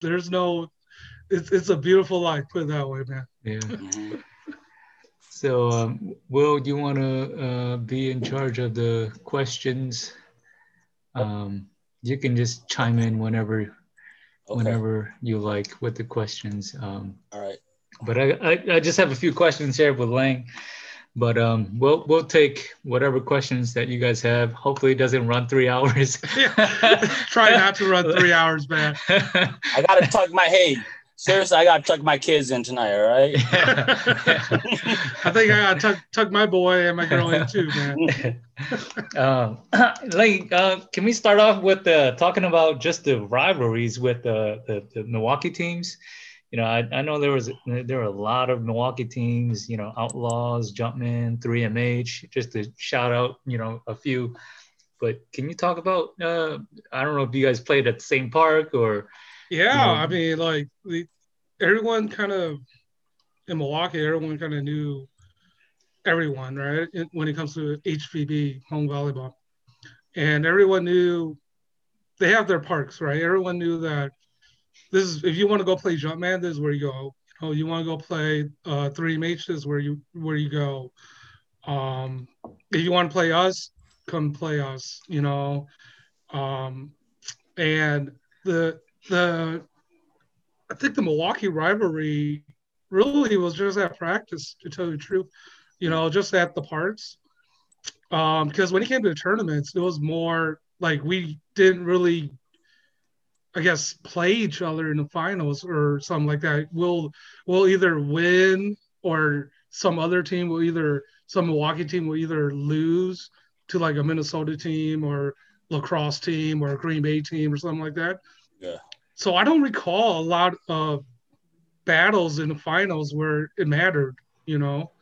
there's no. It's it's a beautiful life. Put it that way, man. Yeah. So, um, Will, do you want to uh, be in charge of the questions? Um, you can just chime in whenever, okay. whenever you like with the questions. Um, All right. But I, I, I, just have a few questions here with Lang. But um, we'll we'll take whatever questions that you guys have. Hopefully, it doesn't run three hours. Try not to run three hours, man. I gotta tuck my hey. Seriously, I gotta tuck my kids in tonight. All right. Yeah. I think I gotta tuck tuck my boy and my girl in too, man. um, like, uh, can we start off with uh, talking about just the rivalries with the, the, the Milwaukee teams? You know, I, I know there was there were a lot of Milwaukee teams, you know, Outlaws, Jumpman, 3MH, just to shout out, you know, a few. But can you talk about? Uh, I don't know if you guys played at the same park or. Yeah, you know, I mean, like the, everyone kind of in Milwaukee, everyone kind of knew everyone, right? When it comes to HVB home volleyball, and everyone knew they have their parks, right? Everyone knew that this is if you want to go play Jumpman, this is where you go. You know, you want to go play uh, 3MH, this is where you where you go. Um, if you want to play us, come play us. You know, um, and the the I think the Milwaukee rivalry really was just at practice, to tell you the truth. You know, just at the parts. Um, because when it came to the tournaments, it was more like we didn't really I guess play each other in the finals or something like that. We'll we'll either win or some other team will either some Milwaukee team will either lose to like a Minnesota team or La Crosse team or a Green Bay team or something like that. Yeah. So I don't recall a lot of battles in the finals where it mattered, you know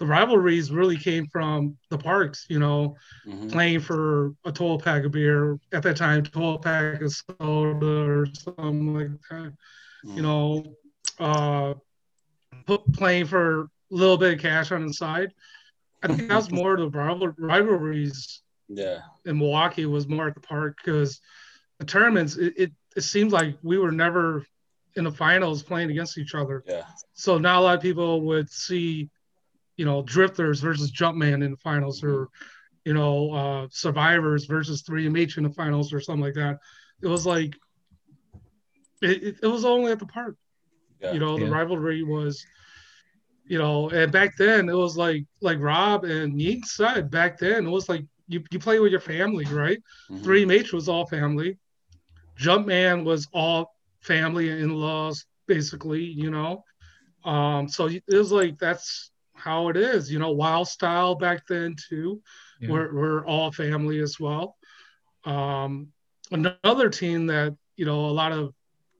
the rivalries really came from the parks, you know, mm-hmm. playing for a 12 pack of beer at that time, 12 pack of soda or something like that, mm-hmm. you know, uh, playing for a little bit of cash on the side. I think that was more of the rivalries. Yeah. In Milwaukee was more at the park because the tournaments, it, it, it seemed like we were never in the finals playing against each other. Yeah. So now a lot of people would see you know, drifters versus Jumpman in the finals, or you know, uh, survivors versus 3MH in the finals, or something like that. It was like it, it, it was only at the park. Yeah. You know, the yeah. rivalry was, you know, and back then it was like like Rob and Yeet said back then it was like you, you play with your family, right? Mm-hmm. 3MH was all family. Jumpman was all family and in-laws, basically, you know. Um, so it was like that's how it is. You know, wild style back then too. Yeah. We're we're all family as well. Um, another team that you know a lot of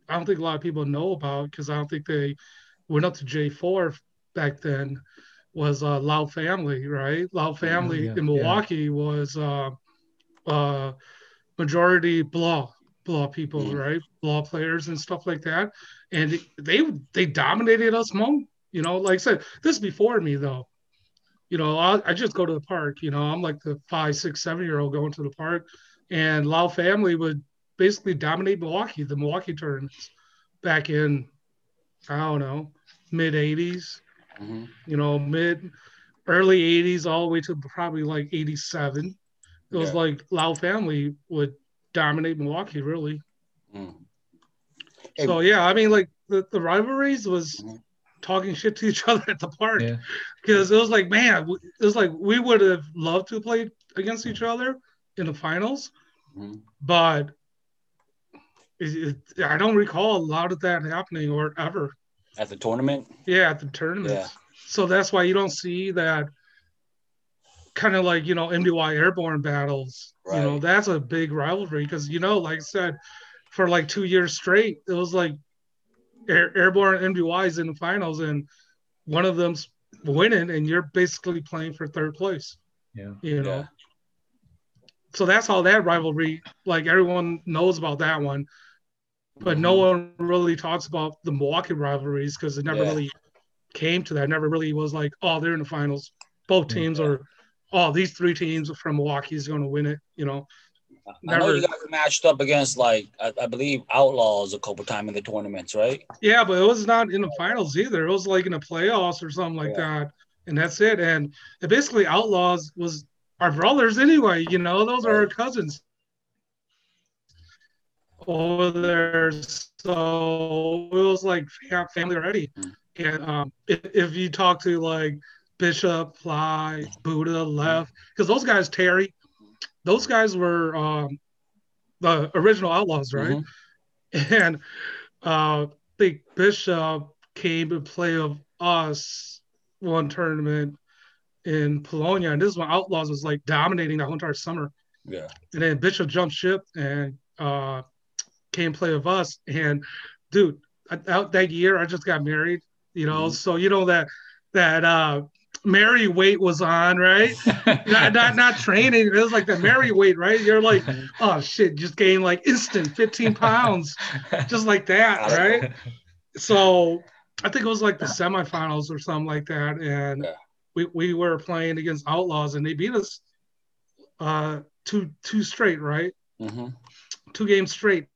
I don't think a lot of people know about because I don't think they went up to J4 back then was uh, Loud Family, right? Loud Family yeah, in Milwaukee yeah. was uh, uh, majority blah blah people, mm. right? Blah players and stuff like that, and they they dominated us most you know, like I said, this is before me though. You know, I, I just go to the park. You know, I'm like the five, six, seven year old going to the park, and Lau family would basically dominate Milwaukee, the Milwaukee tournaments back in, I don't know, mid 80s, mm-hmm. you know, mid, early 80s, all the way to probably like 87. It was yeah. like Lau family would dominate Milwaukee, really. Mm. Hey, so, yeah, I mean, like the, the rivalries was. Mm-hmm talking shit to each other at the park because yeah. it was like, man, it was like we would have loved to play against each other in the finals, mm-hmm. but it, it, I don't recall a lot of that happening or ever at the tournament. Yeah, at the tournament. Yeah. So that's why you don't see that kind of like you know MDY airborne battles. Right. You know, that's a big rivalry because you know, like I said, for like two years straight, it was like Air, Airborne MDYs in the finals, and one of them's winning, and you're basically playing for third place. Yeah, you know. Yeah. So that's all that rivalry, like everyone knows about that one, but mm-hmm. no one really talks about the Milwaukee rivalries because it never yeah. really came to that. It never really was like, oh, they're in the finals. Both teams yeah. are, oh, these three teams from Milwaukee is going to win it. You know, I know you guys matched up against like I, I believe Outlaws a couple times in the tournaments, right? Yeah, but it was not in the finals either. It was like in the playoffs or something like Yeah. that, and that's it. And it basically Outlaws was our brothers anyway. You know, those are our cousins over there. So it was like fam- family already. Mm. And um, if, if you talk to like Bishop, Fly, Buddha, Left, because those guys, Terry, those guys were um, the original Outlaws, right? Mhm. and uh, I think Bishop came to play of us one tournament in Polonia, and this is when Outlaws was like dominating the whole entire summer. Yeah. And then Bishop jumped ship and uh, came play with us. And dude, out that year I just got married, you know, Mhm. so you know that that uh, Mary weight was on, right? not, not not training. It was like the Mary weight, right? You're like, oh shit, just gained like instant 15 pounds, just like that, right? So I think it was like the semifinals or something like that, and Yeah. we, we were playing against Outlaws, and they beat us uh, two two straight, right? hmm Two games straight,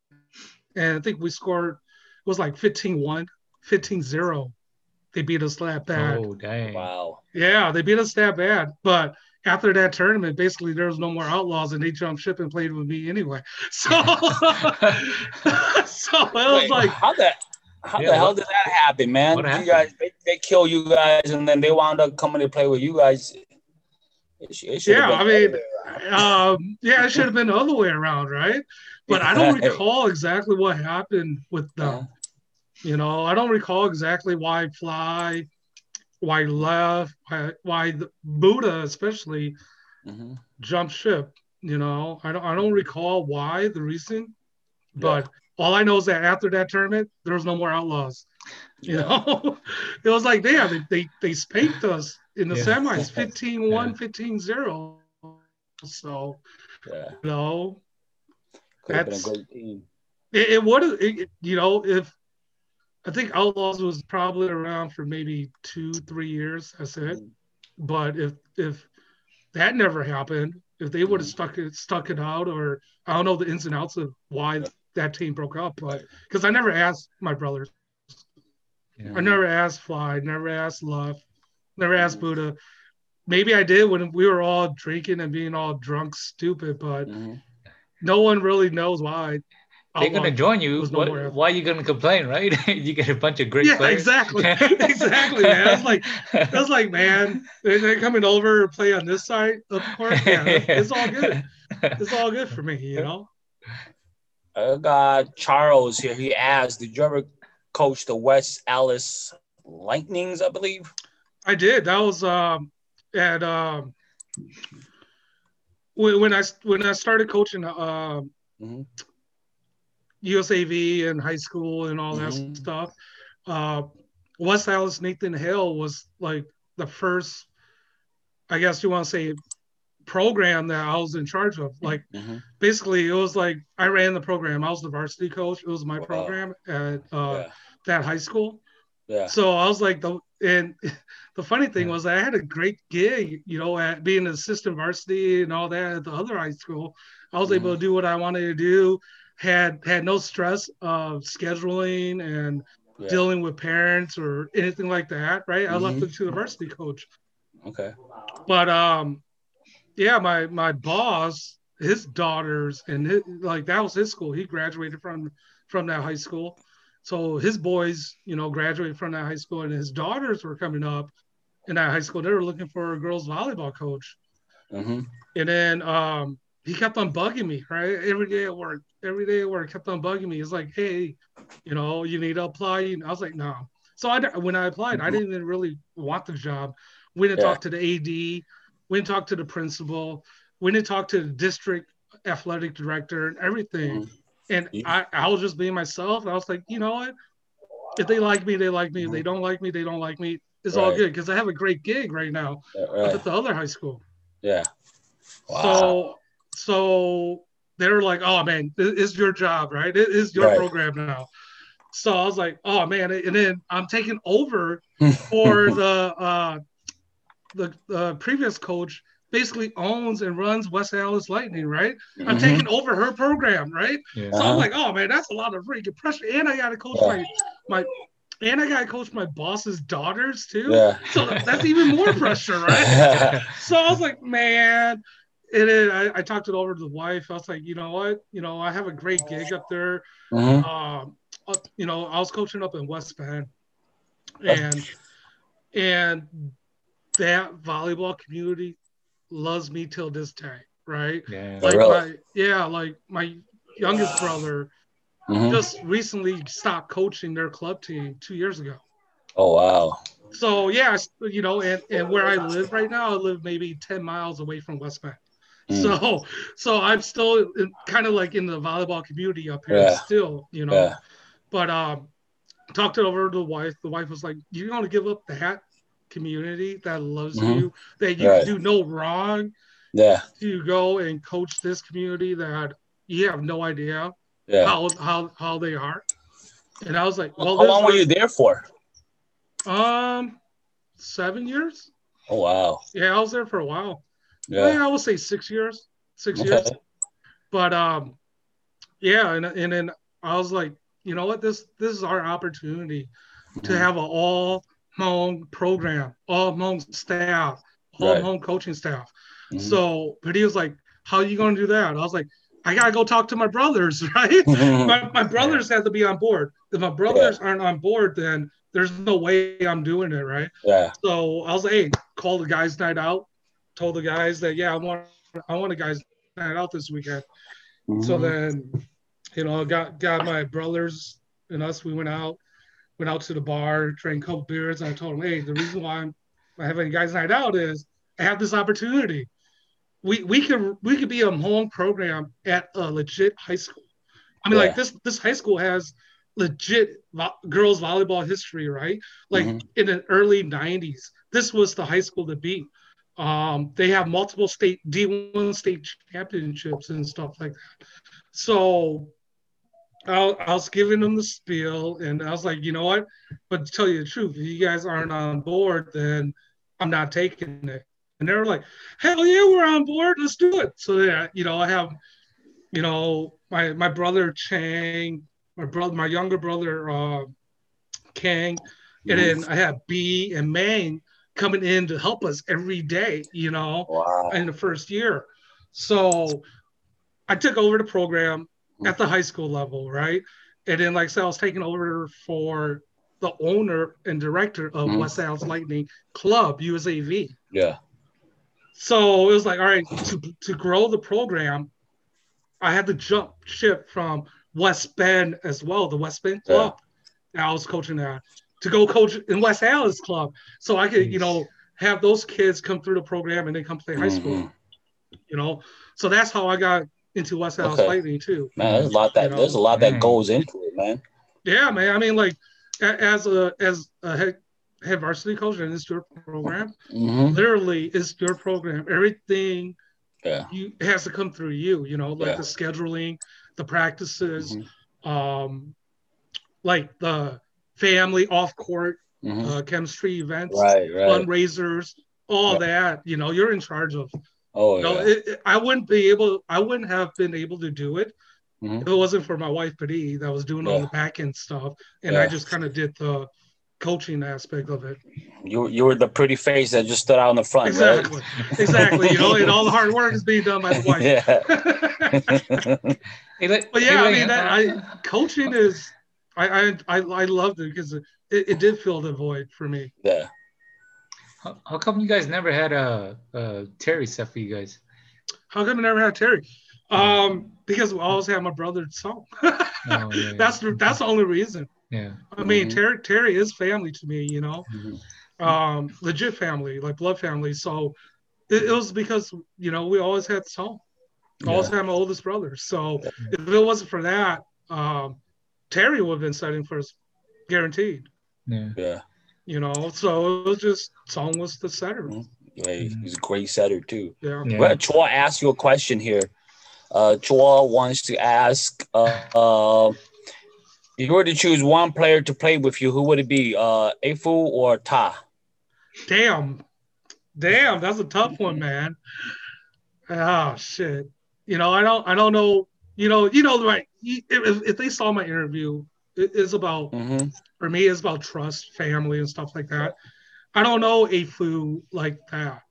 and I think we scored it was like 15-1, 15-0. They beat us that bad. oh dang. Wow. Yeah, they beat us that bad, but. After that tournament, basically there was no more outlaws, and they jumped ship and played with me anyway. So, so it was Wait, like how the how Yeah, the hell what- did that happen, man? what You happened? guys they, they kill you guys and then they wound up coming to play with you guys. It, sh- it should Yeah, I mean, the other way around. um, yeah, it should have been the other way around, right? But I don't recall exactly what happened with them. You know, I don't recall exactly why Fly, why Left, why, why the Buddha especially Mhm. jumped ship. You know, I don't I don't recall why the reason, but all I know is that after that tournament, there was no more outlaws. You Yeah. know, it was like damn, they they, they spanked us in the Yeah. semis 15 1, 15 0. So, Yeah. you know, Could have been a That's- great team. it, it would have, you know, if I think Outlaws was probably around for maybe two, three years. That's it. Mhm. But if if that never happened, if they would have Mhm. stuck it stuck it out, or I don't know the ins and outs of why Yeah. that team broke up, but because I never asked my brothers, Yeah. I never asked Fly, never asked Love, never asked Mhm. Buddha. Maybe I did when we were all drinking and being all drunk, stupid, but Mhm. no one really knows why. They're gonna join you. was no What, why are you gonna complain, right? you get a bunch of great yeah, players. exactly, exactly, man. It's like That's like, man, they're, they're coming over to play on this side of the court. Yeah, it's, it's all good. It's all good for me, you know. I got Charles here. He asked, "Did you ever coach the West Allis Lightnings?" I believe. I did. That was um at um when, when I when I started coaching um Mhm. USAV and high school and all that stuff. Uh, West Allis Nathan Hale was like the first, I guess you want to say, program that I was in charge of. Like Mhm. basically, it was like I ran the program. I was the varsity coach. It was my Wow. program at uh, Yeah. that high school. Yeah. So I was like the and the funny thing Yeah. was I had a great gig, you know, at being an assistant varsity and all that at the other high school. I was able to do what I wanted to do. Had had no stress of scheduling and Yeah. dealing with parents or anything like that. Right. I left it to the varsity coach. Okay. But um, yeah, my my boss, his daughters, and his, like that was his school. He graduated from from that high school. So his boys, you know, graduated from that high school, and his daughters were coming up in that high school. They were looking for a girls volleyball coach, hmm and then um, he kept on bugging me, right? Every day at work, every day at work, kept on bugging me. He's like, "Hey, you know, you need to apply." I was like, "No." So I, when I applied, I mm-hmm. didn't even really want the job. We didn't Yeah. talk to the AD. We didn't talk to the principal. We didn't talk to the district athletic director and everything. Mm-hmm. And Yeah. I, I was just being myself. I was like, you know what? If they like me, they like me. If they mm-hmm. don't like me, they don't like me. It's all good because I have a great gig right now uh, up right. at the other high school. Yeah. Wow. So so they're like, oh man, it's your job, right? It is your Right. program now. So I was like, oh man, and then I'm taking over for the uh the, the previous coach basically owns and runs West Allis Lightning, right? I'm Mhm. taking over her program, right? Yeah. So Uh-huh. I'm like, oh man, that's a lot of freaking pressure. And I gotta coach Yeah. my my and I gotta coach my boss's daughters too. Yeah. So that's even more pressure, right? So I was like, man. And then I, I talked it over to the wife. I was like, you know what? You know, I have a great gig up there. Mhm. Um, up, you know, I was coaching up in West Bend, and and that volleyball community loves me till this day, right? Yeah. Like really? my yeah, like my youngest brother Mhm. just recently stopped coaching their club team two years ago. Oh wow. So yeah, you know, and, and where I live right now, I live maybe 10 miles away from West Bend. Mm. So so I'm still kind of like in the volleyball community up here Yeah. still, you know. Yeah. But um talked it over to the wife. The wife was like, You're gonna give up that community that loves Mhm. you, that you Right. do no wrong Yeah. You go and coach this community that you have no idea Yeah. how how how they are. And I was like, Well, How long were you there for? Um seven years? Oh wow. Yeah, I was there for a while. Yeah. Yeah, I will say six years. Six Okay. years. But um, yeah, and and then I was like, you know what, this this is our opportunity to Mhm. have an all home program, all home staff, all Right. home coaching staff. Mhm. So, but he was like, "How are you going to do that?" I was like, "I gotta go talk to my brothers, right? My, my brothers have to be on board. If my brothers aren't on board, then there's no way I'm doing it, right?" yeah. So I was like, hey, call the guys' night out. Told the guys that yeah, I want I want a guys' night out this weekend. So Mhm. then, you know, got got my brothers and us. We went out, went out to the bar, drank a couple beers, and I told them, hey, the reason why I'm having a guys' night out is I have this opportunity. We we could we could be a home program at a legit high school. I mean, Yeah. like this this high school has legit vo- girls volleyball history, right? Like Mhm. in the early '90s, this was the high school to beat. Um, they have multiple state D1 state championships and stuff like that. So I, I was giving them the spiel, and I was like, you know what? But to tell you the truth, if you guys aren't on board, then I'm not taking it. And they were like, hell yeah, we're on board. Let's do it. So yeah, you know, I have, you know, my my brother Chang, my brother, my younger brother uh, Kang, and then I have B and Mang coming in to help us every day. You know, Wow. in the first year. So I took over the program at the high school level, right? And then, like I said, I was taking over for the owner and director of Mhm. West Allis Lightning Club, USAV. Yeah. So it was like, all right, to, to grow the program, I had to jump ship from West Bend as well, the West Bend Yeah. club. that I was coaching at to go coach in West Allis club. So I could, you know, have those kids come through the program and then come play high school, Mhm. you know. So that's how I got into West Allis Okay. Lightning too. Man, there's a lot that You know, there's a lot that goes into it, man. Yeah, man. I mean, like as a as a head, head varsity coach and it's your program, Mhm. literally it's your program. Everything Yeah. you it has to come through you, you know, like Yeah. the scheduling, the practices, Mhm. um like the family off court Mhm. uh, chemistry events, Right, right. fundraisers, all Right. that, you know, you're in charge of. Oh You know, yeah. it, it- I wouldn't be able I wouldn't have been able to do it Mhm. if it wasn't for my wife Padi that was doing all the back end stuff and I just kind of did the coaching aspect of it. You you were the pretty face that just stood out in the front, Exactly. exactly. You know, and all the hard work is being done by the wife. yeah. But yeah, I mean, that, uh, I coaching is, I I I, I loved it because it, it did fill the void for me. yeah. how, how come you guys never had a, a Terry set for you guys? How come I never had Terry? Um, because we always had my brother's song. Oh, yeah, yeah. that's the that's the only reason. yeah. I mean, Mhm. Terry Terry is family to me. You know, Mhm. um, legit family, like blood family. So it, it was because you know we always had song. son. Always had my oldest brother. So if it wasn't for that, um, Terry would have been setting first, guaranteed. Yeah. Yeah. You know, so it was just song was the setter. Mhm. Yeah, he's a great setter too. Yeah. Yeah. Well, Chua asked you a question here. Uh, Chua wants to ask, uh, uh, if you were to choose one player to play with you, who would it be? Uh, Afu or Ta? Damn. damn, that's a tough one, man. Oh shit. You know, I don't, I don't know. You know, you know, right? If, if they saw my interview, it's about Mm-hmm. for me, it's about trust, family, and stuff like that. I don't know Afu like that.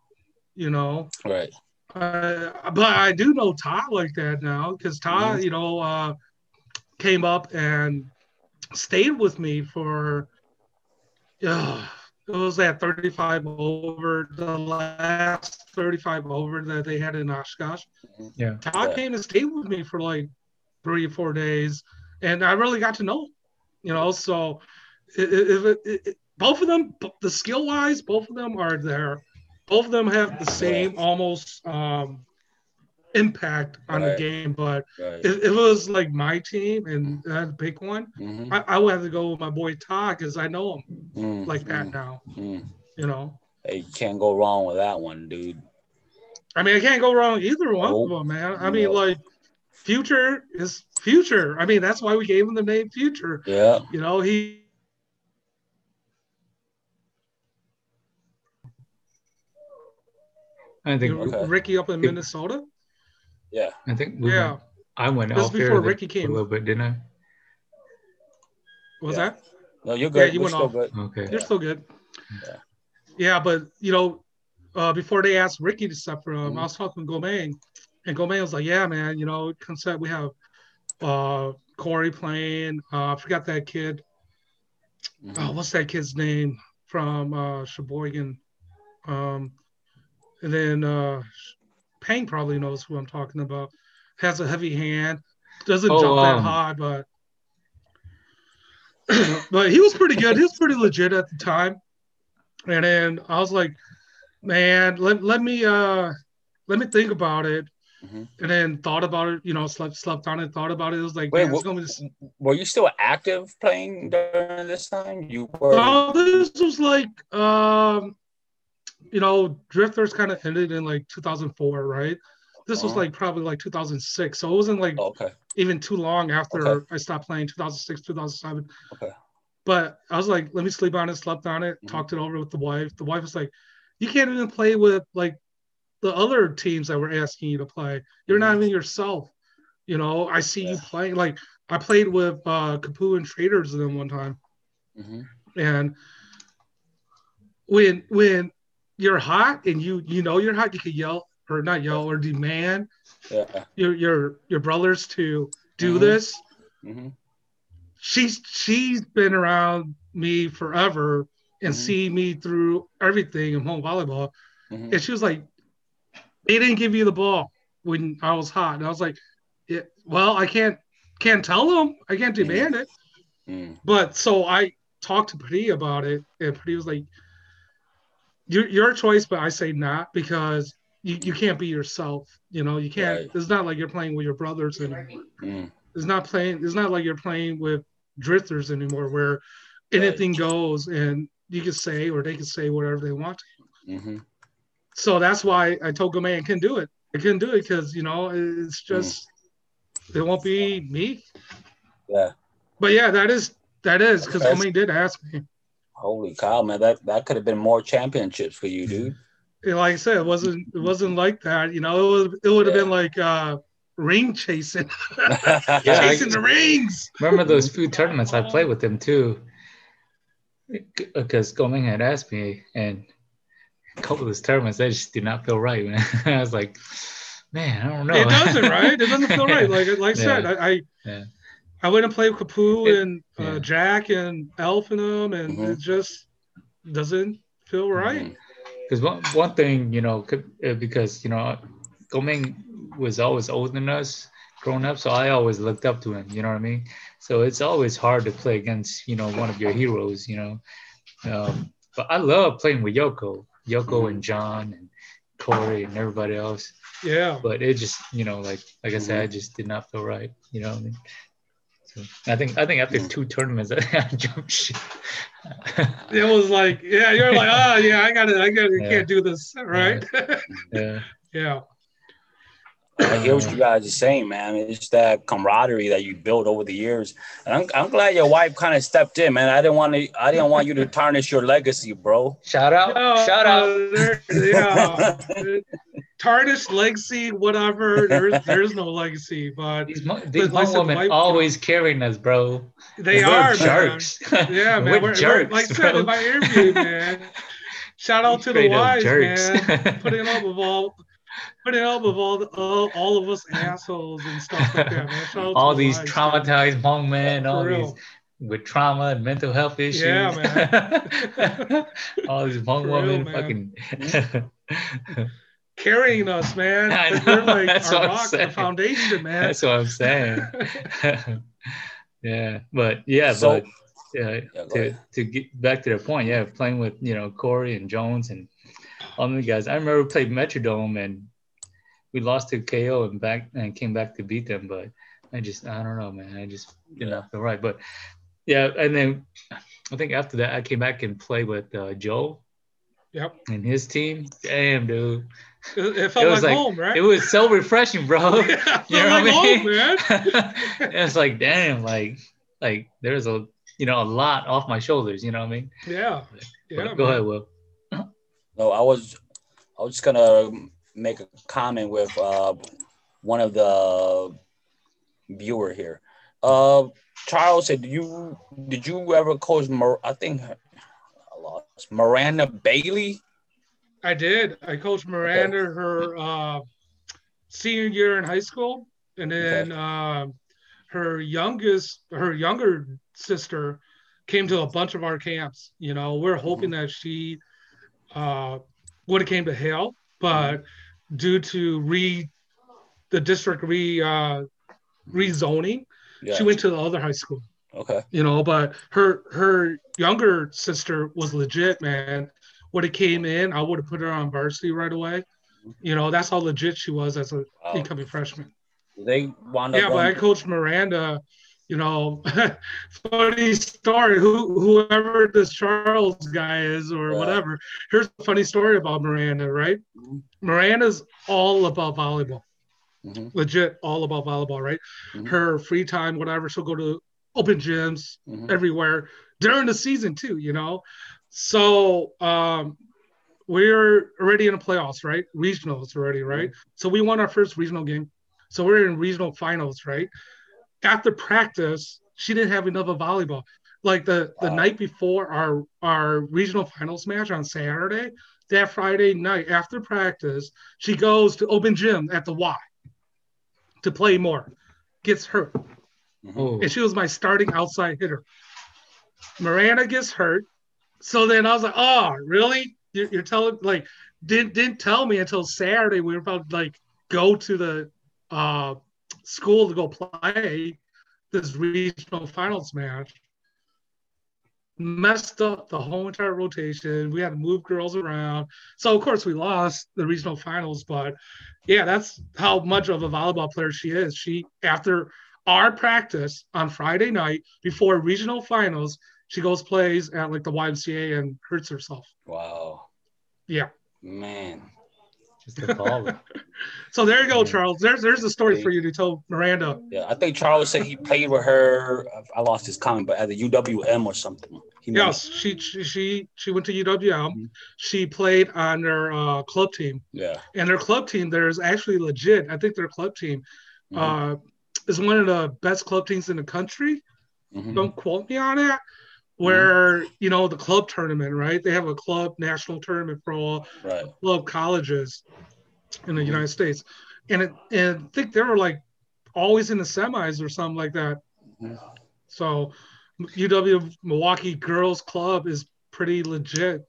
You know, Right. uh, but I do know Todd like that now because Todd, Mhm. you know, uh, came up and stayed with me for. Uh, it was that 35 over the last 35 over that they had in Oshkosh. Yeah. Todd Yeah. came and stayed with me for like three or four days, and I really got to know, you know. So, it, it, it, it, both of them, the skill wise, both of them are there. Both of them have the same almost um, impact on the game. But Right. if, if it was like my team and that big one, Mm-hmm. I, I would have to go with my boy Todd because I know him Mm, like that mm, now. mm. You know, Hey, you can't go wrong with that one, dude. I mean, I can't go wrong either one Nope. of them, man. I mean, Nope. like, Future is Future. I mean, that's why we gave him the name Future. Yeah. You know, he I think Okay. Ricky up in Minnesota. Yeah. I think we Yeah, went, I went This is there before Ricky came. a little bit, didn't I? was Yeah. that? No, you're Yeah, good. you We're went still off. good. Okay. You're still good. Yeah. Yeah, but you know, uh, before they asked Ricky to step for him, Mhm. I was talking to Gomain, and Gomain was like, "Yeah, man, you know, concept we have uh, Corey playing. Uh, I forgot that kid. Mhm. Oh, what's that kid's name from uh, Sheboygan? Um, and then uh, Payne probably knows who I'm talking about. Has a heavy hand, doesn't Oh, jump that um, high, but but he was pretty good. He was pretty legit at the time. And then I was like, man, let, let me uh let me think about it. Mhm. And then thought about it, you know, slept slept on it, thought about it. It was like, Wait, man, it's what- gonna be this- Were you still active playing during this time? You were. No, this was like, um, you know, Drifters kind of ended in like 2004, right? This was Uh-huh. like probably like 2006, so it wasn't like Oh, okay. even too long after Okay. I stopped playing 2006, 2007. Okay. But I was like, let me sleep on it, slept on it, Mhm. talked it over with the wife. The wife was like, you can't even play with like the other teams that were asking you to play. You're not even yourself. You know, I see you Mm-hmm. Playing. Like I played with uh Kapu and Traders then one time. hmm And when when you're hot and you you know you're hot, you can yell or not yell or demand Yeah. your your your brothers to do Mhm. this. hmm She's she's been around me forever and Mhm. see me through everything in home volleyball. hmm And she was like, they didn't give you the ball when I was hot. And I was like, yeah, well, I can't can't tell them. I can't demand it. mm But so I talked to Pretty about it, and Pretty was like, "Your your choice," but I say not because you, you can't be yourself. You know, you can't. Right. It's not like you're playing with your brothers anymore. mm It's not playing. It's not like you're playing with drifters anymore, where anything goes and you can say or they can say whatever they want. hmm So that's why I told Gourmet I couldn't do it. I couldn't do it because you know it's just it won't be me. Yeah. But yeah, that is that is because That's- Gourmet did ask me. Holy cow, man! That that could have been more championships for you, dude. Yeah, like I said, it wasn't it wasn't like that. You know, it would it would have Yeah. been like uh ring chasing, Yeah, I- chasing the rings. Remember those few tournaments I played with them too? Because Goming had asked me, and a couple of those tournaments, they just did not feel right. Man. I was like, man, I don't know. It doesn't, right? It doesn't feel right. Like like I said, I I, Yeah. I went and played with Kapu It- and uh, yeah. Jack and Elf and them, and Mhm. it just doesn't feel right. Mhm. Because one, one thing, you know, uh, because, you know, Goming was always older than us growing up. So I always looked up to him, you know what I mean? So it's always hard to play against, you know, one of your heroes, you know. Um, but I love playing with Yoko, Yoko hmm. and John and Corey and everybody else. Yeah, But it just, you know, like like I said, I hmm. just did not feel right, you know what I mean? So I think I think after Mhm. two tournaments, I jumped ship. it was like yeah, you're like oh yeah, I got to I got to Yeah. can't do this right. yeah. yeah. I hear what you guys are saying, man. It's that camaraderie that you built over the years, and I'm, I'm glad your wife kind of stepped in, man. I didn't want to, I didn't want you to tarnish your legacy, bro. Shout out, No, shout out. uh, there- yeah. Tarnished legacy, whatever. There's there's no legacy, but These, mo- these But like I Hmong said, women wife- always carrying us, bro. they We're are man. jerks. Yeah, man. We're, We're, jerks, we're, like I said bro. in my interview, man. Shout out to the wives, man. Putting up with all, putting up with all, the, all, all of us assholes and stuff like that, man. Shout out to all these wives, traumatized Hmong men, all For these with trauma and mental health issues. Yeah, man. all these Hmong For women real, fucking. Carrying us, man. I 'cause know, We're like that's our what I'm rock, our saying. foundation, man. That's what I'm saying. yeah, but yeah, So- but yeah, Yeah, to, to get back to the point, yeah, playing with you know Corey and Jones and all the guys. I remember we played Metrodome and we lost to KO and back and came back to beat them, but I just I don't know, man. I just did Yeah. not feel right. But yeah, and then I think after that I came back and played with uh, Joe Yep. and his team. Damn, dude, It, it felt It was like, like- home, right? it was so refreshing, bro. yeah, it felt You know like what I home, mean? man. it's like damn, like like there's a you know a lot off my shoulders. You know what I mean? Yeah. But Yeah. go man. ahead, Will. No, I was, I was just gonna make a comment with uh, one of the viewer here. Uh, Charles said, "You did you ever coach? Mir- I think I lost Miranda Bailey. I did. I coached Miranda her uh, senior year in high school, and then uh, her youngest, her younger sister, came to a bunch of our camps. You know, we're hoping that she uh, would have came to Hale, but due to re the district re uh, rezoning, Yeah. she went to the other high school okay. you know but her her younger sister was legit man when it came in i would have put her on varsity right away you know that's how legit she was as a Wow. incoming freshman They wound up. yeah but i coached miranda you know funny story who whoever this charles guy is or Yeah. whatever here's a funny story about miranda right Mhm. miranda's all about volleyball Mhm, legit all about volleyball right Mhm. her free time whatever she'll go to open gyms mhm. everywhere during the season too, you know. So um we're already in the playoffs, right? Regionals already, right? So we won our first regional game. So we're in regional finals, right? After practice, she didn't have enough of volleyball. Like the the Wow. night before our our regional finals match on Saturday, that Friday night after practice, she goes to open gym at the Y to play more. Gets hurt. Oh, and she was my starting outside hitter. Miranda gets hurt, so then I was like, "Oh, really? You're, you're telling like didn't didn't tell me until Saturday we were about to like go to the uh, school to go play this regional finals match. Messed up the whole entire rotation. We had to move girls around. So of course we lost the regional finals, but yeah, that's how much of a volleyball player she is. She after our practice on Friday night before regional finals, she goes plays at like the YMCA and hurts herself. Wow. Yeah. Man. Just a baller. So there you go, Yeah. Charles. There's there's a story for you to tell Miranda. Yeah, I think Charles said he played with her. I lost his comment, but at the UWM or something. He might- Yes, she she she, she went to UWM. Mhm. She played on their uh, club team, Yeah. and their club team there is actually legit. I think their club team Mhm, uh, is one of the best club teams in the country. mhm. don't quote me on it where you know the club tournament right they have a club national tournament for all Right. club colleges in the Mhm. united states and, it, and i think they were like always in the semis or something like that Mhm. so uw milwaukee girls club is pretty legit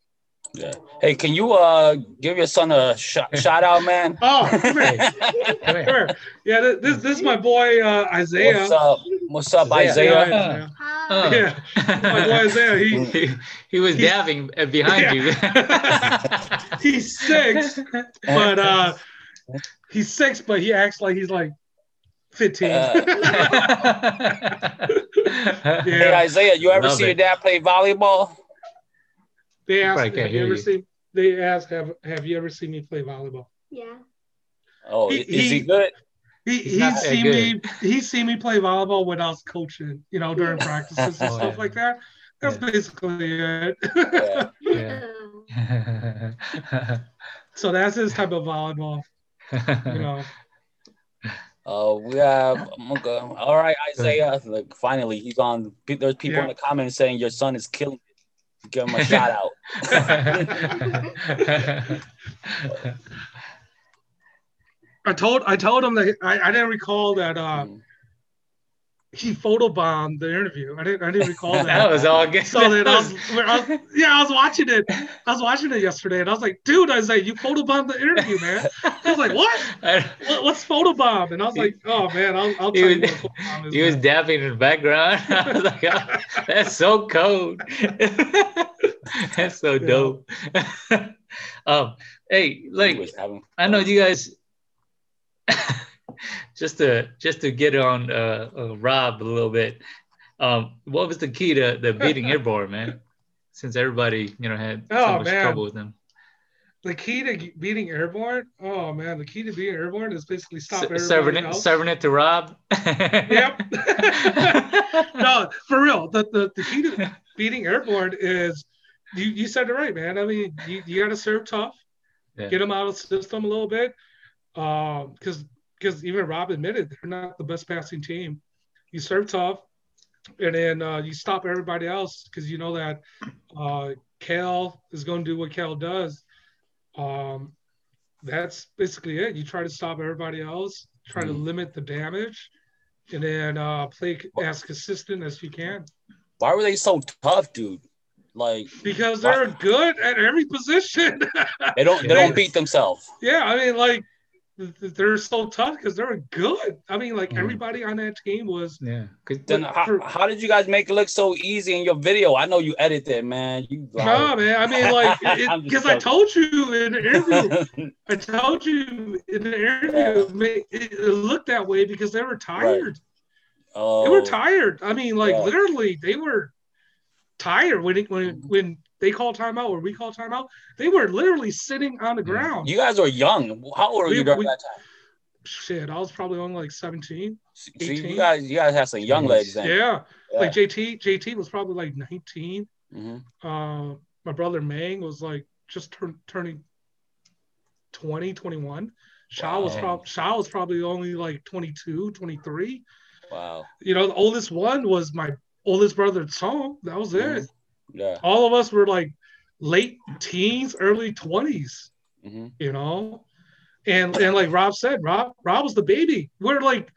Yeah. Hey, can you uh give your son a sh- shout out, man? oh come here, Come come here. here. yeah this, this, this is my boy uh, isaiah What's up? What's up, Isaiah. Yeah, Isaiah? Isaiah. Uh. yeah my boy isaiah he, he, he was dabbing uh, behind you. he's six but uh he's six but he acts like he's like 15 Hey, yeah Isaiah, you ever Love see your dad play volleyball? they asked have you ever you. seen they asked have have you ever seen me play volleyball Yeah. Oh, He- is he he- good? He He's he not that seen me he seen me play volleyball when I was coaching, you know, during practices and Oh, stuff yeah. like that. That's Yeah. basically it. Yeah. Yeah. so that's his type of volleyball, you know. Uh, we have okay. all right, Isaiah. Like finally, he's on. There's people in the comments saying your son is killing. it. Give him a shout out. I told I told him that I, I didn't recall that uh Mm. he photobombed the interview. I didn't I didn't recall that that. was all good. So then I was, I was yeah, I was watching it. I was watching it yesterday and I was like, dude, I was like, you photobombed the interview, man. I was like, what? what what's photobomb? And I was like, oh man, I'll, I'll He tell you was- what photobomb is. He was man." dapping in the background. I was like, oh, that's so cold. that's so Yeah. dope. um, hey, He like I know you guys. just to just to get on uh, uh, Rob a little bit. Um, what was the key to the beating airborne, man? Since everybody you know had so Oh, much man. trouble with them. the key to beating airborne. Oh man, the key to beating airborne is basically stop S- serving it, else. serving it to Rob. Yep. no, for real. The, the the key to beating airborne is you you said it right, man. I mean, you, you got to serve tough, Yeah. get them out of the system a little bit, because because even Rob admitted they're not the best passing team. You serve tough, and then uh, you stop everybody else because you know that uh, Cal is going to do what Cal does. Um, that's basically it. You try to stop everybody else, try to Mhm. limit the damage, and then uh, play as consistent as you can. Why were they so tough, dude? Like Because they're good at every position. they don't they don't beat themselves. yeah, I mean, like they're so tough because they're good. I mean, like Mhm. everybody on that team was. yeah, 'cause- Then But how, for- how did you guys make it look so easy in your video? I know you edited, man. You Nah, man. I mean, like, because I told you in the interview, I told you in the interview, it, it it looked that way because they were tired. oh, They were tired. I mean, like Yeah. literally, they were tired when it, when when they call timeout or we call timeout. They were literally sitting on the ground. You guys were young. How old were We- you during we- that time? Shit, I was probably only like 17. See, you guys, you guys have some young legs then. Yeah. Yeah. Like JT, JT was probably like 19. Mhm. Uh, my brother Mang was like just turn, turning 20, 21. Shaw was probably Shaw was probably only like 22, 23. Wow. You know, the oldest one was my oldest brother Song. That was it. Mhm. Yeah. All of us were like late teens, early 20s. hmm you know. And and like Rob said, Rob Rob was the baby. We're like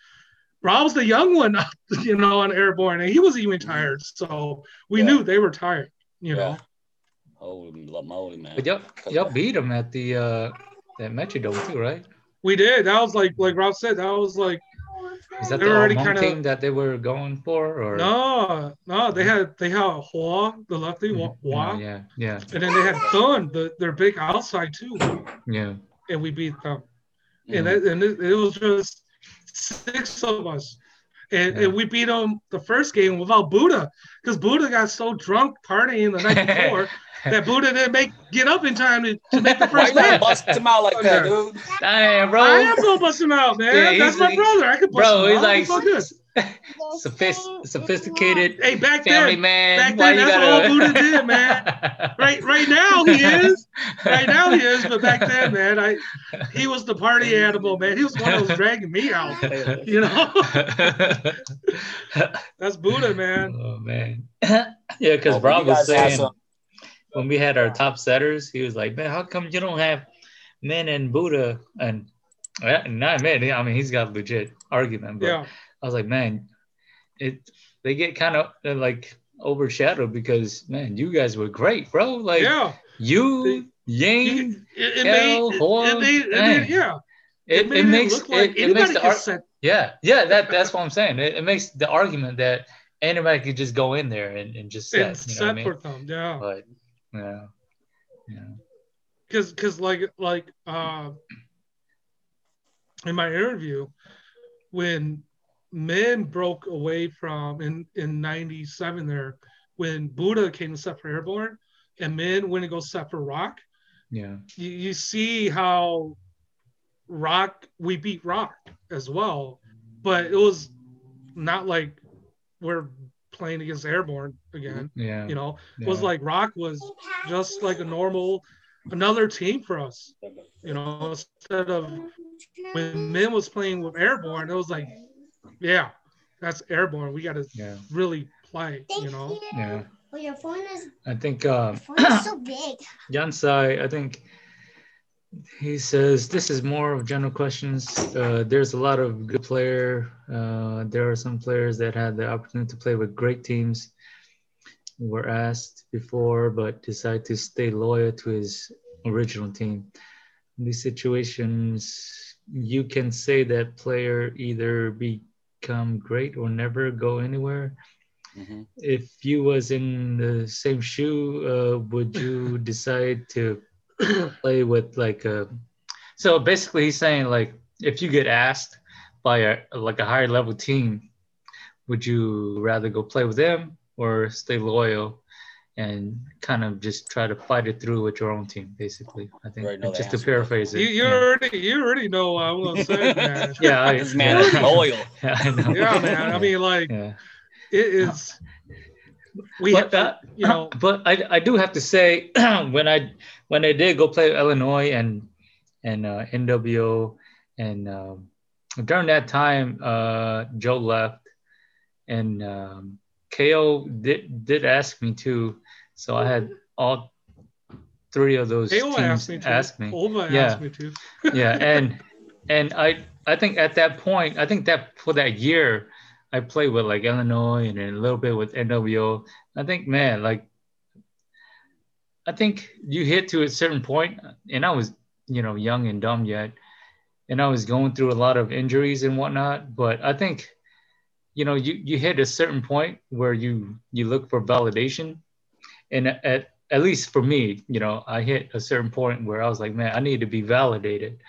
Rob was the young one, you know, on airborne, and he was even tired. So we Yeah. knew they were tired, you Yeah. know. Holy moly, man. but y'all, y'all beat them at the uh, that Metrodome too, right? We did. That was like like Rob said, that was like Is that They the already kinda- team that they were going for, or no, no, they had they had Hua, the lefty mm-hmm. Hua, Yeah, yeah, yeah, and then they had Thun, the their big outside too, yeah. and we beat them. And mm-hmm. it, and it, it was just six of us. And, Yeah. and we beat them the first game without Buddha because Buddha got so drunk partying the night before that Buddha didn't make get up in time to, to make the first you gotta match. bust him out like that, dude? Damn, bro. I am gonna bust him out, man. Yeah, That's my like- brother. I could bust Bro, him he's out. like It's all good. sophist- sophisticated Hey, back family then, man. back then, you that's gotta... all Buddha did, man. right, right now he is. Right now he is, but back then, man, I he was the party animal, man. He was the one that was dragging me out. You know, that's Buddha, man. oh man. yeah, because Rob was saying some- when we had our top setters, he was like, "Man, how come you don't have Min and Buddha?" And not Min. I mean, he's got a legit argument, but Yeah. I was like, "Man, it they get kind of uh, like overshadowed because man, you guys were great, bro. Like Yeah. you, Yang, You- It, it Kel, made, it, it made, made, yeah. it, it makes like it, makes the can ar- set. yeah yeah that that's what I'm saying. It, it makes the argument that anybody could just go in there and, and just and set, you know what I mean? for them, yeah. But yeah, yeah, Because, because like, like, uh, in my interview, when Min broke away from in in '97 there, when Buddha came to set for airborne, and Min went to go set for rock, yeah, you, you see how Rock, we beat Rock as well, but it was not like we're playing against Airborne again. Yeah. You know, it was like Rock was just like a normal, another team for us. You know, instead of when Min was playing with Airborne, it was like, yeah, that's Airborne. We got to Yeah. really play. You know, Yeah. Well, your phone is, I think uh, your phone is so big. Yansai, I think he says this is more of general questions. Uh, there's a lot of good player. Uh, there are some players that had the opportunity to play with great teams. Were asked before, but decide to stay loyal to his original team. In these situations, you can say that player either become great or never go anywhere Mhm. if you was in the same shoe, uh, would you decide to play with like a? So basically, he's saying like if you get asked by a like a higher level team, would you rather go play with them or stay loyal and kind of just try to fight it through with your own team? Basically, I think Already know the just to paraphrase it. you, you yeah. already you already know what I'm gonna say, man. yeah, I, This man yeah. is loyal. Yeah, I know. Yeah, man. I mean, like yeah. it is. We but have, that, you know, but I, I do have to say when I when I did go play Illinois and and uh, NWO and um, during that time uh, Joe left and um, KO did did ask me too, so I had all three of those Kayla teams asked me to. ask me. Yeah. asked me to. yeah, and and I I think at that point I think that for that year I played with like Illinois and a little bit with NWO. I think man like I think you hit to a certain point, and I was you know young and dumb yet, and I was going through a lot of injuries and whatnot. But I think you know you you hit a certain point where you you look for validation, and at at least for me, you know, I hit a certain point where I was like, man, I need to be validated.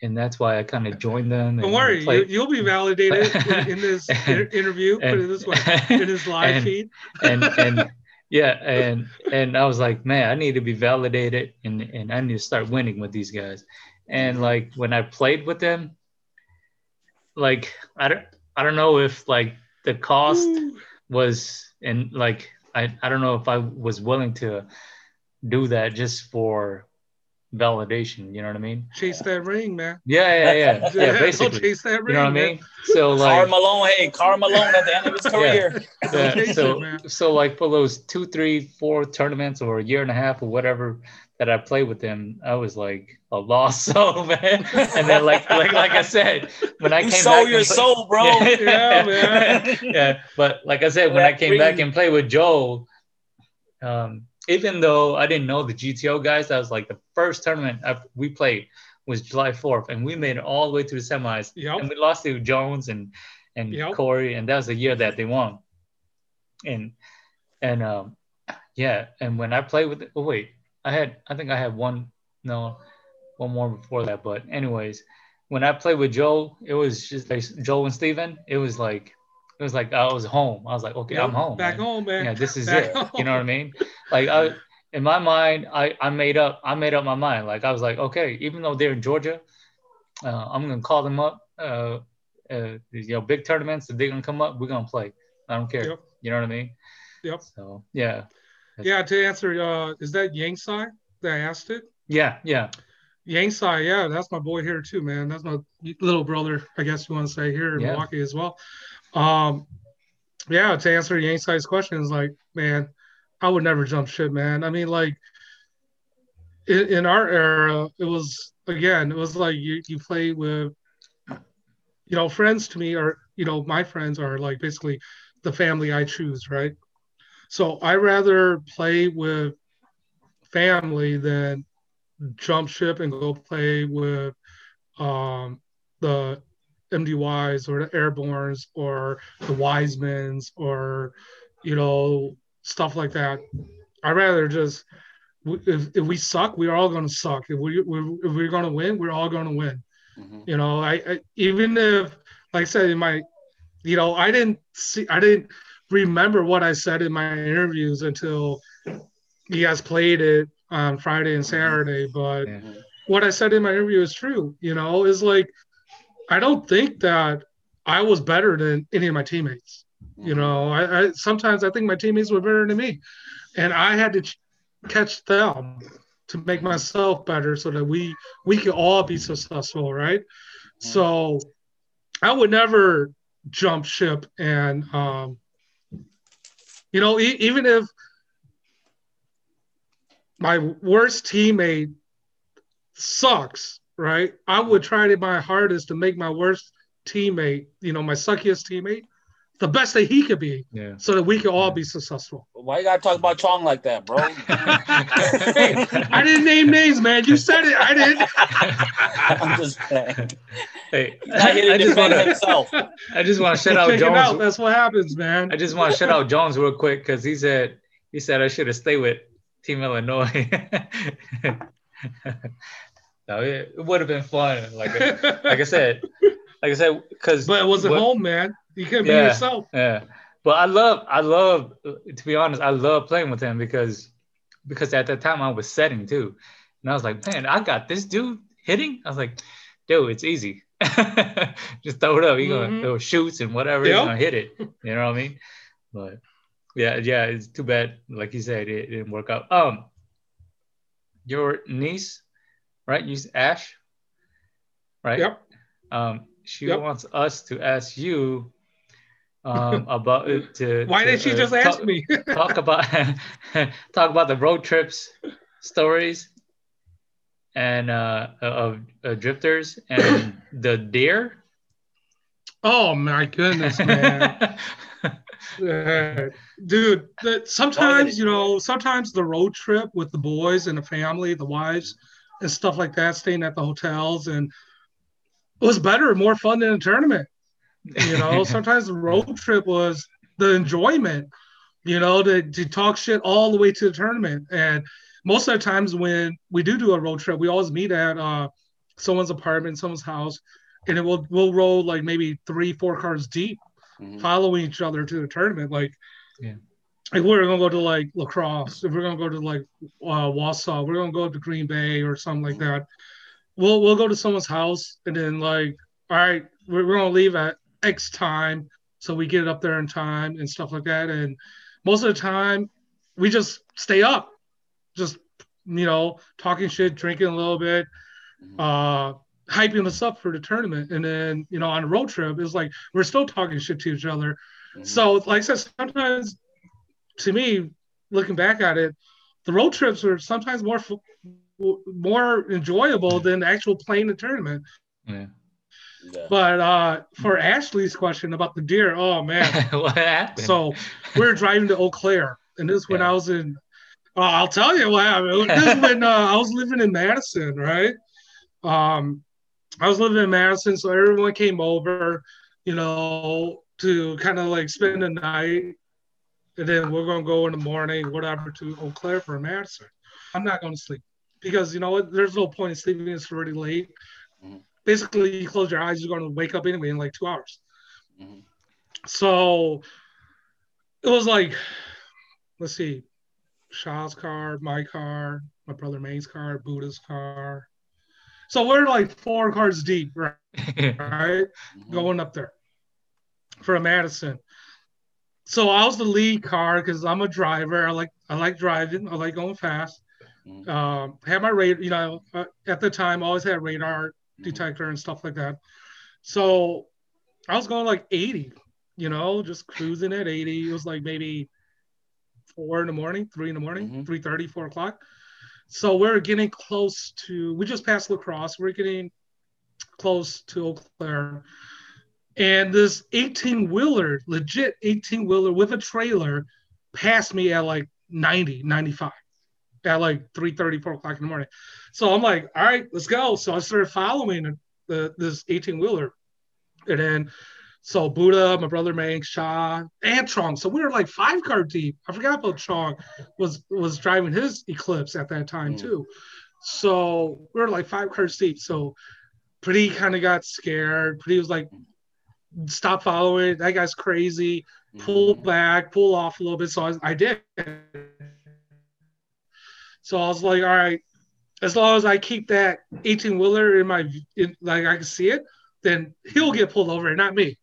And that's why I kind of joined them. Don't and worry, you, you'll be validated in, this inter- interview. Put it this way, in this live and- feed. and and yeah, and and I was like, man, I need to be validated and and I need to start winning with these guys. And like when I played with them, like I don't I don't know if like the cost Ooh. was and like I, I don't know if I was willing to do that just for validation, you know what I mean? Chase that ring, man. Yeah, yeah, yeah. Yeah, Go basically. chase that You know what I man. mean? So Karl like Malone, hey, Karl Malone at the end of his career. yeah, Chase so it, so like for those two, three, four tournaments or a year and a half or whatever that I played with them, I was like a lost soul, man. And then like like like I said, when I You came sold back your and play- soul, bro. Yeah, man. yeah, but like I said, when I came back and played with Joel, um, even though I didn't know the GTO guys, that was like the first tournament I, we played was July 4th, and we made it all the way to the semis, Yep. and we lost to Jones and and Yep. Corey, and that was the year that they won. And and um, yeah, and when I played with, oh wait, I had I think I had one no, one more before that, but anyways, when I played with Joe, it was just like Joe and Steven, it was like it was like I was home. I was like, okay, Yep, I'm home. Back man. home, man. Yeah, this is Back it. home. You know what I mean? Like I in my mind, I, I made up I made up my mind. Like I was like, okay, even though they're in Georgia, uh, I'm gonna call them up. Uh, uh, you know, big tournaments. If they're gonna come up, we're gonna play. I don't care. Yep. You know what I mean? Yep. So yeah, Yeah, to answer, uh, is that Yangsai that I asked it? yeah, yeah, Yangsai, yeah, that's my boy here too, man. That's my little brother, I guess you want to say here in Yeah. Milwaukee as well. Um, yeah, to answer Yangsai's question is like, man, I would never jump ship, man. I mean, like in, in our era, it was again, it was like you you play with, you know, friends to me are, you know, my friends are like basically the family I choose, right? So I rather play with family than jump ship and go play with um, the MDYs or the Airborns or the Wisemans or you know stuff like that. I rather just if, if we suck, we're all going to suck. If we if we're going to win, we're all going to win. Mhm. You know, I, I even if like I said in my, you know, I didn't see, I didn't remember what I said in my interviews until you guys played it on Friday and mm-hmm. Saturday. But what I said in my interview is true. You know, is like I don't think that I was better than any of my teammates. You mm-hmm. know, I, I sometimes I think my teammates were better than me, and I had to ch- catch them to make myself better so that we we could all be successful, right? Mm-hmm. So I would never jump ship and um, you know e- even if my worst teammate sucks, right? I would try to my hardest to make my worst teammate, you know, my suckiest teammate, the best that he could be, Yeah. so that we could all be successful. Why you gotta talk about Chong like that, bro? Hey, I didn't name names, man. You said it. I didn't. I'm just saying. hey, He's I just wanna, himself. I just want to shout out Check him out. Jones. That's what happens, man. I just want to shout out Jones real quick because he said he said I should have stayed with Team Illinois. no, it, it would have been fun. Like like I said, like I said, because but it was at home, man. You couldn't be yourself. Yeah, but I love, I love, to be honest, I love playing with him because, because at that time I was setting too, and I was like, man, I got this dude hitting. I was like, dude, it's easy. Just throw it up. You Mhm. gonna throw shoots and whatever. Yep. You're gonna hit it. You know what I mean? But yeah, yeah, it's too bad. Like you said, it, it didn't work out. Um, your niece, right? You Ash, right? Yep. Um, she Yep. wants us to ask you um, about it to. Why to, didn't she uh, just talk, ask me? talk about talk about the road trips stories and uh, of uh, drifters and the deer. oh my goodness, man. Dude that sometimes you know sometimes the road trip with the boys and the family the wives and stuff like that staying at the hotels and it was better more fun than a tournament. You know sometimes the road trip was the enjoyment you know to, to talk shit all the way to the tournament. And most of the times when we do do a road trip we always meet at uh, someone's apartment someone's house and it will we'll roll like maybe three four cars deep Mhm. following each other to the tournament. Like, Yeah. if we're gonna go to like La Crosse, if we're gonna go to like uh, Wausau, we're gonna go to Green Bay or something like that. We'll we'll go to someone's house and then like, all right, we're, we're gonna leave at X time, so we get it up there in time and stuff like that. And most of the time, we just stay up, just you know, talking shit, drinking a little bit, Mhm. uh, hyping us up for the tournament. And then you know, on a road trip, it's like we're still talking shit to each other. Mhm. So, like I said, sometimes to me, looking back at it, the road trips are sometimes more more enjoyable than the actual playing the tournament. Yeah. Yeah. But uh, for Ashley's question about the deer, oh man. what happened? So we were driving to Eau Claire, and this is when Yeah. I was in. Uh, I'll tell you what happened. This is when uh, I was living in Madison, right? Um, I was living in Madison, so everyone came over, you know, to kind of like spend the night, and then we're gonna go in the morning, whatever, to Eau Claire for Madison. I'm not gonna sleep because you know? There's no point in sleeping. It's already late. Mhm. Basically, you close your eyes, you're gonna wake up anyway in like two hours. Mhm. So it was like, let's see, Shaw's car, my car, my brother Mang's car, Buddha's car. So we're like four cars deep, right? right? Mhm. Going up there for Madison. So I was the lead car because I'm a driver. I like I like driving. I like going fast. Mhm. Um, had my radar, you know, uh, at the time, I always had radar detector and stuff like that. So I was going like 80, you know, just cruising at 80. It was like maybe four in the morning, three in the morning, Mhm. 3:30, 4 o'clock. So we're getting close to. We just passed La Crosse. We're getting close to Eau Claire, and this 18 wheeler, legit 18 wheeler with a trailer, passed me at like 90, 95 at like 3 4 o'clock in the morning. So I'm like, all right, let's go. So I started following the, this 18 wheeler. And then, so Buddha, my brother Mang, Shaw, and Chong. So we were like five car deep. I forgot about Chong was was driving his Eclipse at that time Mm. too. So we were like five cars deep. So Pretty kind of got scared. Pretty was like, stop following. That guy's crazy pull Mhm. back, pull off a little bit. So I, I did. So I was like, all right. as long as I keep that 18 wheeler in my in, like I can see it, then he'll get pulled over and not me.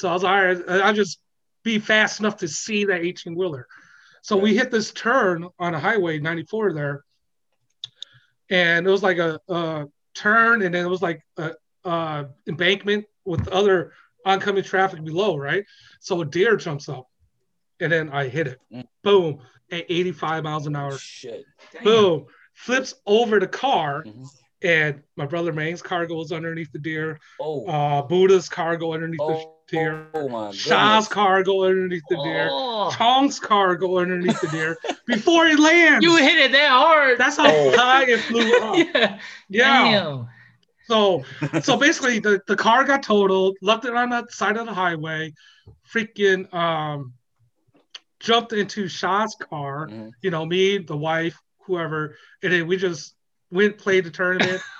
So I was all right. I'll just be fast enough to see that 18 wheeler. So we hit this turn on a highway 94 there, and it was like a, a turn, and then it was like a, a embankment with other oncoming traffic below, right? So a deer jumps up, and then I hit it. Mm. Boom, at 85 miles an hour. Shit. Boom, flips over the car, Mhm. and my brother Mang's car goes underneath the deer. Oh. Uh, Buddha's car go underneath oh, the deer. oh my Shaw's car go underneath the deer. Oh, Chong's car go underneath the deer before he lands. you hit it that hard. That's how Oh. high it flew up. yeah. Yeah. Damn. So so basically the, the car got totaled, left it on the side of the highway, freaking um jumped into Shaw's car, Mhm. you know, me, the wife, whoever, and then we just went played the tournament.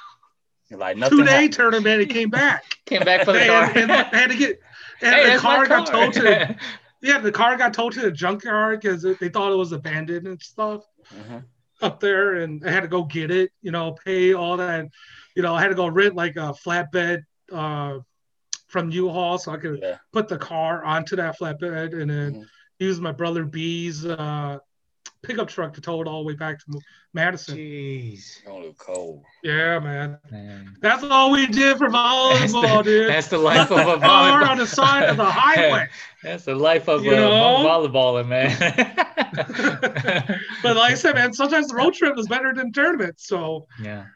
Like nothing. Two day happened. tournament, it came back. Came back for the and, car. and had to get and hey, the my car got car. towed to yeah, the car got towed to the junkyard because they thought it was abandoned and stuff. Mhm. up there and I had to go get it, you know, pay all that. You know, I had to go rent like a flatbed uh, from U-Haul so I could Yeah. put the car onto that flatbed and then Mhm. use my brother B's uh, pickup truck to tow it all the way back to Madison. Jeez. Only cold. Yeah, man. Man. That's all we did for That's volleyball, the, dude. that's the life of a Left volleyball. on the side of the highway. That's the life of You a know? volleyballer, man. But like I said, man, sometimes the road trip is better than tournament. So yeah.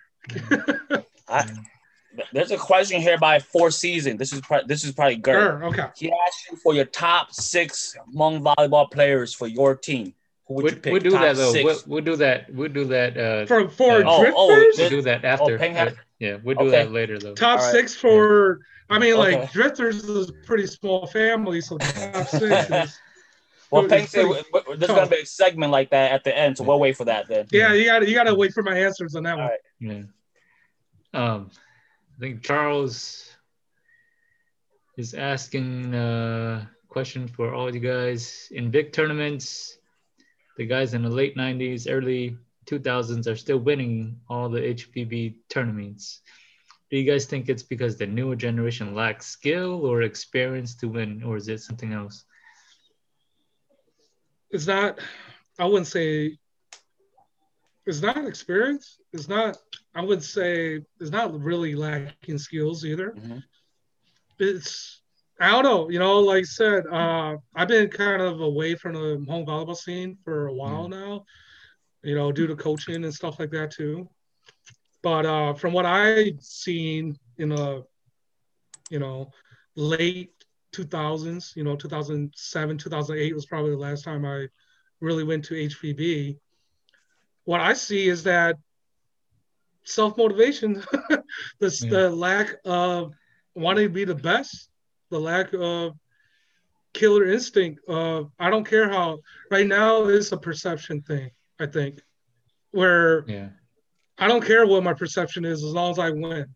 I, there's a question here by Four Season. This is pro- this is probably Gert. sure, okay. He asked you for your top six Hmong volleyball players for your team. Who would We'll, you pick? we'll do top that though. six? We'll, we'll do that. We'll do that. Uh, For for Yeah. Oh, drifters, oh, we'll do that after. Peng had- yeah, we'll do Okay. that later though. top All right. six for I mean Okay. like drifters is a pretty small family, so top six is Well, Peng said pretty w- w- there's gonna be a segment like that at the end, so we'll wait for that then. yeah, you gotta you gotta wait for my answers on that one. All right. Yeah. Um, I think Charles is asking a question for all you guys. In big tournaments, the guys in the late 90s, early 2000s are still winning all the HVB tournaments. Do you guys think it's because the newer generation lacks skill or experience to win, or is it something else? It's not I wouldn't say it's not experience. It's not I would say it's not really lacking skills either. Mhm. It's I don't know, you know, like I said, uh, I've been kind of away from the Hmong volleyball scene for a while now, you know, due to coaching and stuff like that too. But uh, from what I've seen in the, you know, late 2000s, you know, 2007, 2008 was probably the last time I really went to HVB. What I see is that self motivation, the, Yeah. the lack of wanting to be the best, the lack of killer instinct of I don't care how right now it's a perception thing, I think, where Yeah. I don't care what my perception is as long as I win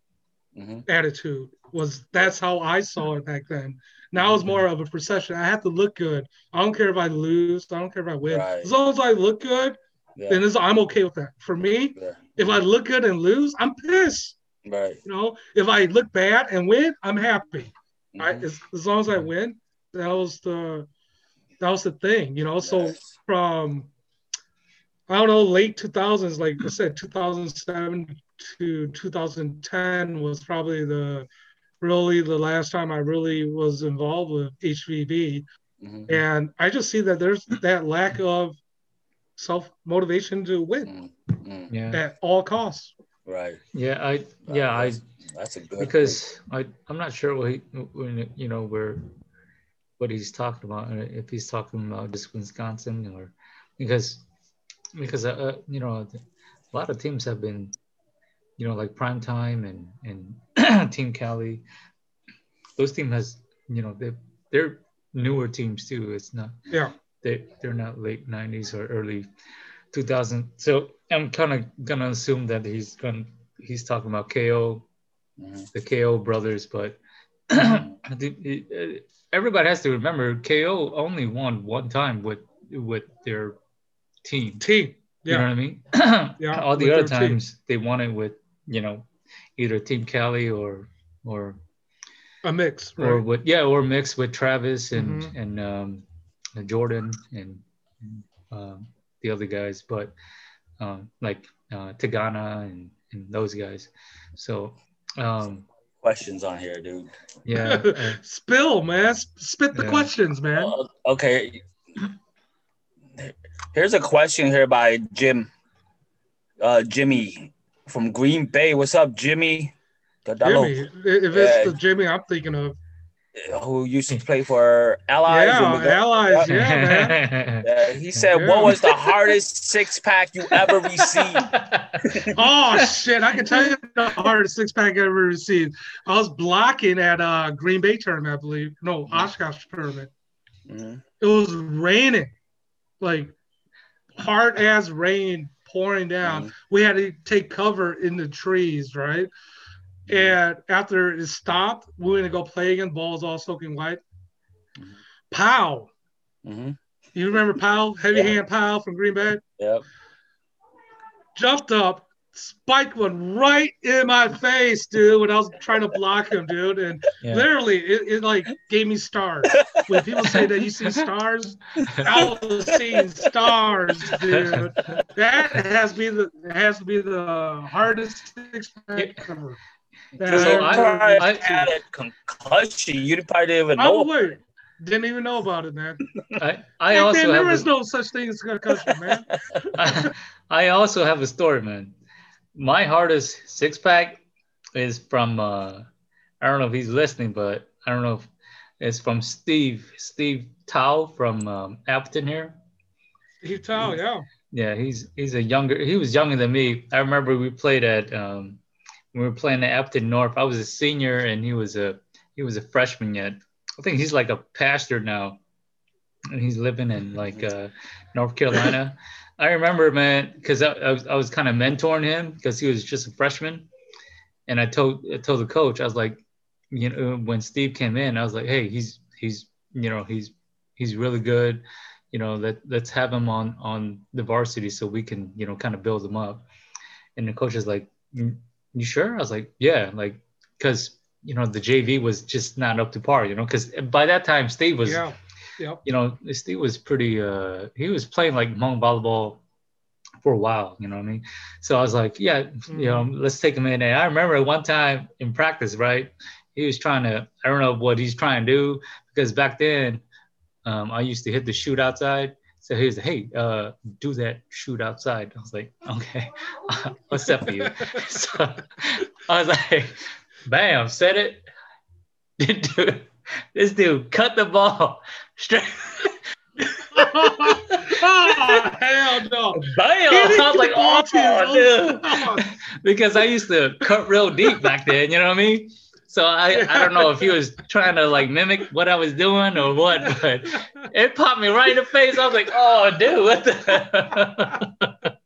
Mhm. attitude was that's how I saw it back then. Now it's more of a perception. I have to look good. I don't care if I lose. I don't care if I win. Right. As long as I look good, Yeah. then I'm okay with that. For me, yeah. if I look good and lose, I'm pissed. Right. You know, if I look bad and win, I'm happy. I, Mhm. as, as long as I win, that was the that was the thing. You know, so from I don't know late 2000s, like I said, 2007 to 2010 was probably the really the last time I really was involved with HVB, Mhm. and I just see that there's that lack of self motivation to win Mhm. Mhm. Yeah. at all costs. Right. Yeah. I, yeah, I, That's, that's a good because I I'm not sure what he when you know where what he's talking about uh, if he's talking about just Wisconsin or because because uh, uh, you know a lot of teams have been you know like prime time and and team Cali those team has you know they they're newer teams too it's not Yeah, they they're not late 90s or early 2000 so I'm kind of gonna assume that he's gonna he's talking about KO Mhm. the KO brothers, but I think it- uh, everybody has to remember KO only won one time with with their team. team. yeah. You know what I mean? Yeah, All the with other their team. times they won it with, you know, either Team Cali or or A mix, or with yeah, or mix with Travis and Mhm. and um, Jordan and um, the other guys, but um, like uh, Tagana and, and those guys. So um, Questions on here, dude. yeah, uh, Spill, man. Spit the Yeah. questions, man. Uh, okay. Here's a question here by Jim, uh, Jimmy from Green Bay. What's up, Jimmy? Jimmy, if it's Yeah. the Jimmy I'm thinking of, who used to play for Allies. yeah, got- allies, yeah, man. Yeah, he said, Yeah. "What was the hardest six pack you ever received?" Oh shit! I can tell you the hardest six pack I ever received. I was blocking at uh Green Bay tournament, I believe. No, Oshkosh tournament. Mhm. It was raining, like hard as rain pouring down. Mhm. We had to take cover in the trees, right? And after it stopped, we went to go play again. Balls all soaking wet. Mhm. Pow! Mhm. You remember Powell, heavy Yeah. hand Powell from Green Bay? Yep. jumped up, spiked one right in my face, dude, when I was trying to block him, dude. And Yeah. literally, it, it like gave me stars. When people say that you see stars, I was seeing stars, dude. That has to be the has to be the hardest six pack ever. So I I- had a concussion. You probably didn't even know. was wait. Didn't even know about it, man. I, I Back also there have is a, no such thing as a concussion, man. I, I also have a story, man. My hardest six pack is from uh, I don't know if he's listening, but I don't know if it's from Steve Steve Tao from um, Appleton here. Steve Tao, yeah. Yeah, he's he's a younger. He was younger than me. I remember we played at um, we were playing at Appleton North. I was a senior and he was a he was a freshman yet. I think he's like a pastor now, and he's living in like uh, North Carolina. I remember, man, because I, I was I was kind of mentoring him because he was just a freshman, and I told I told the coach I was like, you know, when Steve came in, I was like, hey, he's he's you know he's he's really good you know let let's have him on on the varsity so we can you know kind of build him up and the coach is like "Mm, you sure i was like yeah like because you know the jv was just not up to par you know because by that time steve was Yeah. Yep. you know steve was pretty uh he was playing like hmong volleyball for a while you know what i mean so i was like yeah you know let's take him in and i remember one time in practice right he was trying to i don't know what he's trying to do because back then um, I used to hit the shoot outside. So he was like, hey, uh, do that shoot outside. I was like, okay, what's up for you? so I was like, bam, set it. Dude, this dude cut the ball straight. oh, hell no. Bam! I was like, oh, own- dude. because I used to cut real deep back then, you know what I mean? So I, I don't know if he was trying to like mimic what I was doing or what, but it popped me right in the face. I was like, oh, dude, what the?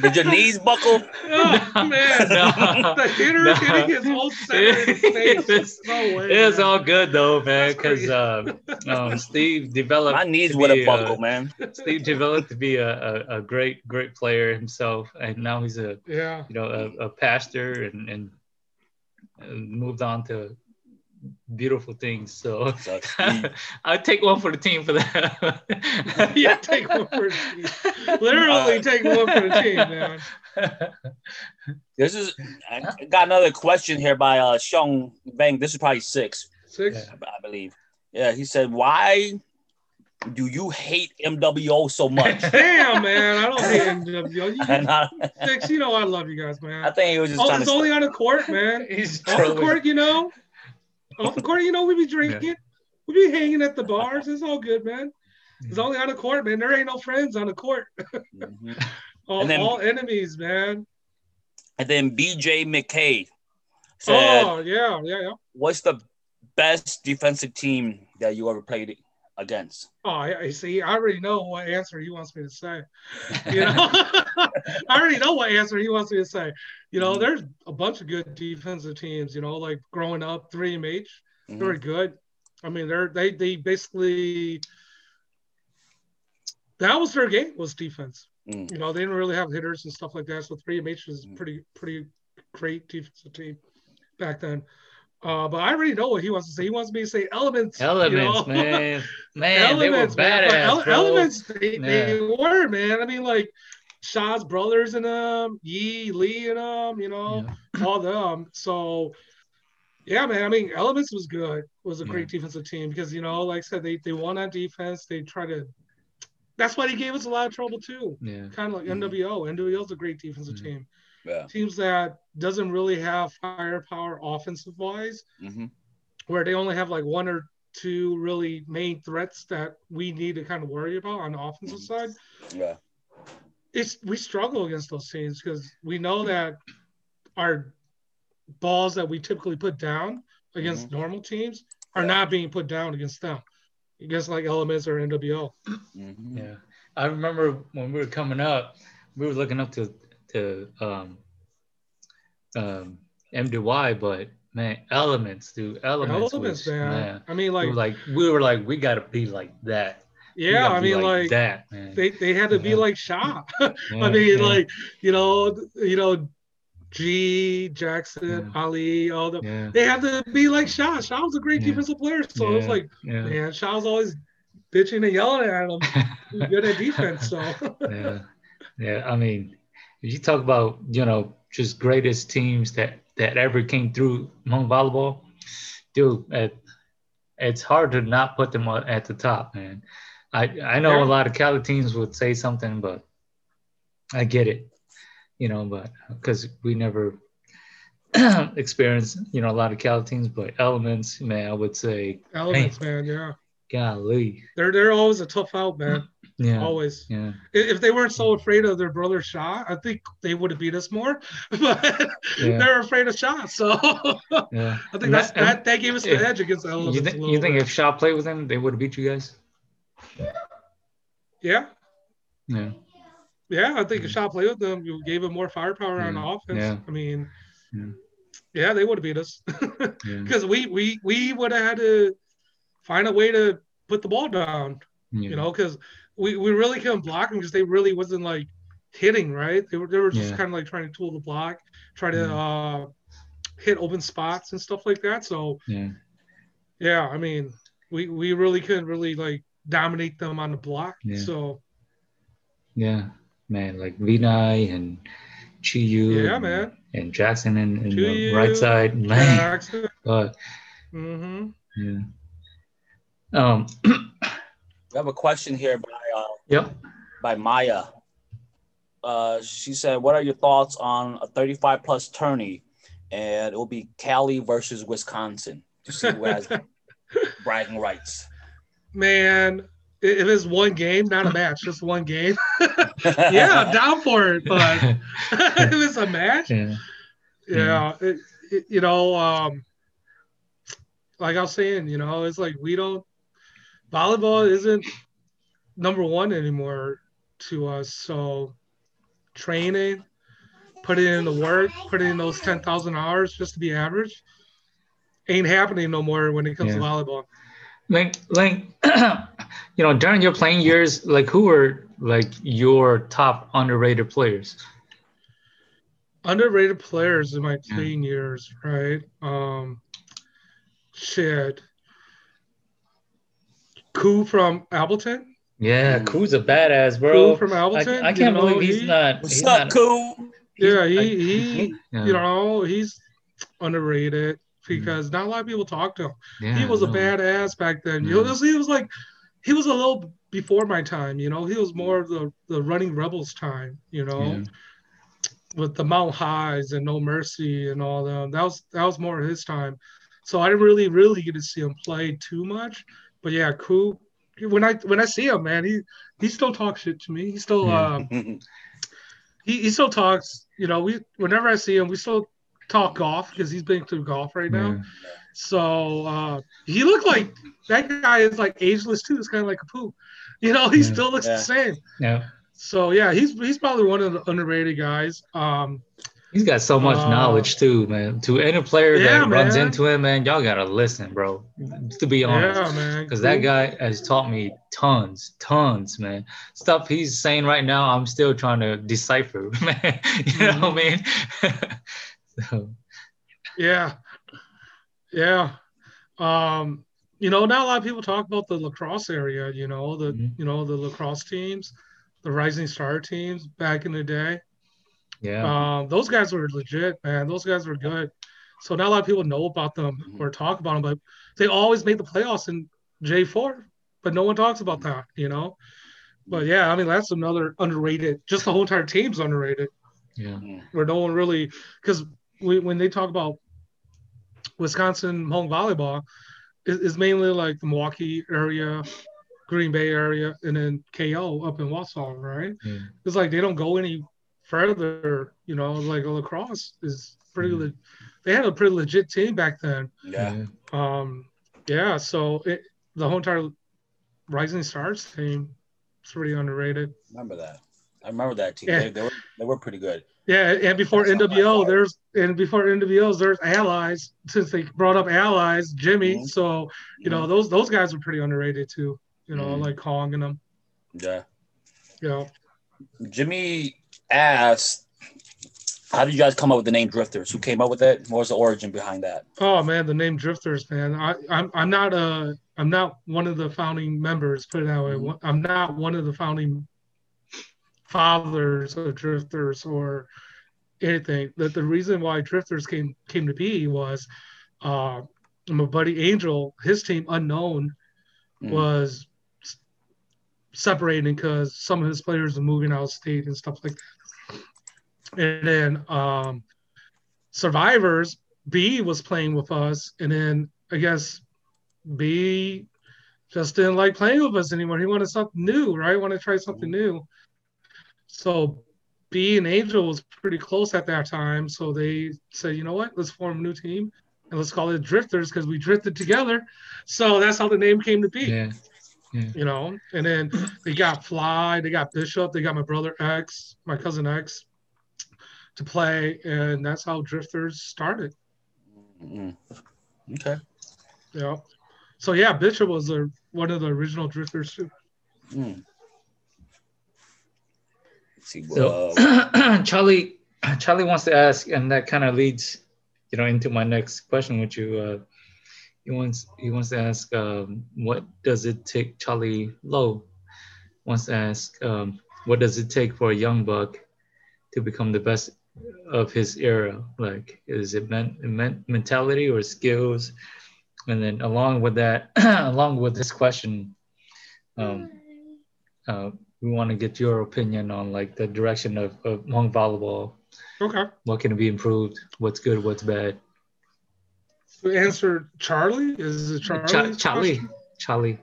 Did your knees buckle? Oh, man. No. the hitter No. hitting his whole center in his face. It's- no way. It was man. all good though, man, because um, um, Steve developed. My knees to would be, have buckled, uh, man. Steve developed to be a, a, a great, great player himself, and now he's a Yeah. you know a, a pastor and, and and moved on to beautiful things. So I'd take one for the team for that. Yeah, take one for the team. Literally take one for the team, man. this is. I got another question here by uh, Sean Bang. This is probably six, Six. I believe. Yeah, he said, "Why do you hate MWO so much?" Damn, man. I don't hate MWO. You, I, six, you know I love you guys, man. I think it was just Oh, trying it's to. only on the court, man. He's Off the court, you know. Off the court, you know, we be drinking. We be hanging at the bars. It's all good, man. It's only on the court, man. There ain't no friends on the court. Mhm. All, And then- all enemies, man. And then BJ McKay said, Oh, yeah, yeah, yeah. "What's the best defensive team that you ever played against?" Oh, I, see. I already know what answer he wants me to say. You know, I already know what answer he wants me to say. You know, Mhm. there's a bunch of good defensive teams. You know, like growing up, three MH, Mhm. very good. I mean, they're they they basically that was their game was defense. Mm. You know, they didn't really have hitters and stuff like that. So 3MH was Mm. pretty pretty great defensive team back then. Uh, but I already know what he wants to say. He wants me to say elements. you Elements, know? man. Man, they were elements, man. Ele- elements, they, they were, man. I mean, like Shaw's brothers and them, Yi, Lee and them, you know, Yeah. all them. So, yeah, man. I mean, Elements was good. Was a great defensive team because you know, like I said, they they won on defense. They try to. That's why they gave us a lot of trouble too. Yeah. Kind of like Mhm. NWO. NWO's a great defensive Mhm. team. Yeah. Teams that doesn't really have firepower offensive wise hmm where they only have like one or two really main threats that we need to kind of worry about on the offensive side. Yeah. It's we struggle against those teams because we know that our balls that we typically put down against normal teams are Yeah. not being put down against them, against like Elements or NWO. hmm Yeah, I remember when we were coming up, we were looking up to to um, um, MDY, but man, elements, dude, elements, Elements, was, man. man. I mean, like, were like we were like we gotta be like that. Yeah, I mean, like, that, man. they, they had to be like Shaw. Yeah, I mean, yeah, like, you know, you know, G, Jackson, Yeah. Ali, all the yeah, they had to be like Shaw. Shaw was a great Yeah. defensive player. So it was like, yeah, man, Shaw's always bitching and yelling at him. Good at defense. So yeah, yeah. I mean, you talk about you know just greatest teams that that ever came through Hmong volleyball, dude, it, it's hard to not put them at the top, man. I I know a lot of Cali teams would say something, but I get it, you know, but because we never experienced you know a lot of Cali teams, but elements, man, I would say, elements, man, yeah. Golly, They're they're always a tough out, man. yeah, Always. yeah, If they weren't so afraid of their brother Shaw, I think they would have beat us more. But Yeah. they're afraid of Shaw. So yeah. I think that's that- that, gave us the edge against the. You think you think bit. if Shaw played with them, they would have beat you guys? yeah. Yeah, Yeah, I think if Shaw played with them, you gave him more firepower on offense. Yeah. I mean, Yeah. they would have beat us because we we we would have had to find a way to put the ball down. yeah. You know, because we, we really couldn't block them because they really wasn't like hitting right. They were they were just Yeah. kind of like trying to tool the block, try to uh, hit open spots and stuff like that. So yeah, yeah, I mean, we we really couldn't really like dominate them on the block. So yeah, man, like Vinay and Chiyu, yeah, and, man. and Jackson in, in the right side, man. Jackson. But hmm yeah, um, We have a question here by uh, yep. by Maya. Uh, she said, "What are your thoughts on a 35 plus tourney, and it will be Cali versus Wisconsin to see who has bragging rights." Man, if it's one game, not a match, just one game. yeah, I'm down for it. But if it's a match, yeah, yeah, it, it, you know, um, like I was saying, you know, it's like we don't volleyball isn't number one anymore to us. So training, putting in the work, putting in those ten thousand hours just to be average, ain't happening no more when it comes to volleyball. like like you know during your playing years, like who were like your top underrated players? underrated players in my Yeah. years, right? Um, shit. Koo from Appleton. Yeah, Mm. Koo's a badass, Koo bro. from I, Appleton. I you can't know, believe he's he- not. What's he's up, not, cool? he's- Yeah, he, he yeah, you know, he's underrated because not a lot of people talk to him. yeah, he was a badass back then. Yeah. You know, he was like, he was a little before my time. You know, he was more of the the running rebels time. You know, Yeah. with the Mount Highs and No Mercy and all them. That was that was more of his time. So I didn't really really get to see him play too much. But yeah, cool. When I when I see him, man, he he still talks shit to me. He still um he, he still talks. You know, we whenever I see him, we still talk golf because he's been to golf right now. Yeah. So uh, he looked like that guy is like ageless too. It's kind of like a poo. You know, he Yeah. still looks Yeah. the same. Yeah. So yeah, he's he's probably one of the underrated guys. Um, He's got so much Uh, knowledge too, man. To any player Yeah, that runs man. into him, man, y'all gotta listen, bro. To be honest, Yeah, man. because that guy has taught me tons, tons, man. Stuff he's saying right now, I'm still trying to decipher, man. you know what I mean? so, Yeah. Yeah. Um, you know, not a lot of people talk about the La Crosse area, you know, the Mhm. you know, the La Crosse teams, the rising star teams back in the day. Yeah, Um, those guys were legit, man. Those guys were good. So not a lot of people know about them Mhm. or talk about them, but they always make the playoffs in J4, but no one talks about that, you know. But yeah, I mean that's another underrated. Just the whole entire team's underrated, yeah, where no one really because we, when they talk about Wisconsin Hmong volleyball, it, it's mainly like the Milwaukee area, Green Bay area, and then KO up in Wausau, right? yeah. it's like they don't go any further. You know, like La Crosse is pretty. Mhm. Le- they had a pretty legit team back then. Yeah. Um, yeah. So it, the whole entire Rising Stars team is pretty underrated. Remember that. I remember that team. Yeah. They, they were they were pretty good. Yeah, and before That's NWO, there's and before NWOs, there's allies. Since they brought up allies, Jimmy. Mhm. So you know those those guys were pretty underrated too. You know, Mhm. like Kong and them. Yeah. Yeah. Jimmy asked, "How did you guys come up with the name Drifters? Who came up with it? What was the origin behind that?" Oh man, the name Drifters, man. I, I'm I'm not a I'm not one of the founding members. Put it that way. Mhm. I'm not one of the founding fathers of Drifters or anything. That the reason why Drifters came came to be was, uh, my buddy Angel, his team Unknown, Mhm. was separating because some of his players are moving out of state and stuff like that. And then um, Survivors B was playing with us, and then I guess B just didn't like playing with us anymore. He wanted something new, right? Wanted to try something new. So B and Angel was pretty close at that time, so they said, you know what, let's form a new team and let's call it Drifters because we drifted together. So that's how the name came to be yeah. you know. And then they got Fly, they got Bishop, they got my brother X, my cousin X, to play, and that's how Drifters started. Mhm. Okay. Yeah. so yeah, Bishop was a, one of the original Drifters too. Mm. See. So uh, Charlie, Charlie wants to ask, and that kind of leads, you know, into my next question with you. Uh, he wants he wants to ask, um, what does it take? Charlie Lowe wants to ask, um, what does it take for a young buck to become the best of his era? Like, is it men, men, mentality or skills? And then along with that, along with this question, um, uh, we want to get your opinion on like the direction of, of Hmong volleyball. Okay. What can be improved? What's good? What's bad? To answer Charlie, is it Charlie? Cha- Charlie, Charlie.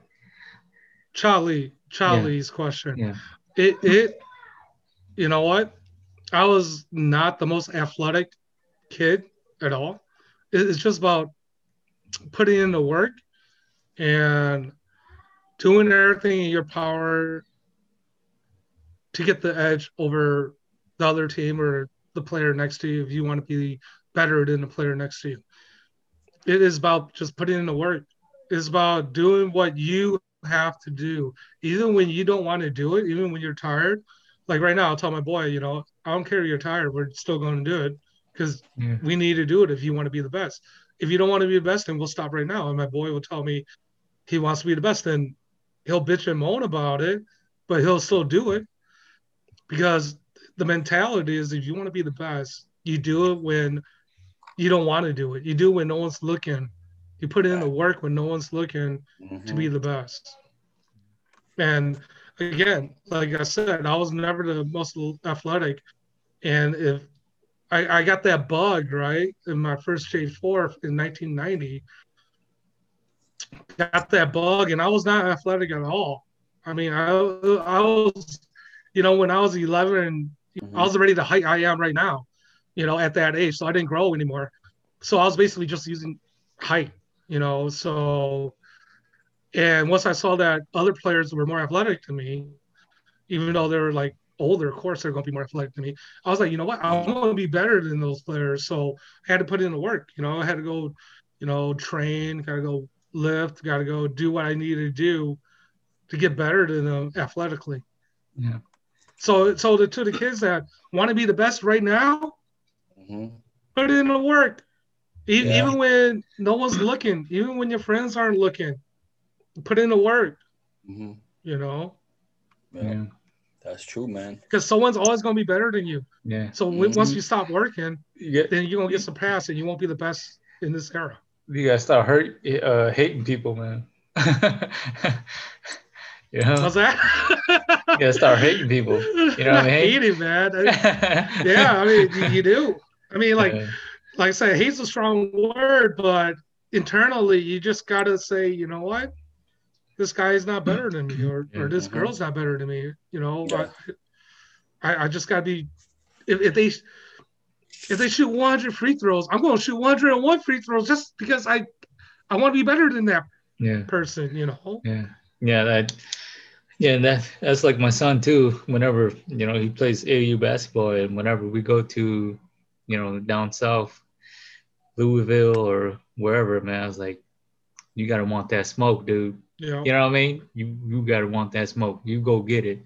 Charlie, Charlie's question. Yeah. It it you know what? I was not the most athletic kid at all. It's just about putting in the work and doing everything in your power to get the edge over the other team or the player next to you if you want to be better than the player next to you. It is about just putting in the work. It's about doing what you have to do, even when you don't want to do it, even when you're tired. Like right now, I'll tell my boy, you know, I don't care if you're tired, we're still going to do it because Yeah. we need to do it if you want to be the best. If you don't want to be the best, then we'll stop right now. And my boy will tell me he wants to be the best, then he'll bitch and moan about it, but he'll still do it because the mentality is if you want to be the best, you do it when you don't want to do it. You do it when no one's looking. You put in the work when no one's looking to mhm. be the best. And again, like I said, I was never the most athletic. And if I, I got that bug, right, in my first J4 in 1990, got that bug, and I was not athletic at all. I mean, I, I was, you know, when I was 11, I was mm-hmm. already the height I am right now, you know, at that age. So I didn't grow anymore. So I was basically just using height, you know. So, and once I saw that other players were more athletic than me, even though they were like older, of course they're going to be more athletic than me. I was like, you know what? I'm going to be better than those players. So I had to put in the work. You know, I had to go, you know, train, got to go lift, got to go do what I needed to do to get better than them athletically. Yeah. So, so the, to the kids that want to be the best right now, hmm put in the work. E- Yeah. Even when no one's looking, even when your friends aren't looking, put in the work. hmm You know, Yeah, Yeah. That's true, man. because someone's always going to be better than you. Yeah. So when, Mhm. once you stop working, You get then you're gonna get surpassed, and you won't be the best in this era. you gotta start hurt uh hating people, man. you know? How's that? You gotta start hating people. You know what I mean? Hating, man. I- yeah, I mean, you, you do. I mean, like, Yeah. like I said, hate's a strong word, but internally, you just gotta say, you know what, this guy is not better than me, or or this Mhm. girl's not better than me. You know, Yeah. I, I, just gotta be. If, if they if they shoot 100 free throws, I'm going to shoot 101 free throws just because I I want to be better than that yeah. person. You know. Yeah, yeah, that, yeah, that that's like my son too. Whenever you know he plays AAU basketball, and whenever we go to, you know, down south, Louisville or wherever, man, I was like, you gotta want that smoke, dude. You know. You know what I mean? You you gotta want that smoke. You go get it.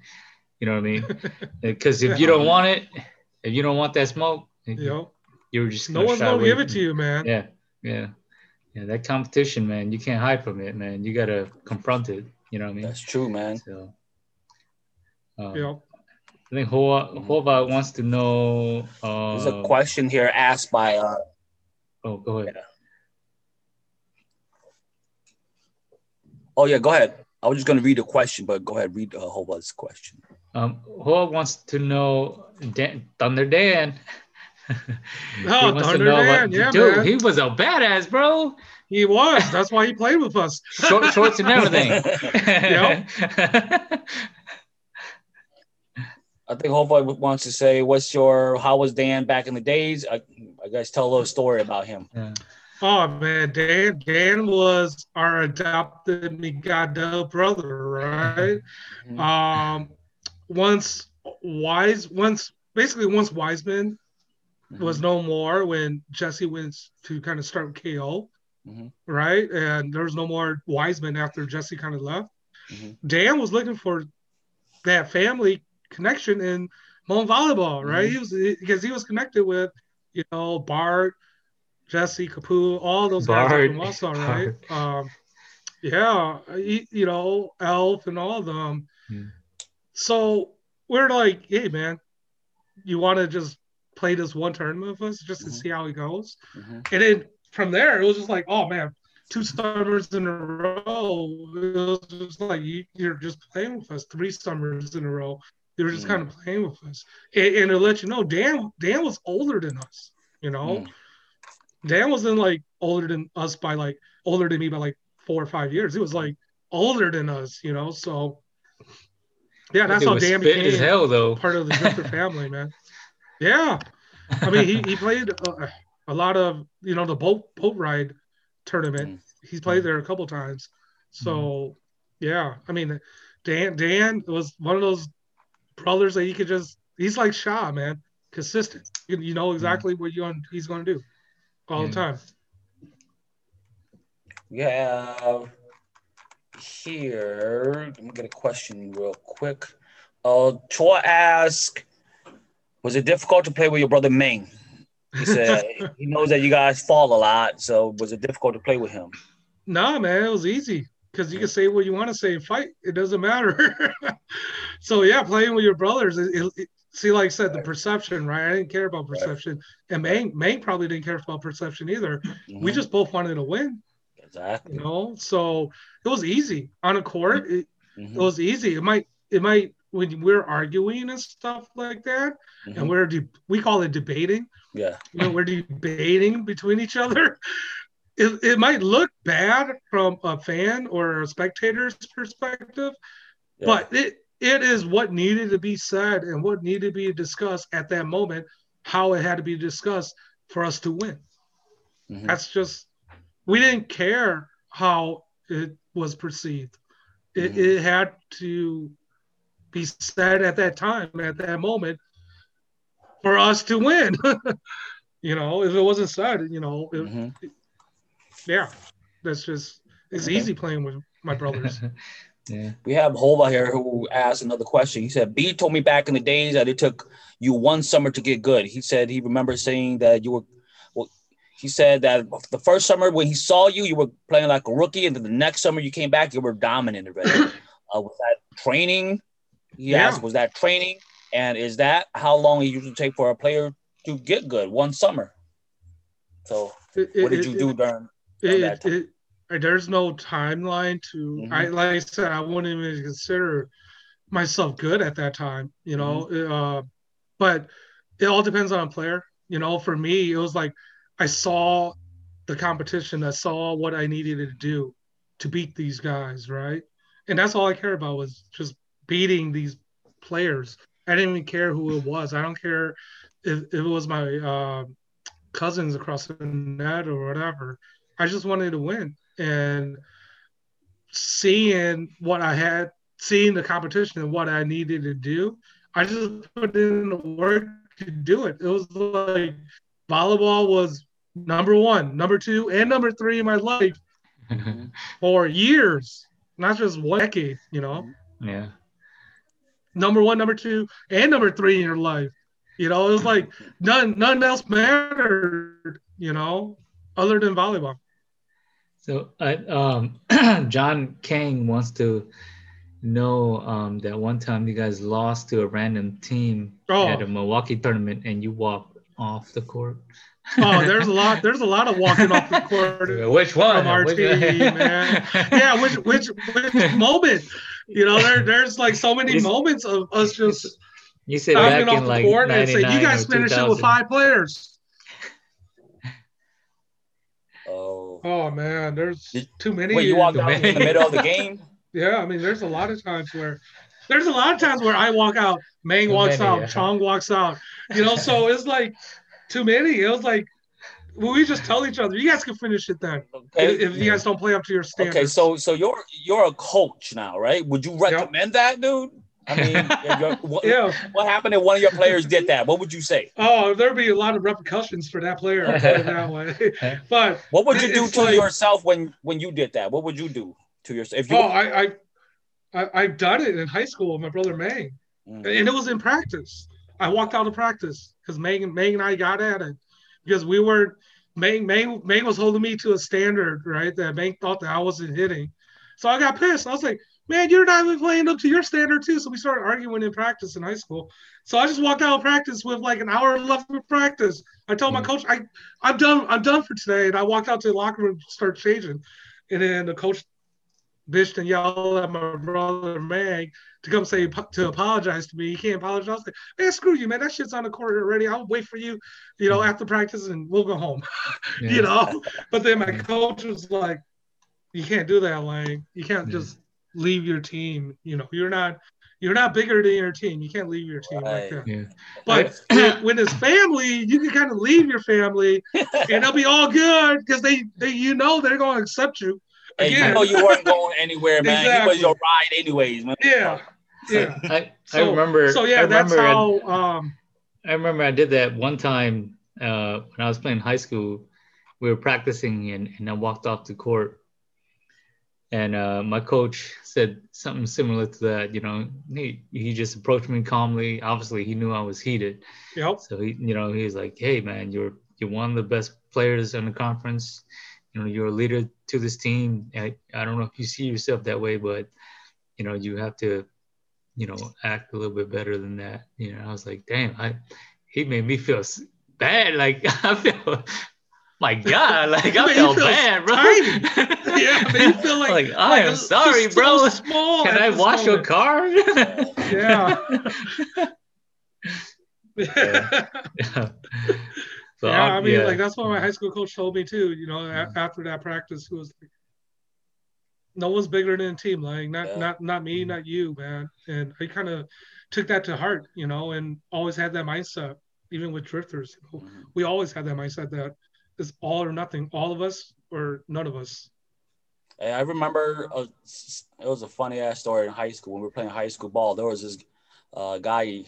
You know what I mean? Because if you don't want it, if you don't want that smoke, You know. you're just No one's gonna away give it to you, man. yeah, yeah, yeah. That competition, man, you can't hide from it, man. You gotta confront it. You know what I mean? That's true, man. So, um, You know. I think Hova, Hova wants to know. Uh, There's a question here asked by uh, Oh, go ahead. Oh yeah, go ahead. I was just gonna read the question, but go ahead, read uh, Hova's question. Um, Hova wants to know Dan, Thunder Dan. He Oh, wants to Thunder know Dan, what- yeah, dude, man. he was a badass, bro. He was. That's why he played with us. Short shorts and everything. I think Hova wants to say, "What's your? How was Dan back in the days?" I, I guess tell a little story about him. Yeah. Oh man, Dan Dan was our adopted Migado brother, right? Mhm. Um, once Wise, once basically once Wiseman was no more when Jesse went to kind of start KO, Mhm. right? And there was no more Wiseman after Jesse kind of left. Mhm. Dan was looking for that family connection in Hmong volleyball, right? Mhm. He was because he was connected with, you know, Bart, Jesse, Capu, all those guys Bart. up from Wausau, right? Um, yeah, he- you know, Elf and all of them. Hmm. So we're like, hey man, you want to just play this one tournament with us just to Mhm. see how it goes? Mhm. And then from there, it was just like, oh man, two summers in a row. It was just like you, you're just playing with us three summers in a row. They were just Mm. kind of playing with us, and, and to let you know, Dan Dan was older than us. You know, Mm. Dan wasn't like older than us by like older than me by like four or five years. He was like older than us. You know, so yeah, that's how Dan spit as became hell, though. part of the Drifter family, man. Yeah, I mean, he, he played a, a lot of you know the boat boat ride tournament. Mm. He's played mm. there a couple times. So mm-hmm. yeah, I mean, Dan Dan was one of those brothers that you could just he's like Shaw, man, consistent. You, you know mm-hmm. exactly what you he's going to do all the time. We have here. Let me get a question real quick. Uh, Troy asked, "Was it difficult to play with your brother Ming?" He said he knows that you guys fall a lot, so was it difficult to play with him? Nah, man, it was easy because you can say what you want to say and fight. It doesn't matter. so yeah, playing with your brothers. It, it- see, like I said, the perception, right? I didn't care about Right. perception, and Mang Mang probably didn't care about perception either. We Mhm. just both wanted to win, exactly. you know. So it was easy on a court. It, Mhm. it was easy. It might it might when we're arguing and stuff like that, Mhm. and we're de- we call it debating. yeah. You know, we're debating between each other. It, it might look bad from a fan or a spectator's perspective, yeah. but it it is what needed to be said and what needed to be discussed at that moment, how it had to be discussed for us to win. Mhm. That's just we didn't care how it was perceived. It, Mhm. it had to be said at that time, at that moment, for us to win. you know, if it wasn't said, you know, it, Mhm. yeah, that's just it's Okay. easy playing with my brothers. yeah. We have Hova here who asked another question. He said, B told me back in the days that it took you one summer to get good. He said he remembers saying that you were, well, he said that the first summer when he saw you, you were playing like a rookie. And then the next summer you came back, you were dominant already. uh, was that training? He Yeah. asked, was that training? And is that how long it usually take for a player to get good? One summer. So It- what it- did you it- do during? it, that it- there's no timeline to Mhm. I like I said I wouldn't even consider myself good at that time you know Mm-hmm. uh, but it all depends on a player you know for me it was like I saw the competition I saw what I needed to do to beat these guys right and that's all I care about was just beating these players I didn't even care who it was I don't care if, if it was my uh, cousins across the net or whatever I just wanted to win. And seeing what I had, seeing the competition and what I needed to do, I just put in the work to do it. It was like volleyball was number one, number two, and number three in my life for years, not just one decade, you know, yeah. number one, number two, and number three in your life. You know, it was like none, none else mattered, you know, other than volleyball. So, I, um, John Kang wants to know um, that one time you guys lost to a random team Oh. at a Milwaukee tournament and you walked off the court. Oh, there's a lot. There's a lot of walking off the court Which one? from our Which team, man. Yeah, which which which moment? You know, there there's like so many It's- moments of us just You said back knocking off in the like court and say, "You guys finished it with five players." Oh, man, there's too many. wait, you walked out in the middle of the game? Yeah, I mean, there's a lot of times where there's a lot of times where I walk out, Mang walks many, out, yeah. Chong walks out. You know, so it's like too many. It was like we just tell each other, "You guys can finish it then." Okay. If you guys don't play up to your standards. Okay, so so you're you're a coach now, right? Would you recommend that, dude? I mean, what, yeah. what happened if one of your players did that? What would you say? Oh, there'd be a lot of repercussions for that player. I'll put it that way. But What would you do to like- yourself when when you did that? What would you do to yourself? If you oh, I, I, I, I've done it in high school with my brother Mang, Mm. and it was in practice. I walked out of practice because Mang, and Mang and I got at it because we were Mang, Mang, Mang was holding me to a standard, right? That Mang thought that I wasn't hitting, so I got pissed. I was like, "Man, you're not even playing up to your standard too." So we started arguing in practice in high school. So I just walked out of practice with like an hour left of practice. I told my Mhm. coach, "I, I'm done. I'm done for today." And I walked out to the locker room, to start changing, and then the coach bitched and yelled at my brother Mang to come say to apologize to me. He can't apologize. I was like, man, screw you, man. That shit's on the court already. I'll wait for you, you know, after practice and we'll go home. Yeah. You know? But then my coach was like, You can't do that, Lang. You can't Yeah. just leave your team. You know, you're not you're not bigger than your team. You can't leave your team Right. like that. Yeah. But when, when it's family, you can kind of leave your family and they'll be all good because they, they you know they're gonna accept you. And you know you weren't going anywhere, man. You was your ride anyways, man. Yeah. Yeah. I, I remember. So yeah, I that's remember how. Um, I remember I did that one time uh, when I was playing high school. We were practicing and, and I walked off the court. And uh, my coach said something similar to that. You know, he, he just approached me calmly. Obviously, he knew I was heated. yep. So he, you know, he was like, "Hey, man, you're you're one of the best players in the conference. You know, you're a leader to this team. I, I don't know if you see yourself that way, but you know, you have to, you know, act a little bit better than that. You know, I was like, damn, I he made me feel bad. Like I feel, my God, like I felt feel bad, bro. Yeah, you feel like- like I like am a- sorry, so bro. small Can I wash your moment. car? Yeah. Yeah. So, yeah, um, I mean, yeah. like that's what my high school coach told me too. You know, a- after that practice, he was like, "No one's bigger than a team. Like, not Yeah. not not me, not you, man." And I kind of took that to heart, you know, and always had that mindset. Even with drifters, you know, Mhm. we always had that mindset that it's all or nothing, all of us or none of us. Hey, I remember s- it was a funny ass story in high school when we were playing high school ball. There was this uh, guy,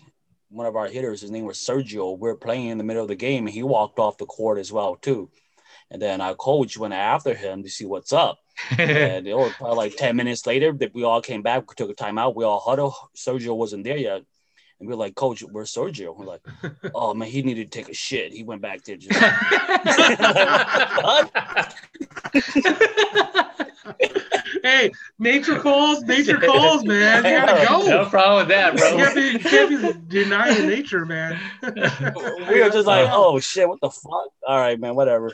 one of our hitters. His name was Sergio. We were playing in the middle of the game, and he walked off the court as well too. And then our coach went after him to see what's up. and it was probably like ten minutes later that we all came back. We took a timeout. We all huddled. Sergio wasn't there yet. And we were like, Coach, where's Sergio? We're like, oh man, he needed to take a shit. He went back there just hey, nature calls, nature calls, man. You gotta go. no problem with that, You bro. can't be, you can't be denying nature, man. we were just like, oh shit, what the fuck? All right, man, whatever.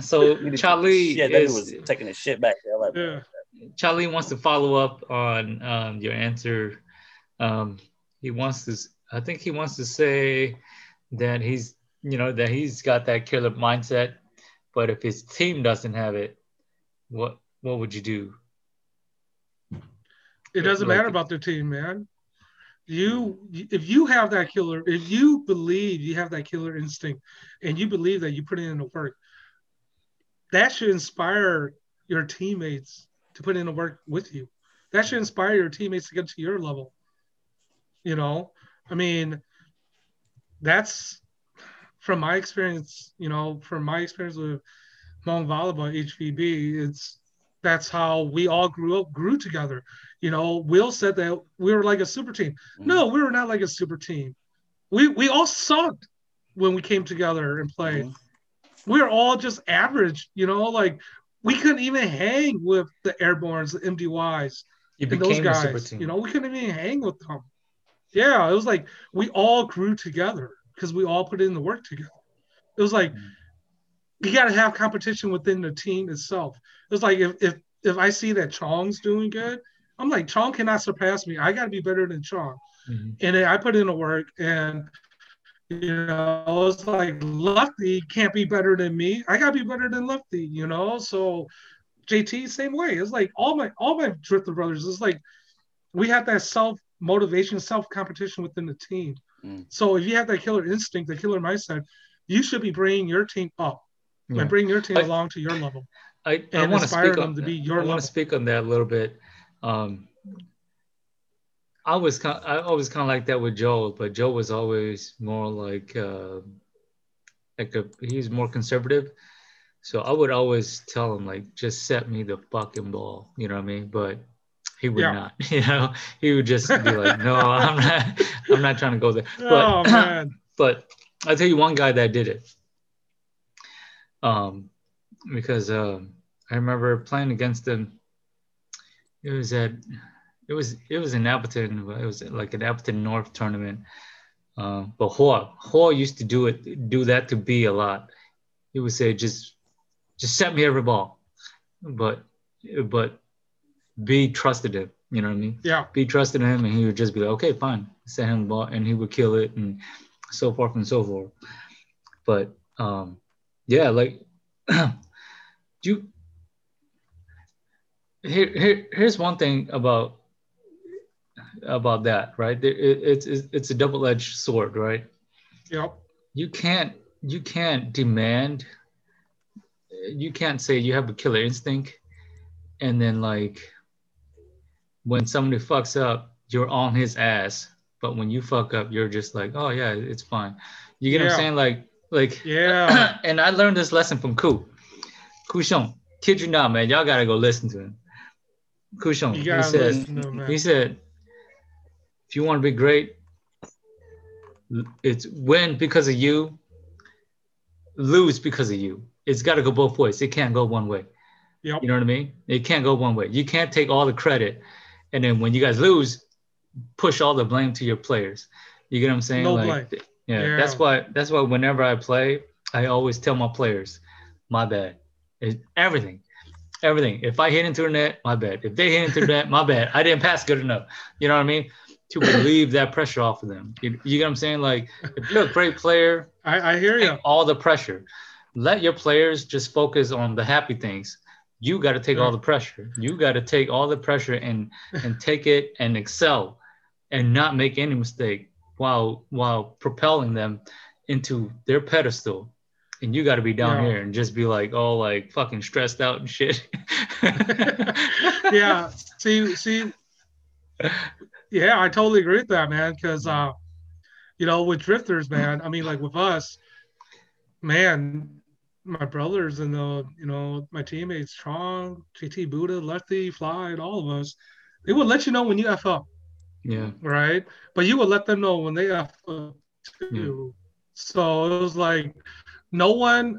So Charlie yeah, that is was taking a shit back there. Like, yeah. Charlie wants to follow up on um, your answer. Um, he wants to. I think he wants to say that he's, you know, that he's got that killer mindset, but if his team doesn't have it, what what would you do? It doesn't Like- matter about the team, man. You, if you have that killer, if you believe you have that killer instinct, and you believe that you put in the work, that should inspire your teammates to put in the work with you. That should inspire your teammates to get to your level. You know, I mean, that's from my experience. You know, from my experience with Hmong volleyball HVB, it's that's how we all grew up, grew together. You know, Will said that we were like a super team. No, we were not like a super team. We we all sucked when we came together and played. Mhm. We were all just average, you know, like we couldn't even hang with the airborns, the MDYs, and those became a super guys. You know, we couldn't even hang with them. Yeah, it was like we all grew together because we all put in the work together. It was like Mhm. You got to have competition within the team itself. It's like if if if I see that Chong's doing good, I'm like Chong cannot surpass me. I got to be better than Chong. Mhm. And then I put in the work, and you know, it's like Lefty can't be better than me. I gotta be better than Lefty. You know, so JT same way. It's like all my all my drifter brothers. It's like we have that self motivation, self competition within the team. Mm. So if you have that killer instinct, the killer mindset, you should be bringing your team up Yeah. and bring your team I- along to your level. I, I want to inspire speak them on to be that. your I want level. to speak on that a little bit. Um, I was kind, of, I always kind of like that with Joe, but Joe was always more like, uh, like a he's more conservative. So I would always tell him like, just set me the fucking ball, you know what I mean? But he would Yeah. not, you know. He would just be like, no, I'm not, I'm not trying to go there. oh But man, but I'll tell you one guy that did it. Um, because um, I remember playing against him. It was at, it was it was in Appleton. It was like an Appleton North tournament. Uh, but Hoa Hoa used to do it, do that to B a lot. He would say, just just set me every ball, but but B trusted him. You know what I mean? yeah, B trusted him, and he would just be like, okay, fine, set him the ball, and he would kill it, and so forth and so forth. But um, yeah, like you. Here, here, here's one thing about about that, right? It- it's it's it's a double-edged sword, right? yep, You can't you can't demand. You can't say you have a killer instinct, and then like when somebody fucks up, you're on his ass. But when you fuck up, you're just like, oh yeah, it's fine. You get what I'm saying? Like, like, yeah. and I learned this lesson from Ku. Ku Shong, kid you not, man. Y'all gotta go listen to him. Ku Shong, You he said, him, he said, if you want to be great, it's win because of you, lose because of you. It's got to go both ways. It can't go one way. Yep. You know what I mean? It can't go one way. You can't take all the credit, and then when you guys lose, push all the blame to your players. You get what I'm saying? No like, blame. Yeah, Yeah. That's why. That's why whenever I play, I always tell my players, "My bad." It, everything, everything. If I hit into the net, my bad. If they hit into the net, my bad. I didn't pass good enough. You know what I mean? To relieve that pressure off of them. You, you get what I'm saying? Like, if you're a great player, I, I hear you. all the pressure. Let your players just focus on the happy things. You got to take all the pressure. You got to take all the pressure and and take it and excel, and not make any mistake while while propelling them into their pedestal. and you got to be down Yeah. here and just be like all like fucking stressed out and shit. yeah. See, see, yeah, I totally agree with that, man. Because, uh, you know, with drifters, man, I mean, like with us, man, my brothers and the, you know, my teammates, Strong, JT Buddha, Lefty, Fly, and all of us, they would let you know when you F up, yeah, right? But you would let them know when they F up too. So it was like, no one,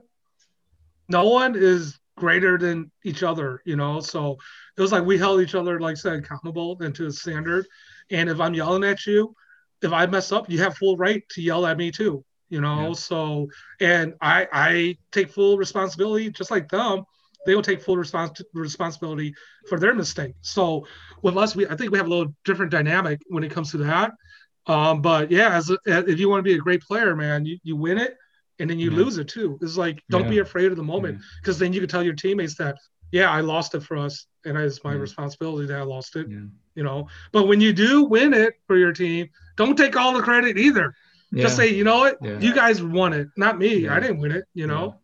no one is greater than each other, you know. So it was like we held each other, like I said, accountable and to a standard. And if I'm yelling at you, if I mess up, you have full right to yell at me too, you know. Yeah. So and I I take full responsibility, just like them. They will take full respons- responsibility for their mistake. So with us, we I think we have a little different dynamic when it comes to that. Um, but yeah, as, a, if you want to be a great player, man, you, you win it and then you Yeah. lose it too. It's like don't be afraid of the moment because then you can tell your teammates that yeah, I lost it for us, and it's my Yeah. responsibility that I lost it. yeah, You know, but when you do win it for your team, don't take all the credit either. yeah. Just say, you know what, Yeah. you guys won it, not me. Yeah. I didn't win it. You know.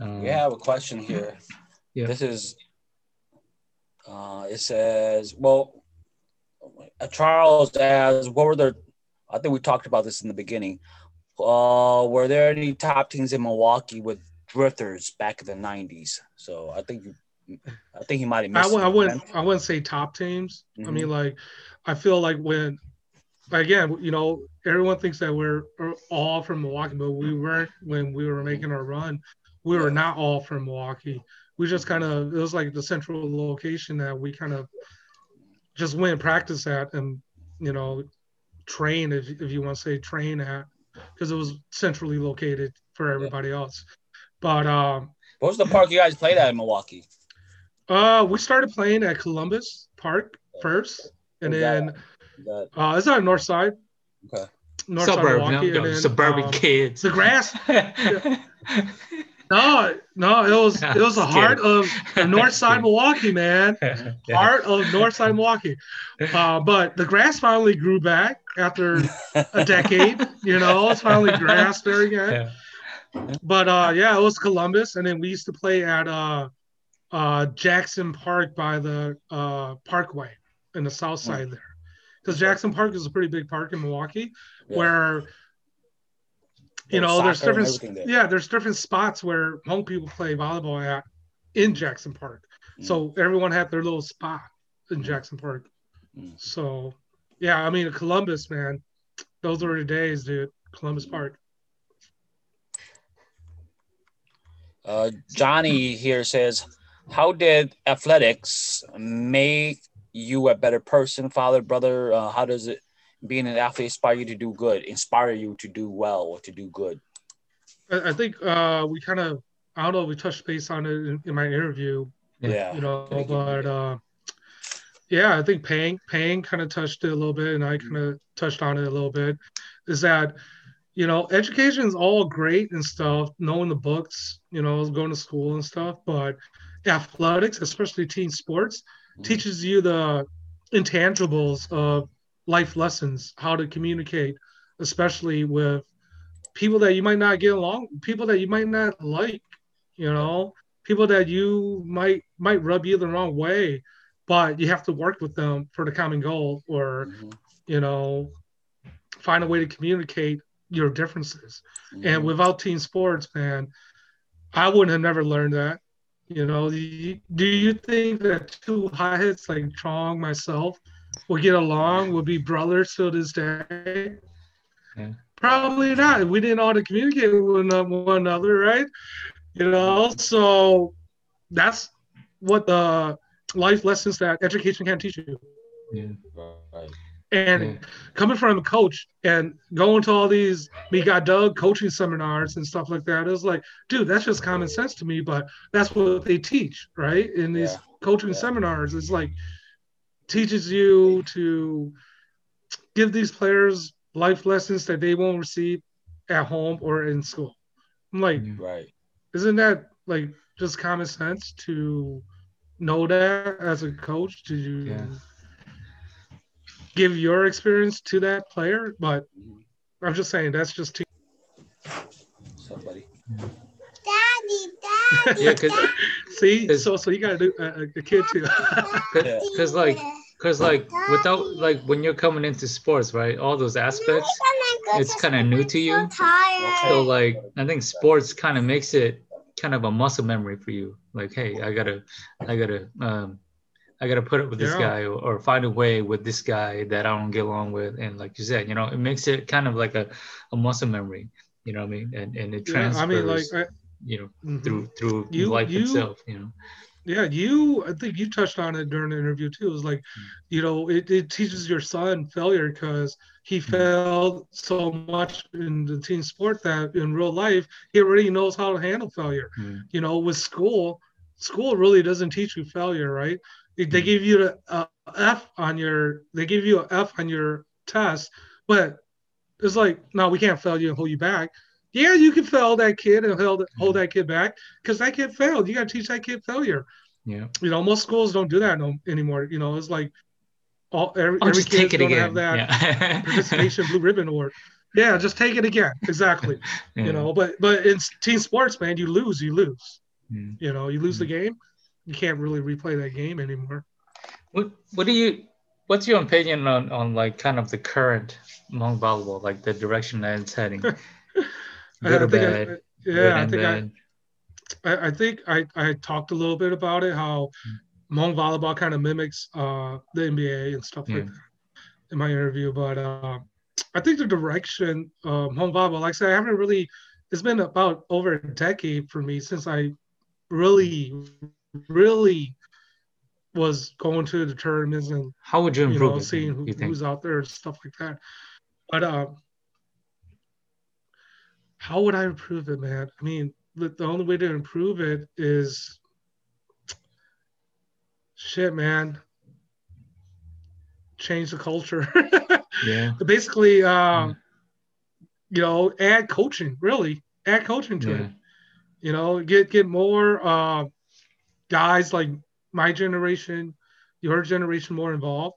Um, Yeah, I have a question here. Yeah. This is, uh, it says, well, Charles asks, what were the, I think we talked about this in the beginning. Uh, were there any top teams in Milwaukee with drifters back in the 90s? So I think you, I think he might have I, missed I wouldn't I wouldn't say top teams. I Mhm. mean, like, I feel like when, again, you know, everyone thinks that we're all from Milwaukee, but we weren't when we were making our run. We were not all from Milwaukee. We just kind of it was like the central location that we kind of just went and practice at, and you know, train if if you want to say train at, because it was centrally located for everybody else. But um, What was the park you guys played at in Milwaukee? uh, we started playing at Columbus Park first, and Was then That, uh, it's on north side. Okay. North side suburban, Milwaukee, no, and then, suburban um, kids. The grass. No, no, it was it was the heart of the north side Milwaukee, man. Heart of north side Milwaukee. Uh, but the grass finally grew back after a decade. You know, it's finally grass there again. Yeah. But uh, yeah, it was Columbus, and then we used to play at uh, uh, Jackson Park by the uh, Parkway in the south side there, because Jackson Park is a pretty big park in Milwaukee, Yeah. where you know there's different there. yeah there's different spots where Hmong people play volleyball at in Jackson Park. So everyone had their little spot in Jackson Park. Mm. So yeah, I mean Columbus, man, those were the days, dude. Columbus Park. Uh, Johnny here says, "How did athletics make you a better person, father, brother? Uh, how does it being an athlete inspire you to do good, inspire you to do well or to do good?" I, think uh, we kind of I don't know we touched base on it in, in my interview, Yeah. You know, but uh, yeah, I think Pang Pang kind of touched it a little bit, and I kind of touched on it a little bit. Is that you know, education is all great and stuff, knowing the books, you know, going to school and stuff, but athletics, especially team sports, Mhm. teaches you the intangibles of life lessons, how to communicate, especially with people that you might not get along, people that you might not like, you know, people that you might might rub you the wrong way, but you have to work with them for the common goal or, Mhm. you know, find a way to communicate your differences. Mhm. And without team sports, man, I wouldn't have never learned that. You know, do you, do you think that two high hits like Chong, myself, will get along, We'll be brothers to this day? Yeah. Probably not. We didn't know how to communicate with one another, right? You know, so that's what the life lessons that education can teach you. Yeah. Right. And Yeah. coming from a coach and going to all these we got Doug coaching seminars and stuff like that, it was like, dude, that's just common sense to me, but that's what they teach, right? In these Yeah. coaching seminars, it's like teaches you to give these players life lessons that they won't receive at home or in school. I'm like, Right. isn't that like just common sense to know that as a coach? To Yeah. give your experience to that player, but I'm just saying that's just too. Somebody. Daddy, daddy. Yeah, 'cause- daddy. See, so so you gotta do a, a kid too. Because like, because like, without like when you're coming into sports, right? All those aspects. it's kinda new to you. So like, I think sports kind of makes it kind of a muscle memory for you. Like, hey, I gotta, I gotta, um, I gotta put up with this Yeah. guy or, or find a way with this guy that I don't get along with. And like you said, you know, it makes it kind of like a, a muscle memory. You know what I mean? And and it Yeah, transfers. I mean, like, I, you know, mhm. through through You- life you- itself. You know. Yeah, you. I think you touched on it during the interview too. It was like, you know, it, it teaches your son failure because he failed so much in the team sport that in real life he already knows how to handle failure. Mm. You know, with school, school really doesn't teach you failure, right? They, they Mm. give you a, a F on your, they give you an F on your test, but it's like, no, we can't fail you and hold you back. Yeah, you can fail that kid and hold, hold that kid back because that kid failed. You got to teach that kid failure Yeah. you know most schools don't do that no, anymore you know it's like all every, Oh, every kid's it gonna again. have that yeah. participation blue ribbon award yeah just take it again exactly Yeah. you know but but in team sports man you lose you lose Mm. you know you lose the Mm-hmm. game you can't really replay that game anymore What What do you? What's your opinion on on like kind of the current Hmong volleyball, like the direction that it's heading? Good I, or I think I- yeah i think bad? I, I think i i talked a little bit about it how Hmong volleyball kind of mimics uh the nba and stuff like that in my interview but uh i think the direction of Hmong volleyball like i said i haven't really it's been about over a decade for me since i really really was going to the tournaments and How would you you know seeing who, you who's out there and stuff like that. But um how would i improve it man i mean the, the only way to improve it is shit man change the culture Yeah. basically uh Mm. you know add coaching really add coaching to Yeah. it you know get get more uh guys like my generation your generation more involved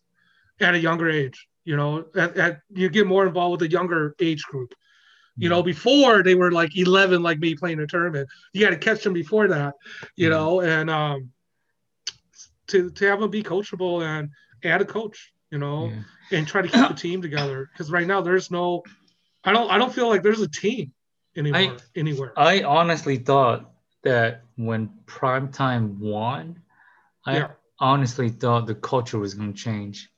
at a younger age you know at, at you get more involved with a younger age group you know before they were like 11 like me playing a tournament you got to catch them before that you Mhm. know and um to to have them be coachable and add a coach you know Yeah. and try to keep the team together because right now there's no i don't i don't feel like there's a team anymore anywhere I honestly thought that when primetime won, I Yeah. honestly thought the culture was going to change,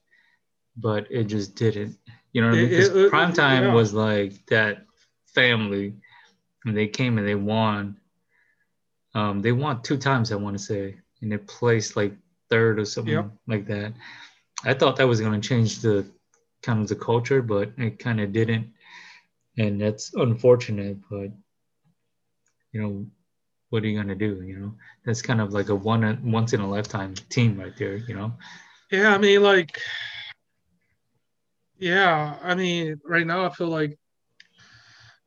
but it just didn't. You know what I It- mean? Because it- it- primetime yeah. was like that family, and they came and they won. Um, they won two times, I want to say, and they placed like third or something Yep. like that. I thought that was going to change the kind of the culture, but it kind of didn't, and that's unfortunate. But you know, what are you gonna do? You know, that's kind of like a one once in a lifetime team right there. You know, yeah i mean like yeah i mean right now i feel like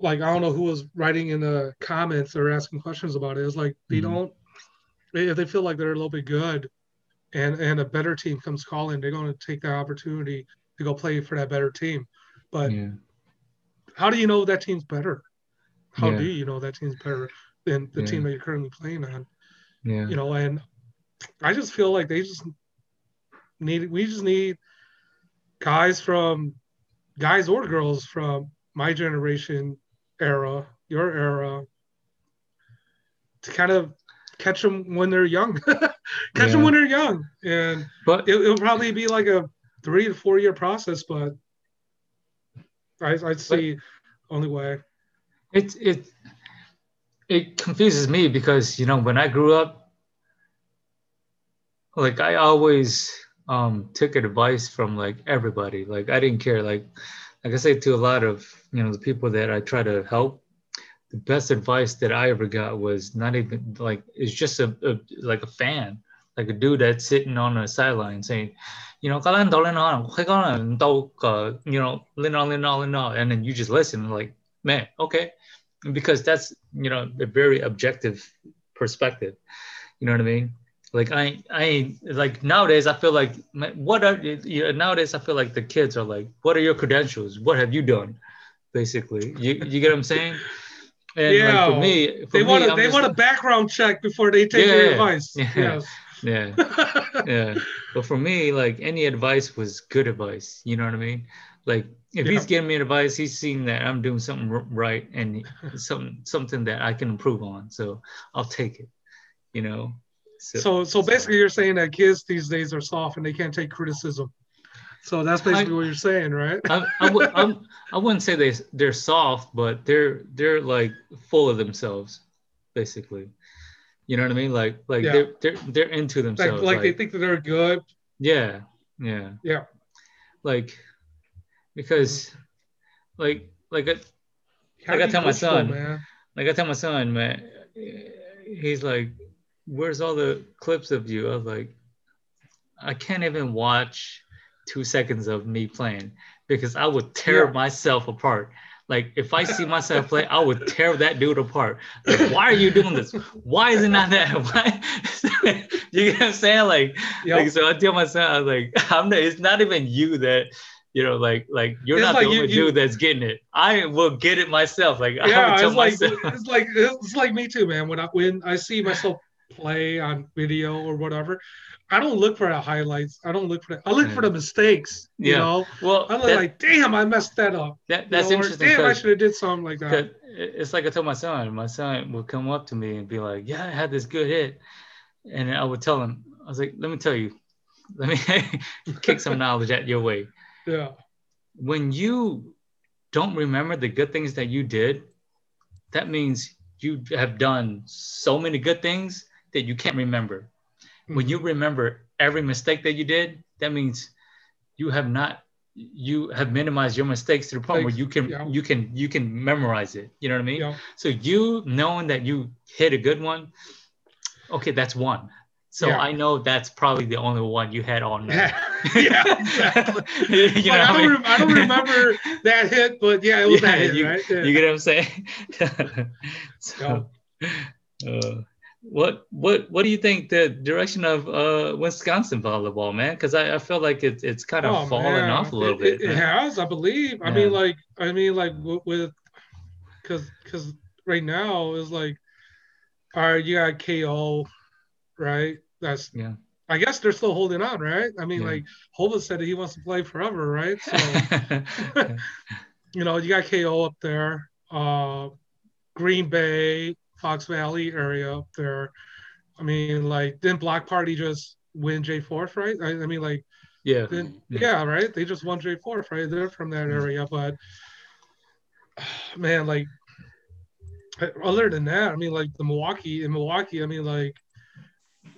like i don't know who was writing in the comments or asking questions about it it's like they Mhm. don't if they feel like they're a little bit good and and a better team comes calling they're going to take that opportunity to go play for that better team but yeah, how do you know that team's better? How Yeah. do you know that team's better than the Yeah. team that you're currently playing on? yeah, You know, and I just feel like they just need we just need guys from guys or girls from my generation era, your era, to kind of catch them when they're young, catch them when they're young, and but it, it'll probably be like a three to four year process, but I, I'd see only way. it it it confuses me because you know when I grew up, like I always um took advice from like everybody. Like I didn't care. Like like I say to a lot of you know the people that I try to help. The best advice that I ever got was not even like it's just a, a like a fan, like a dude that's sitting on the sideline saying, you know, "Ka lên đâu, lên đâu, khuấy có là đâu, uh, you know, lên on, lên on, lên on," and then you just listen like, man, okay, because that's you know a very objective perspective. You know what I mean? Like I I like nowadays I feel like my- what are you nowadays I feel like the kids are like what are your credentials? What have you done? Basically, you you get what I'm saying? And like Yeah. for me, for They want to they want a background check before they take your Yeah, advice. yeah. Yes. yeah yeah but for me like any advice was good advice you know what i mean like if he's giving me advice he's seeing that i'm doing something right and something something that i can improve on so i'll take it you know So so basically, you're saying that kids these days are soft and they can't take criticism. So that's basically what you're saying, right? I, I, would, I'm, I wouldn't say they they're soft, but they're they're like full of themselves, basically. You know what I mean? Like like Yeah. they're they're they're into Like themselves. like they think that they're good. yeah, yeah, Yeah. like because like like I, How Like I do you tell my son. man. like I tell my son, man, he's like, "Where's all the clips of you?" I was like, "I can't even watch two seconds of me playing because I would tear Yeah. myself apart." Like if I see myself play, I would tear that dude apart. Like, why are you doing this? Why is it not that? Why? you get what I'm saying? Like, Yeah. like so I tell myself, I was like, I'm not, it's not even you that, you know, like like you're It's not like the only you- dude that's getting it. I will get it myself. Like I yeah, would tell it's like myself. it's like it's like me too, man. When I when I see myself play on video or whatever, I don't look for the highlights. I don't look for the, I look for the mistakes. You Yeah. know, Well, I look that- like, damn, I messed that up. that, You that's know, or, interesting Damn, I should have did something like that. it's like I told my son. My son would come up to me and be like, "Yeah, I had this good hit," and I would tell him, "I was like, let me tell you, let me kick some knowledge at your way. Yeah, When you don't remember the good things that you did, that means you have done so many good things that you can't remember. when you remember every mistake that you did, that means you have not you have minimized your mistakes to the point where you can yeah. you can you can memorize it. You know what I mean? yeah, So you knowing that you hit a good one, okay, that's one. So Yeah. I know that's probably the only one you had on night. yeah, yeah, exactly. you know Like, I, don't mean? rem- I don't remember that hit, but yeah, it was that hit, you, right? Yeah. you get what I'm saying? so, uh, what what what do you think the direction of uh, Wisconsin volleyball, man? Because I, I feel like it's it's kind of Oh, falling man. off a little It- bit. It, it has, I believe. I mean, like, I mean, like with, because because right now is like, all right, you got KO, right? That's Yeah. I guess they're still holding on, right? I mean, Yeah. like Hova said that he wants to play forever, right? So you know, you got KO up there, uh, Green Bay, Fox Valley area up there. I mean, like, didn't Block Party just win J Fourth, right? I, I mean, like, yeah. then, Yeah. yeah. right. They just won J Fourth, right? They're from that mm-hmm. area, but man, like, other than that, I mean, like the Milwaukee in Milwaukee, I mean, like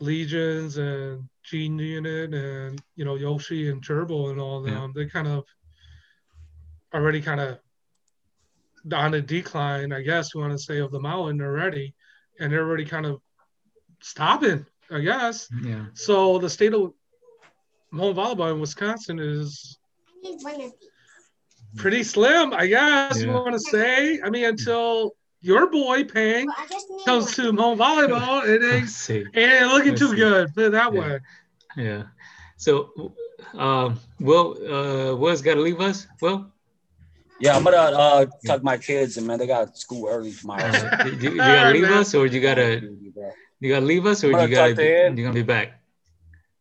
Legions and Gene Unit and you know Yoshi and Turbo and all them, Yeah. they kind of already kind of on a decline, I guess you want to say, of the mountain already, and they're already kind of stopping, I guess. yeah. So the state of Hmong volleyball in Wisconsin is I need one of these. pretty slim, I guess you want to say. I mean, until your boy Pang Well, I just need comes to Hmong volleyball, it Let's ain't, see. it ain't looking Let's too see. good. Put it that Yeah. way. Yeah. So, um, Will, uh, Will's got to leave us. Will, Yeah, I'm gonna uh tuck my kids and man, they got school early tomorrow. uh, you, you gotta leave us, or you gotta you gotta leave us, or you gotta tuck you're gonna be back.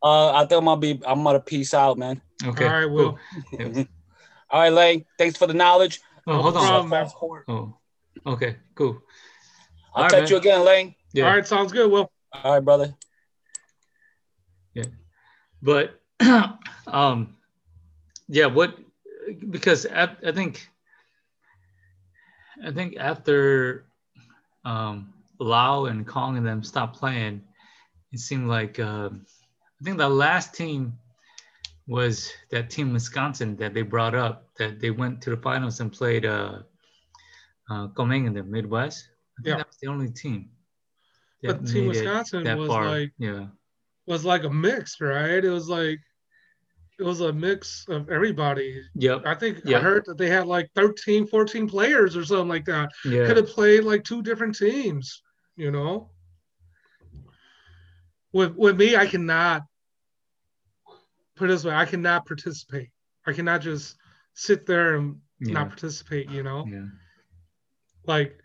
Uh, I think I'm gonna be. I'm gonna peace out, man. Okay. All right, Will. cool. Yeah. All right, Lane. Thanks for the knowledge. Oh, hold on. problem, man. Oh, okay, cool. I'll All right, catch man. you again, Lane. Yeah. All right, sounds good, Will. All right, brother. Yeah, but um yeah what because I, I think i think after um lau and kong and them stopped playing it seemed like um i think the last team was that team wisconsin that they brought up that they went to the finals and played uh uh Komeng in the midwest i think Yeah. that was the only team But Team Wisconsin was far. like yeah was like a mix, right? It was like it was a mix of everybody. yep I think I heard that they had like 13, 14 players or something like that. yeah Could have played like two different teams, you know. with with me, I cannot put it this way. I cannot participate. I cannot just sit there and Yeah. not participate. You know, Yeah. like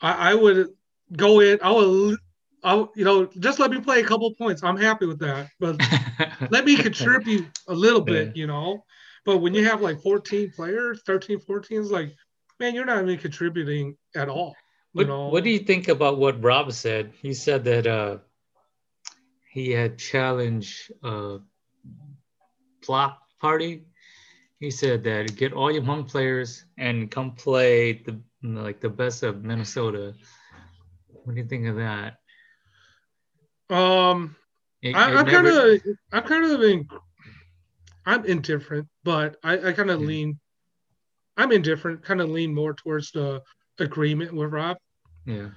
I, I would go in. I would. I, would- you know, just let me play a couple points. I'm happy with that. But let me contribute a little bit, Yeah. you know. But when you have like 14 players, 13, 14, it's like, man, you're not even contributing at all. What, know, what do you think about what Rob said? He said that uh, he had challenged uh, Block Party. He said that get all your Hmong players and come play the like the best of Minnesota. What do you think of that? Um, It- I, I'm kind of, I'm kind of in, I'm indifferent, but I, I kind of Yeah. lean, I'm indifferent, kind of lean more towards the agreement with Rob. Yeah.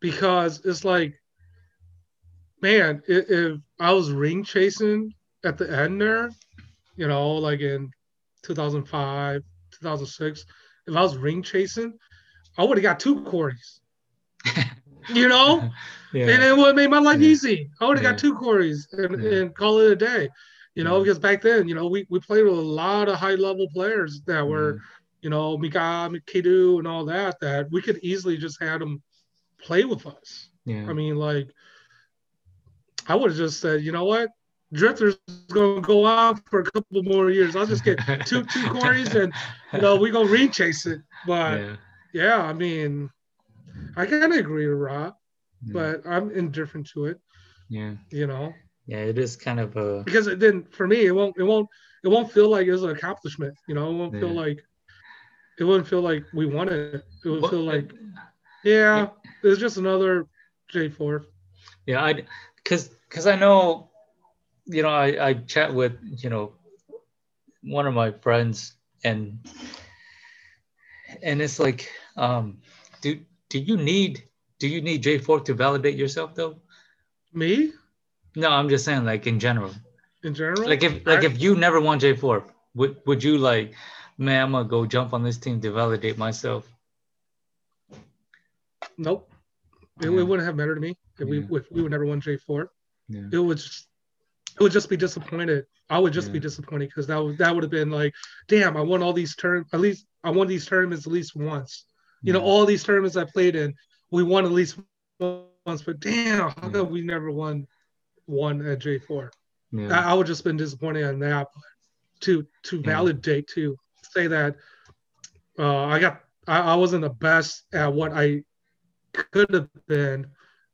Because it's like, man, if, if I was ring chasing at the end there, you know, like in 2005, 2006, if I was ring chasing, I would have got two Corys, you know, yeah and it would have made my life Yeah. easy. I would have Yeah. got two Corys and, and call it a day, you know, because back then, you know, we, we played with a lot of high level players that mm-hmm. were, you know, Mika, Kidu, and all that, that we could easily just had them play with us. yeah I mean, like, I would have just said, you know what, Drifter's gonna go on for a couple more years. I'll just get two two Corys and you know we go ring chase it. But yeah, yeah, I mean, I kind of agree with Rob, yeah, but I'm indifferent to it. yeah You know, yeah it is kind of a because it then for me, it won't it won't it won't feel like it was an accomplishment. You know, it won't feel like it wouldn't feel like we won it. It would What- feel like yeah, it's just another J four. Yeah, I because because I know, you know, I I chat with you know one of my friends and and it's like, um, do do you need do you need J four to validate yourself though? Me No, I'm just saying like in general. in general, Like if like I- if you never won J four, would would you like, man, I'm gonna go jump on this team to validate myself? Nope. It, Yeah. it wouldn't have mattered to me if we if we would never won J four. Yeah. It would just it would just be disappointed. I would just be disappointed because that would that would have been like, damn, I won all these terms. At least I won these tournaments at least once. You know, all these tournaments I played in, we won at least once. But damn, how Yeah. come we never won one at J four? Yeah. I, I would just been disappointed on that. But to to Yeah. validate to say that uh, I got I, I wasn't the best at what I could have been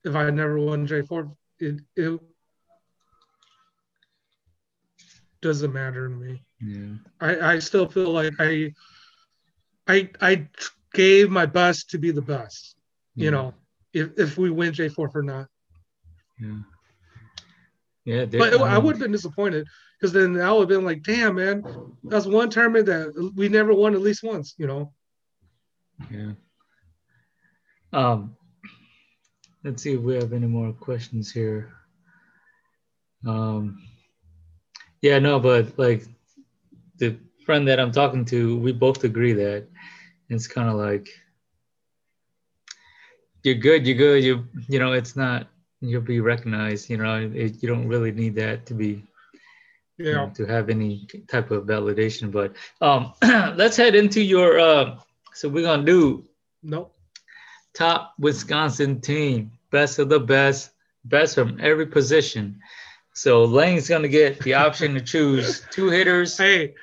if I never won J four. It it doesn't matter to me. yeah. I, I still feel like I I I gave my best to be the best. You know, if if we win J four for not. Yeah. Yeah. But it, I would have been disappointed because then I would have been like, damn, man, that's one tournament that we never won at least once, you know? Yeah. Um, let's see if we have any more questions here. Um, yeah, no, but like the friend that I'm talking to, we both agree that it's kind of like you're good, you're good, you you know, it's not you'll be recognized, you know, it, you don't really need that to be you know, Yeah. to have any type of validation. But um, let's head into your. Uh, so we're gonna do Nope. top Wisconsin team, best of the best, best from every position. So Lane's gonna get the option to choose two hitters, Hey,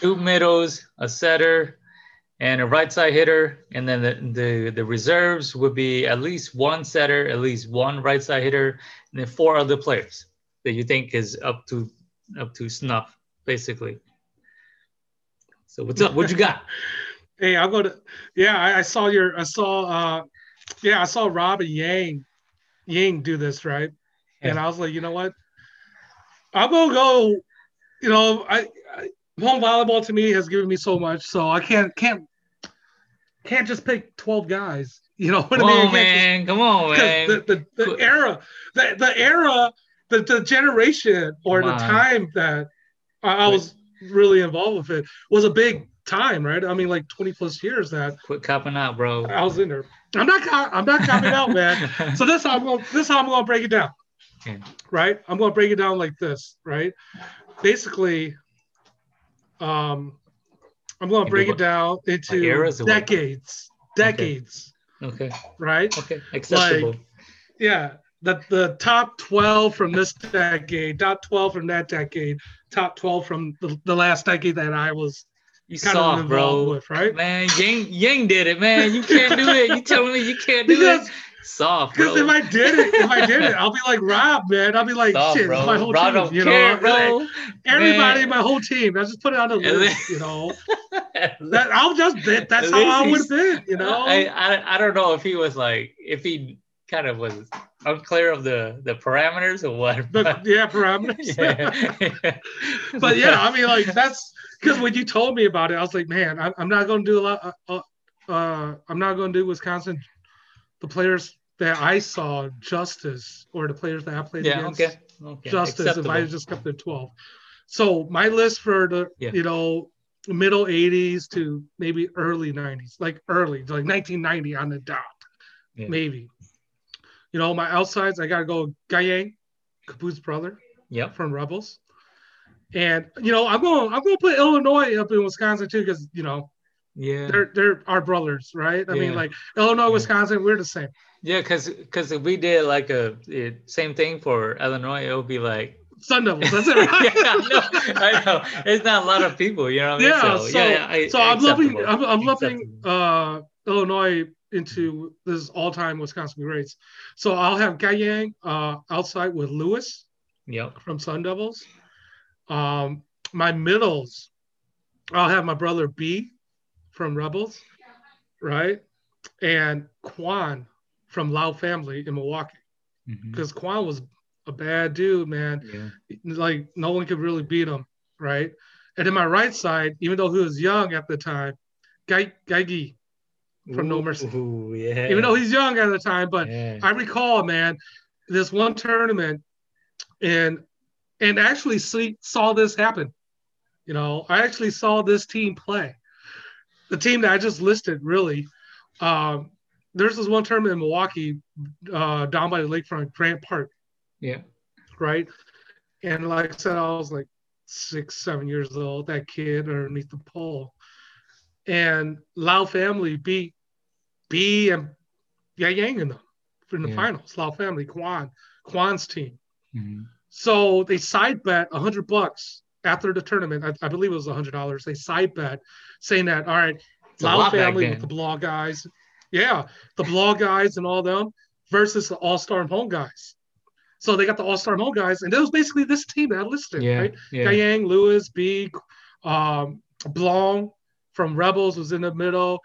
two middles, a setter, and a right side hitter. And then the, the, the reserves would be at least one setter, at least one right side hitter, and then four other players that you think is up to up to snuff, basically. So what's up? What you got? hey, I'll go to, yeah, I, I saw your, I saw, uh, yeah, I saw Rob and Yang, Yang do this, right? And I was like, you know what? I'm to go, you know, I, I, Hmong volleyball to me has given me so much. So I can't, can't, can't just pick 12 guys. You know what Come I mean? on, man. Come on, man. the, the, the era, the, the era, the, the generation or Come the on. time that I, I was really involved with it was a big time, right? I mean, like 20 plus years that Quit copping out, bro. I was in there. I'm not. I'm not coming out, man. So this how I'm going. This how I'm going to break it down. Okay. Right. I'm going to break it down like this. Right. Basically, um, I'm going to break it down into eras or what? decades. Decades. okay. Right. Okay. Acceptable. Yeah. The the top 12 from this decade, top 12 from that decade, top 12 from the, the last decade that I was you kind of involved bro. with, right? Man, Yang Yang did it, man. You can't do it. You telling me you can't do Because it? Soft. Because if I did it, if I did it, I'll be like Rob, man. I'll be like, Soft, shit, my whole Rob team, you care, know. bro. Everybody, Man. my whole team. I just put it on the list, you know. That I'll just that, that's how I would have you know. I, I I don't know if he was like if he kind of was unclear of the the parameters or what. but yeah, parameters. yeah. but yeah, I mean, like that's because when you told me about it, I was like, man, I, I'm not going to do a lot. Uh, uh, I'm not going to do Wisconsin. The players that I saw justice, or the players that I played yeah. against. Okay. Okay. justice if Acceptable. I just kept it 12. So my list for the Yeah. you know middle 80s to maybe early 90s, like early, like 1990 on the dot, Yeah. maybe. You know, my outsides, I gotta go Gayang, Caboose brother yeah, from Rebels. And you know, I'm gonna I'm gonna put Illinois up in Wisconsin too, because you know, Yeah. they're they're our brothers, right? I mean, like Illinois, Yeah. Wisconsin, we're the same. Yeah, because because if we did like a it, same thing for Illinois, it would be like Sun Devils, that's it, right? yeah, no, I know it's not a lot of people, you know. What I mean? yeah, so, so, yeah, I, so I'm acceptable. I'm, I'm Acceptable. uh Illinois into this all-time Wisconsin greats. So I'll have Guyang uh outside with Lewis Yep. from Sun Devils. Um my middles, I'll have my brother B from Rebels, right? And Quan from Lau family in Milwaukee. Mhm. Because Quan was a bad dude, man Yeah. like no one could really beat him, right? And in my right side, even though he was young at the time, Gai Gaigi, From No Mercy. Ooh, yeah. even though he's young at the time, but yeah. I recall, man, this one tournament, and and actually see, saw this happen. You know, I actually saw this team play. The team that I just listed, really. Um, there's this one tournament in Milwaukee, uh, down by the lakefront, Grant Park. yeah. right? And like I said, I was like six, seven years old, that kid underneath the pole. And Lao family beat B and Yang Yang in them in the Yeah. finals. Lao family, Kwan, Kwan's team. Mhm. So they side bet a hundred bucks after the tournament. I, I believe it was a hundred dollars. They side bet saying that, all right, It's a Lao lot back family with the blog guys. Yeah, the blog guys and all them versus the all-star Hmong guys. So they got the all-star Hmong guys, and it was basically this team that I listed, Yeah. right? Yeah. Guyang, Lewis, B, um, Blong from Rebels was in the middle,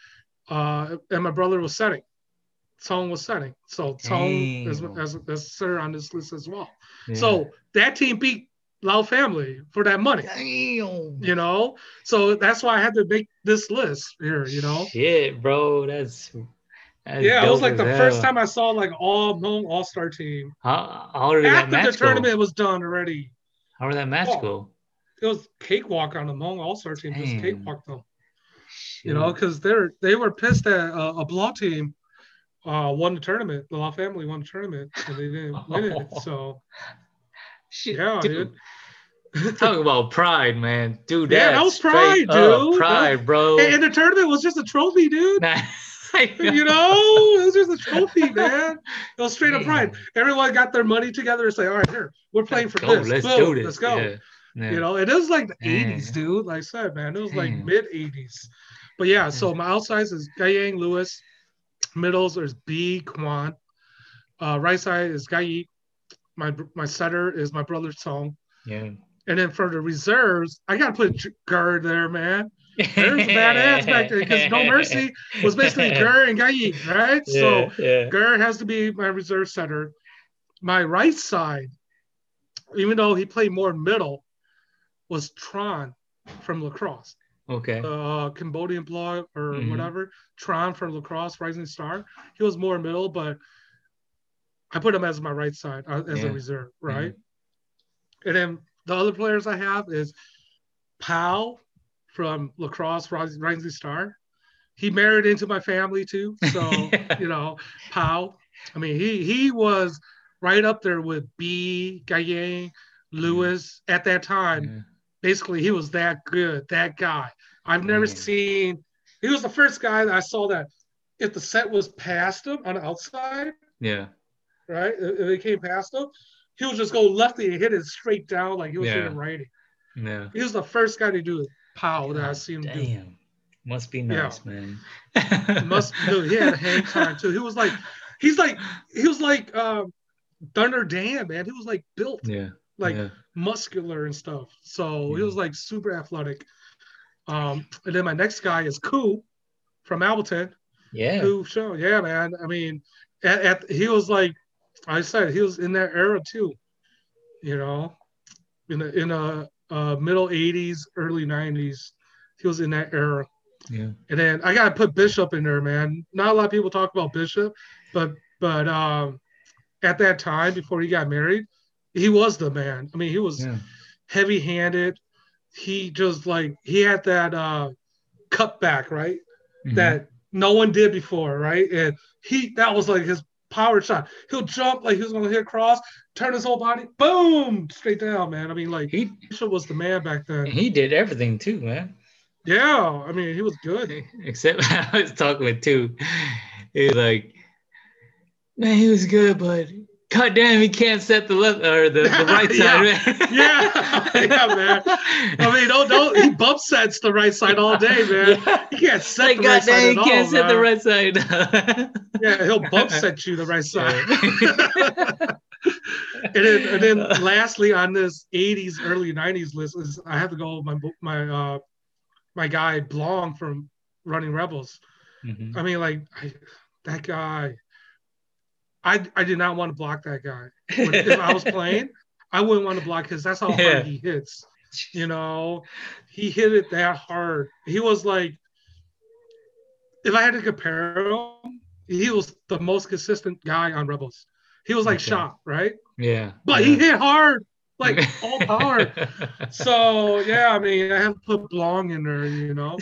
uh, and my brother was setting. Tone was setting. So Tone is as as sir on this list as well. yeah. So that team beat Lao family for that money, Damn. you know. So that's why I had to make this list here, you know. Shit, bro. That's, that's yeah, it was like the as first time I saw like all Hmong all star team How, how did that after the match go? tournament was done already. How did that match Oh, go? It was cakewalk on the Hmong all star team, just Damn. cakewalk them. You know, because they're they were pissed that uh, a Blah team uh, won the tournament. The Lao family won the tournament, and they didn't win it. So Shit, yeah, dude. dude. Talk about pride, man, dude. Yeah, that that's was pride, dude. Pride, bro. and, and the tournament was just a trophy, dude. Nah, you know, it was just a trophy, man. It was straight up pride. Everyone got their money together and say, all right, here, we're playing for Go, this. let's Boom, do this. Let's go. Yeah. Yeah. You know, it is like the Man. 80s, dude. Like I said, man, it was like Man. mid 80s. But yeah, so my outsides is Guyang Lewis. Middles is B Kwan. Uh, right side is Gai. My my setter is my brother's song. yeah. And then for the reserves, I gotta put J- Gerd there, man. Gerd's a badass back there because No Mercy was basically Gerd and Gai, right? Yeah, So yeah. Has to be my reserve center. My right side, even though he played more middle, was Tron from La Crosse, Okay. uh, Cambodian blog or Mhm. whatever. Tron from La Crosse, Rising Star. He was more middle, but I put him as my right side uh, as Yeah. a reserve, right? And then the other players I have is Powell from La Crosse, Ris- Rising Star. He married into my family too. So Yeah. you know, Powell. I mean, he he was right up there with B, Gayen, Lewis at that time. Yeah. Basically, he was that good, that guy. I've never Yeah. seen. He was the first guy that I saw that if the set was past him on the outside, Yeah. right? If if it came past him, he would just go lefty and hit it straight down like he was Yeah. hitting righty. Yeah. He was the first guy to do it. Pow that I seen him Damn. Must be Yeah. nice, man. do. Must dude, he had a hang time too. He was like, he's like, he was like um, Thunder Dan, man. He was like built, Yeah. like yeah. muscular and stuff. So he was like super athletic. Um, and then my next guy is Koo from Appleton. Yeah. Koo show, yeah, man. I mean, at, at he was like, I said, he was in that era too. You know, in the in a uh, middle '80s, early '90s, he was in that era. Yeah. And then I gotta put Bishop in there, man. Not a lot of people talk about Bishop, but but um, at that time before he got married, he was the man. I mean, he was Yeah. heavy-handed. He just like he had that uh, cutback, right? Mhm. That no one did before, right? And he that was like his power shot. He'll jump like he was gonna hit across, turn his whole body, boom, straight down, man. I mean, like he was the man back then. he did everything too, man. Yeah, I mean, he was good. Except I was talking with two. He was like, man, he was good, but god damn, he can't set the left or the, the right side, man. Yeah. Yeah, man. I mean, don't don't he bump sets the right side all day, man. Yeah. He can't set Like, the right god side damn, he at can't all, set the right side. Yeah, he'll bump set you the right side. Yeah. and then and then lastly on this 80s early 90s list is I have to go with my my uh my guy Blong from Running Rebels. Mhm. I mean like I, that guy I I did not want to block that guy. If I was playing, I wouldn't want to block because that's how Yeah. hard he hits. You know, he hit it that hard. He was like if I had to compare him, he was the most consistent guy on Rebels. He was like Okay. shot, right? Yeah. But yeah. he hit hard, like all power. so yeah, I mean, I have to put Blong in there, you know.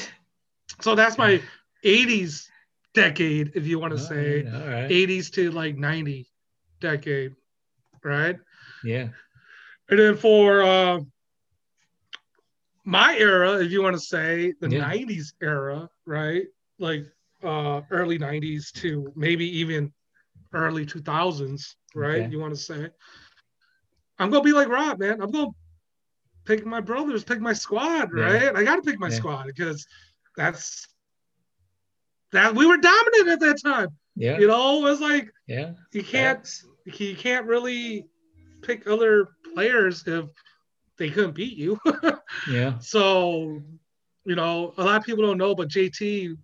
So that's my '80s decade, if you want to All say right, right. '80s to like '90 decade, right? Yeah. And then for uh, my era, if you want to say the Yeah. '90s era, right? Like uh, early '90s to maybe even early 2000s, right? Okay. You want to say? I'm gonna be like Rob, man. I'm gonna pick my brothers, pick my squad, Yeah. right? I got to pick my Yeah. squad because that's that we were dominant at that time. Yeah. You know, it was like Yeah. you can't Facts. you can't really pick other players if they couldn't beat you. Yeah. so, you know, a lot of people don't know, but JT,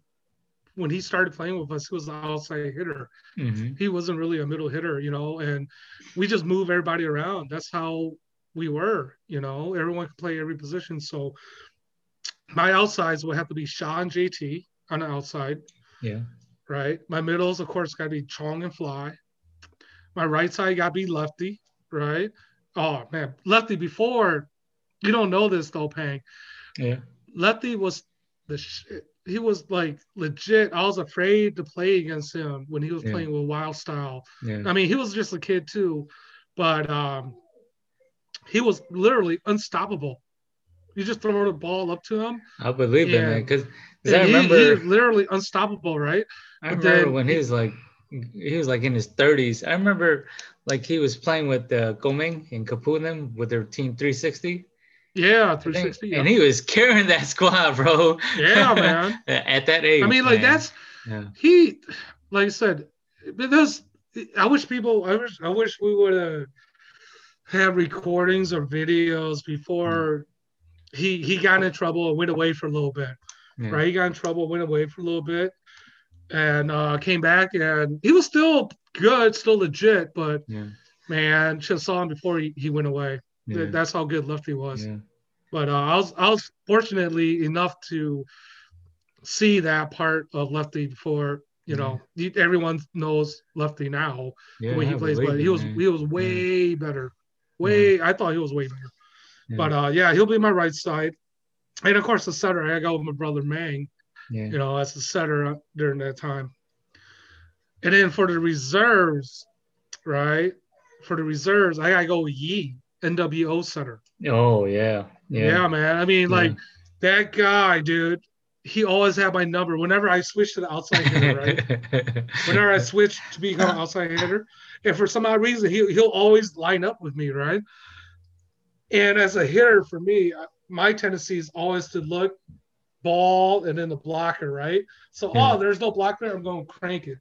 when he started playing with us, he was an outside hitter. hmm He wasn't really a middle hitter, you know, and we just move everybody around. That's how we were, you know, everyone could play every position. So my outsides would have to be and JT on the outside Yeah. right? My middles, of course, got to be Chong and Fly. My right side got to be Lefty, right? Oh man, Lefty before you don't know this though, Pang. Yeah. Lefty was the shit. He was like legit. I was afraid to play against him when he was Yeah. playing with Wild Style. Yeah. I mean, he was just a kid too, but um, he was literally unstoppable. You just throw the ball up to him. I believe it, Yeah. man. Because I and he- remember, he literally unstoppable, right? I but remember then when he was like, he was like in his 30s. I remember like he was playing with uh, Goming and Kapunim with their team 360. Yeah, I think, 360. And he was carrying that squad, bro. Yeah, man. At that age. I mean, like man. that's Yeah. he. Like I said, because I wish people. I wish. I wish we would have recordings or videos before he he got in trouble and went away for a little bit. Yeah. Right, he got in trouble, went away for a little bit, and uh, came back, and he was still good, still legit. But Yeah. man, have saw him before he, he went away. Yeah. That's how good Lefty was. but uh, I was I was fortunately enough to see that part of Lefty before you know everyone knows Lefty now the way he plays, but he was he was way better, way I thought he was way better. Yeah. But uh, yeah, he'll be my right side. and of course the setter. I go with my brother Mang. Yeah. You know, as a setter during that time. And then for the reserves, right? For the reserves, I gotta go with Yee, NWO setter. Oh yeah. Yeah, Yeah. man. I mean, Yeah. like that guy, dude. He always had my number. Whenever I switched to the outside hitter, right? Whenever I switched to become an outside hitter, and for some odd reason, he he'll always line up with me, right? And as a hitter, for me, my tendency is always to look ball and then the blocker, right? So, Yeah. oh, there's no blocker. I'm going to crank it.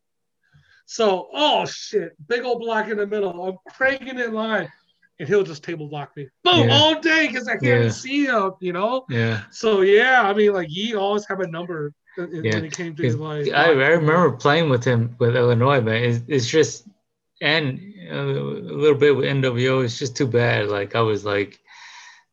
So, oh shit, big old block in the middle. I'm cranking in line, and he'll just table block me. Boom, Yeah. all day because I can't Yeah. see him, you know. yeah. So yeah, I mean, like he always have a number Yeah. when it came to 'Cause like. I, I remember playing with him with Illinois, man. It's, it's just and uh, a little bit with NWO. It's just too bad. Like I was like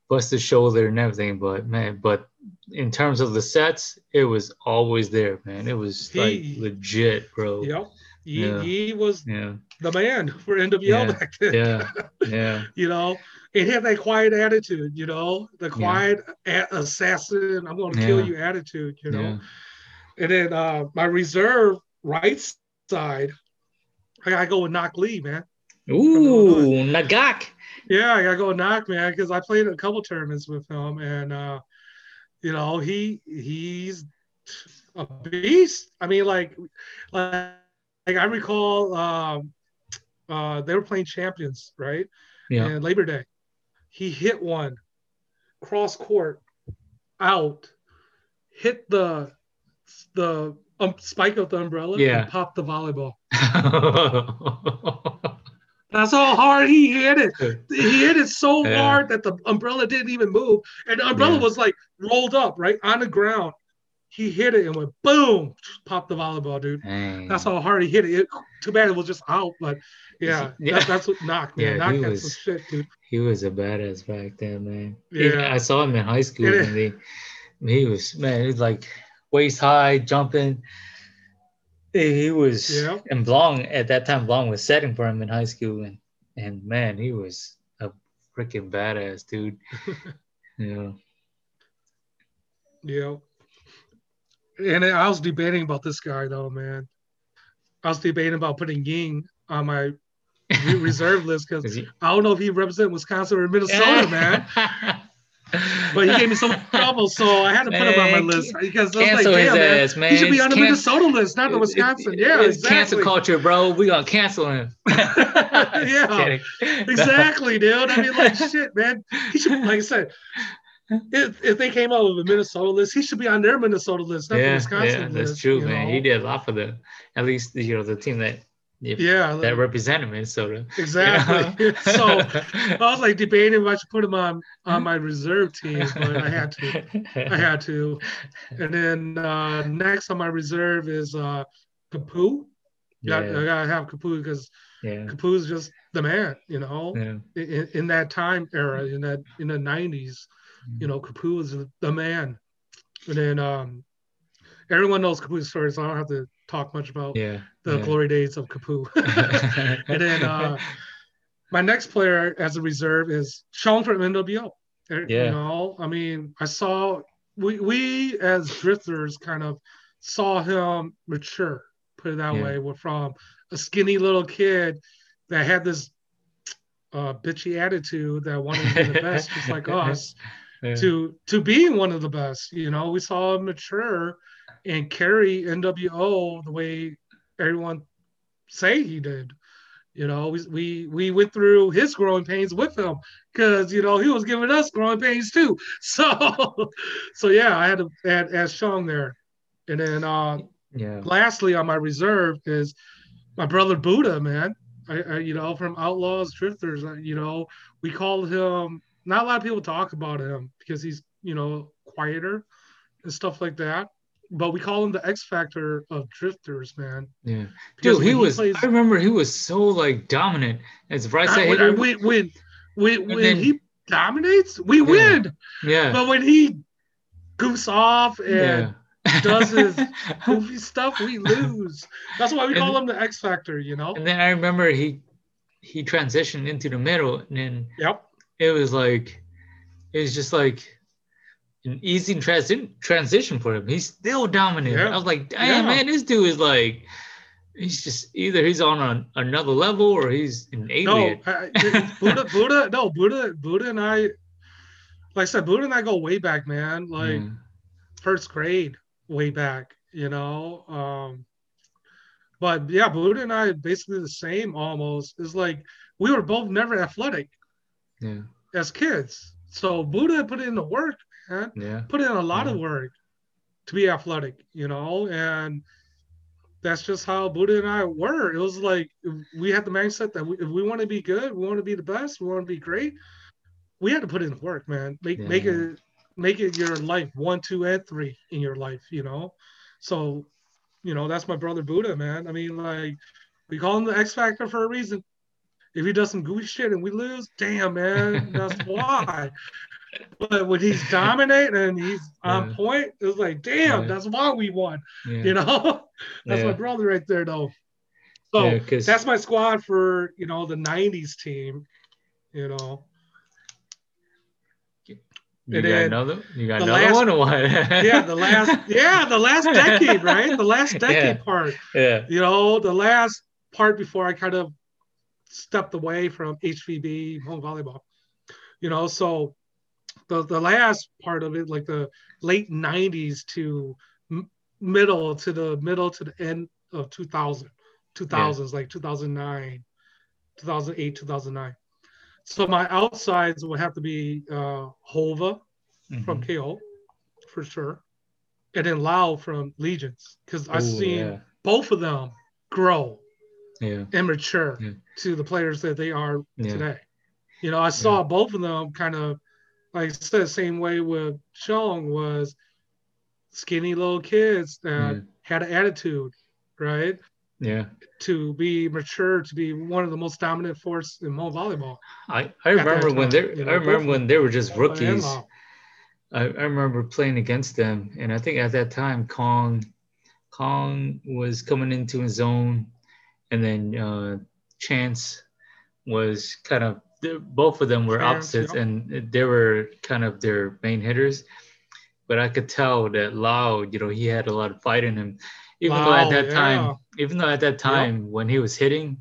bust busted shoulder and everything, but man, but in terms of the sets, it was always there, man. It was like He- legit, bro. Yep. He, Yeah. he was Yeah, the man for NWO Yeah. back then. yeah, yeah, you know, he had that quiet attitude, you know, the quiet a- assassin, I'm going to kill you attitude, you know. yeah. And then uh, my reserve right side, I gotta go with Knock Lee, man. Ooh, Nagak. Yeah, I gotta go with Knock, man, because I played a couple tournaments with him, and uh, you know, he he's a beast. I mean, like, like, like I recall, um, uh, they were playing champions, right? Yeah. And Labor Day, he hit one cross court out, hit the the um, spike of the umbrella, Yeah. and popped the volleyball. That's how hard he hit it. He hit it so Yeah. hard that the umbrella didn't even move, and the umbrella Yeah. was like rolled up right on the ground. He hit it and went boom, popped the volleyball, dude. Dang. That's how hard he hit it. it too bad it was just out, but yeah, Yeah. That, that's what knocked man. Yeah, knocked he was- some shit, dude. He was a badass back then, man. Yeah. I saw him in high school and he, he was man, he was like waist high, jumping. He was Yeah. and Blanc at that time Blanc was setting for him in high school and and man, he was a freaking badass dude. yeah. Yeah. And I was debating about this guy though, man. I was debating about putting Ying on my reserve list because I don't know if he represents Wisconsin or Minnesota, man. But he gave me some trouble, so I had to put him on my list because I was like, Cancel his damn, man, ass, man. he should be on the can- Minnesota list, not the Wisconsin. it- yeah, it's exactly. cancel culture, bro. We gonna cancel him. Yeah, Kidding. exactly, dude. I mean, like, shit, man. He should, like I said, if, if they came out with a Minnesota list, he should be on their Minnesota list, not the yeah, Wisconsin yeah, list. that's true, man. know? He did a lot for the, at least you know the team that if, Yeah, that represented Minnesota. you exactly. know? so I was like debating if I should put him on on my reserve team, but I had to. I had to. And then uh, next on my reserve is uh, Capu. yeah, I gotta have Capu because yeah, Capu's just the man, you know. yeah. In, in that time era, in that in the '90s, you know, Capu was the man. And then um, everyone knows Capu's story, so I don't have to talk much about yeah. the glory days of Capu. and then uh, my next player as a reserve is Sean from NWO. Uh, Yeah. You know, I mean, I saw we we as drifters kind of saw him mature, put it that Yeah. way, We're from a skinny little kid that had this uh, bitchy attitude that wanted to be the best, just like us, Yeah. to to being one of the best. You know, we saw him mature and carry NWO the way everyone say he did. You know, we we, we went through his growing pains with him because you know he was giving us growing pains too. So so yeah, I had to add add Sean there. And then uh yeah. lastly on my reserve is my brother Buddha, man. I, I you know, from Outlaws Drifters, uh, you know, we called him not a lot of people talk about him because he's, you know, quieter and stuff like that. But we call him the X Factor of drifters, man. Yeah. Because Dude, he when was. plays- I remember he was so like dominant as side Uh, hitter. when, when, when, when then- he dominates, we win. Yeah. But when he goofs off and yeah. does his goofy stuff, we lose. That's why we And- call him the X Factor, you know? and then I remember he he transitioned into the middle, and then Yep. it was like it was just like an easy transition transition for him. He's still dominant. Yeah. I was like, damn Yeah. man, this dude is like, he's just either he's on an, another level or he's an No, alien. I, I- Buddha, Buddha, no, Buddha, Buddha and I, like I said, Buddha and I go way back, man. Like Yeah. first grade, way back, you know. Um, but yeah, Buddha and I basically the same almost. It's like we were both never athletic yeah, as kids. So Buddha put in the work, man. yeah, Put in a lot of Mhm. work to be athletic, you know, and that's just how Buddha and I were. It was like we had the mindset that we, if we want to be good, we want to be the best, we want to be great. We had to put in the work, man. Make make it make it your life one, two, and three in your life, you know. So, you know, that's my brother Buddha, man. I mean, like we call him the X Factor for a reason. If he does some goofy shit and we lose, damn man, that's why. But when he's dominating and he's on Yeah. point, it's like, damn, Yeah. that's why we won. yeah. You know, that's my brother right there, though. So that's my squad for you know the '90s team. You know, you and got another, you got another last- one or what? yeah, the last, yeah, the last decade, right? The last decade part. yeah, You know, the last part before I kind of stepped away from HVB Hmong volleyball. You know, so the the last part of it, like the late '90s to m- middle to the middle to the end of 2000, 2000s, like 2009, 2008, 2009. So my outsides would have to be uh, Hova from Mhm. KO for sure, and then Lau from Legions because I've seen yeah, both of them grow yeah, and mature Yeah. to the players that they are Yeah. today. You know, I saw both of them kind of, like I said, the same way with Chong was skinny little kids that Yeah. had an attitude, right? yeah. To be mature, to be one of the most dominant force in Hmong volleyball. I, I remember when they you know, I remember when they were just rookies. I, I remember playing against them, and I think at that time Kong Kong was coming into his own, and then uh, Chance was kind of both of them were opposites, and they were kind of their main hitters. But I could tell that Lau, you know, he had a lot of fight in him, even though at that yeah. time, even though at that time when he was hitting,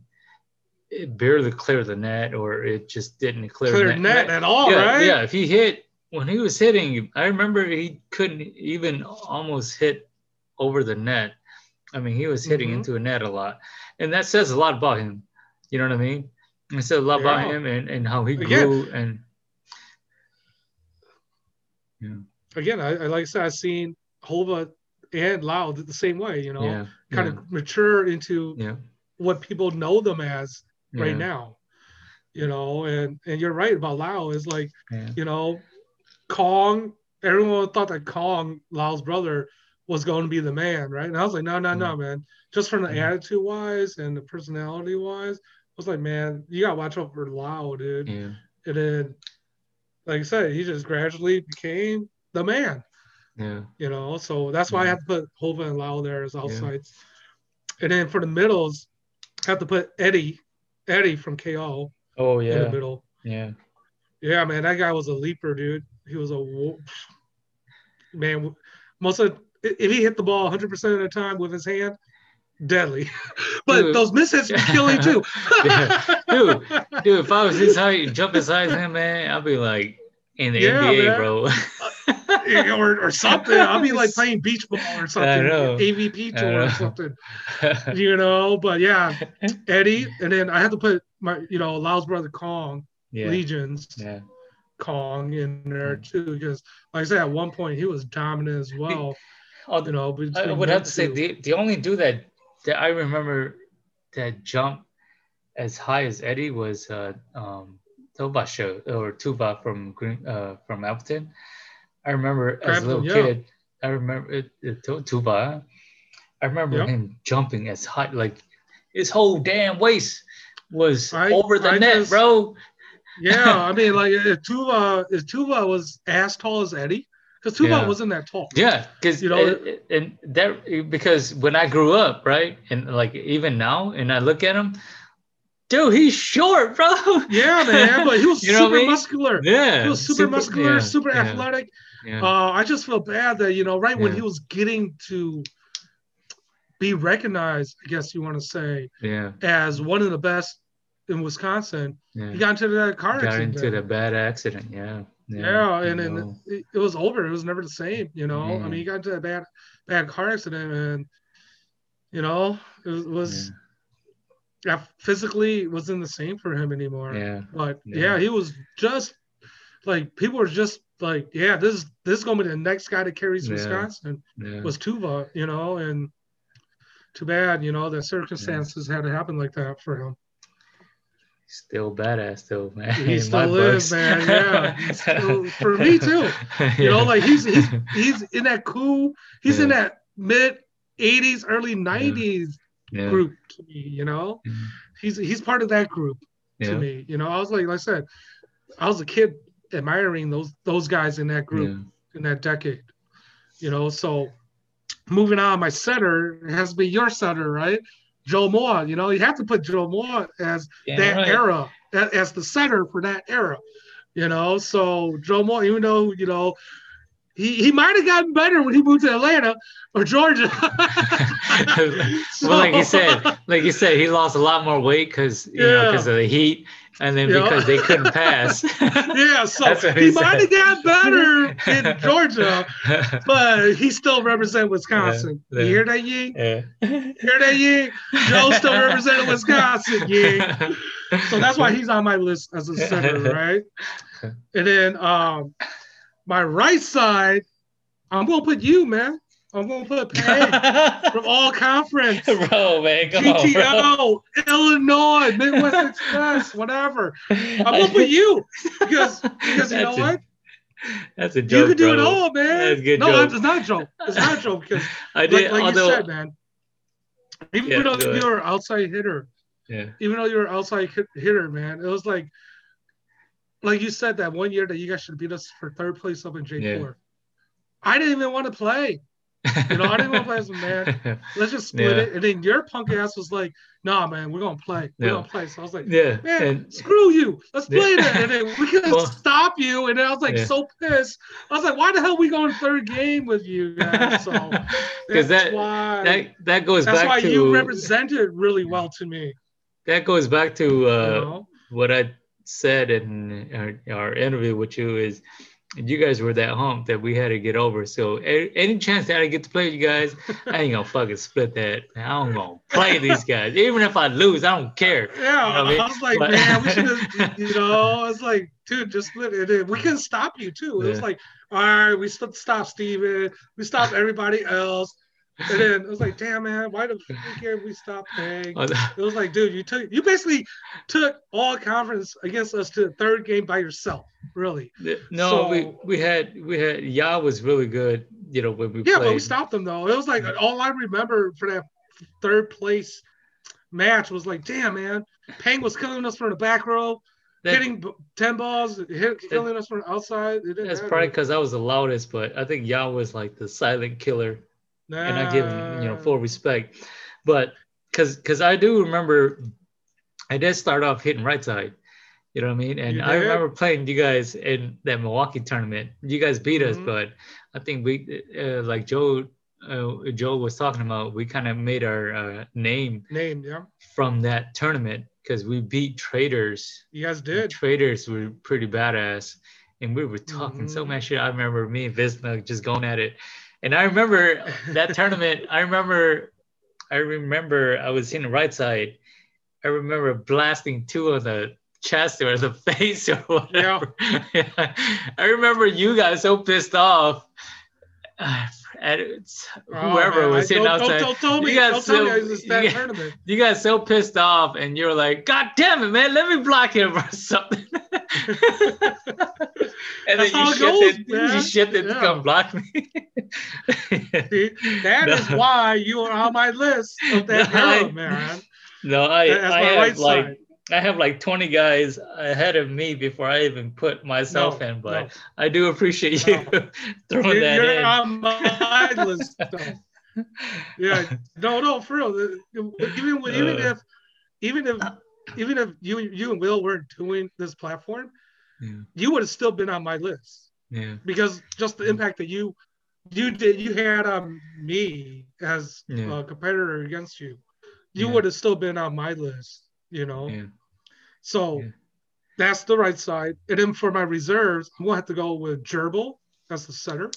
it barely cleared the net, or it just didn't clear Clear the net at all, yeah, right? Yeah, if he hit when he was hitting, I remember he couldn't even almost hit over the net. I mean, he was hitting Mhm. into a net a lot, and that says a lot about him. You know what I mean? It says a lot about him and, and how he Again- grew and Again, I, I like I said, I've seen Hova and Lau the same way. You know, yeah, kind yeah, of mature into yeah, what people know them as right now. You know, and and you're right about Lau is like, yeah, you know, Kong, everyone thought that Kong, Lau's brother, was going to be the man, right? And I was like, no, no, no, man. Just from the Yeah. attitude wise and the personality wise, I was like, man, you gotta watch out for Lau, dude. yeah, And then, like I said, he just gradually became the man, yeah, you know. So that's why I Yeah. have to put Hova and Lau there as outsides. Yeah. And then for the middles, I have to put Eddie, Eddie from KO Oh yeah. in the middle. yeah, Yeah, man, that guy was a leaper, dude. He was a man. Most of if he hit the ball 100 percent of the time with his hand, deadly. but Dude. those misses were killing too. Dude, dude. If I was his height, jump his height, him, man, I'd be like in the Yeah, NBA, man. bro. Uh, or, or something. I'll be like playing beach ball or something. AVP tour or something, you know. But yeah, Eddie, and then I had to put my, you know, Lau's brother Kong, yeah, Legions yeah, Kong in there mm. too, because like I said, at one point he was dominant as well. Oh, You know, I would have to say two. the, the only dude that, that I remember that jump as high as Eddie was uh, um, Tuba show or Tuba from Green uh, from Appleton. I remember as a little yeah. kid. I remember it, it, Tuba. I remember Yep. him jumping as high, like his whole damn waist was I- over the I net, just- bro. Yeah, I mean, like if Tuba, if Tuva was as tall as Eddie, because Tuva Yeah. wasn't that tall. Yeah, because You know, know, and that because when I grew up, right, and like even now, and I look at him, dude, he's short, bro. Yeah, man, but he was super I mean? muscular. Yeah, He was super, muscular, yeah, super yeah, athletic. Yeah. Uh, I just feel bad that you know, right when he was getting to be recognized, I guess you want to say, yeah. as one of the best in Wisconsin, he got into that car Got accident. into the bad accident. Yeah. Yeah, and you then know. it, it was over. It was never the same. You know, I mean, mm-hmm. he got into a bad, bad car accident, and you know, it was, was yeah, physically wasn't the same for him anymore. yeah. But Yeah. yeah. he was just like people were just like, yeah, this is this is gonna be the next guy that carries Yeah. Wisconsin Yeah. was Tuva, you know, and too bad, you know, the circumstances had to happen like that for him. Still badass though, man. He still books. man. Yeah, still- for me too. You know, like he's he's he's in that cool, he's in that mid '80s, early '90s yeah. group to me. You know, Yeah. he's he's part of that group to me. You know, I was like, like I said, I was a kid admiring those those guys in that group in that decade. You know, so moving on, my setter has to be your setter, right? Joe Moore. You know, you have to put Joe Moore as Yeah, that right. era, as the center for that era. You know, so Joe Moore, even though you know. He, he might have gotten better when he moved to Atlanta or Georgia. well, like you said, like you said, he lost a lot more weight because you know because of the heat, and then Yeah. because they couldn't pass. yeah, so he he might have said. got better in Georgia, but he still represent Wisconsin. Yeah, You hear that, Ying? yeah. Hear that, Ying? Joe still representing Wisconsin, Ying. So that's why he's on my list as a center, right? And then um, my right side, I'm gonna put you, man. I'm gonna put Pay from all conference. bro, man, come on. GTO, Illinois, Midwest Express, whatever. I'm gonna put you because because you know That's a- what? That's a You joke, can do it bro. all, man. That's good no, joke. it's not a joke. It's not a joke because, I like, did, like although, you said, man. Even Yeah, though you're an outside hitter, yeah, even though you're an outside hitter, man, it was like, like you said that one year that you guys should beat us for third place up in J4. Yeah. I didn't even want to play. You know, I didn't want to play as a man. Let's just split Yeah. it. And then your punk ass was like, nah, man, we're going to play. We're Yeah. going to play. So I was like, yeah, man, and screw you. Let's play that. And then we couldn't Well- stop you. And then I was like so pissed. I was like, why the hell we going third game with you guys? So because that's that why that that goes that's back why to you represented really well to me. that goes back to uh, you know? what I said in our, our interview with you is you guys were that hump that we had to get over. So any chance that I get to play with you guys, I ain't gonna fucking split that. I'm gonna play these guys. Even if I lose, I don't care. Yeah, You know I mean? Was like, But- man, we should have, you know, I was like, dude, just split it. We couldn't stop you too. It was like, all right, we st- stop Steven, we stop everybody else. And then it was like, damn, man, why the fuck did we stop paying? It was like, dude, you took, you basically took all conference against us to the third game by yourself, really. no, we, So- we had we had Ya was really good. You know when we Yeah, played. but we stopped them though. It was like all I remember for that third place match was like, damn, man, Pang was killing us from the back row. That- hitting 10 balls, hit, killing us from outside. That's matter. probably because I was the loudest, but I think Ya was like the silent killer. And I give him, you know, full respect. But because because I do remember, I did start off hitting right side. You know what I mean? And I remember playing you guys in that Milwaukee tournament. You guys beat us, Mhm. but I think we, uh, like Joe, uh, Joe was talking about, we kind of made our uh, name name, yeah. from that tournament because we beat Traders. You guys did. Traders were pretty badass, and we were talking so Mhm. much shit. I remember me and Visma just going at it, and I remember that tournament. I remember, I remember I was in the right side. I remember blasting two on the chest or the face or whatever. Yeah. I remember you guys so pissed off. Uh, at it's- whoever Oh, was sitting don't, outside. Don't, don't You me. got Don't tell me so- you- tournament. you got so pissed off and you're like, God damn it, man, let me block him or something. and That's then you it shifted, goes, you shifted to Yeah. come block me. See, that is No. why you are on my list of that No, I- man. no, I, I have right like side. I have like 20 guys ahead of me before I even put myself No, in, but. I do appreciate you throwing You're, that you're in. on my list. though. Yeah, no, no, for real. Even even Uh. if even if even if you you and Will weren't doing this platform, Yeah. you would have still been on my list. Yeah. because just the impact that you you did you had on me as Yeah. a competitor against you, you would have still been on my list, you know. Yeah. So that's the right side. And then for my reserves, I'm gonna have to go with Gerbil as the center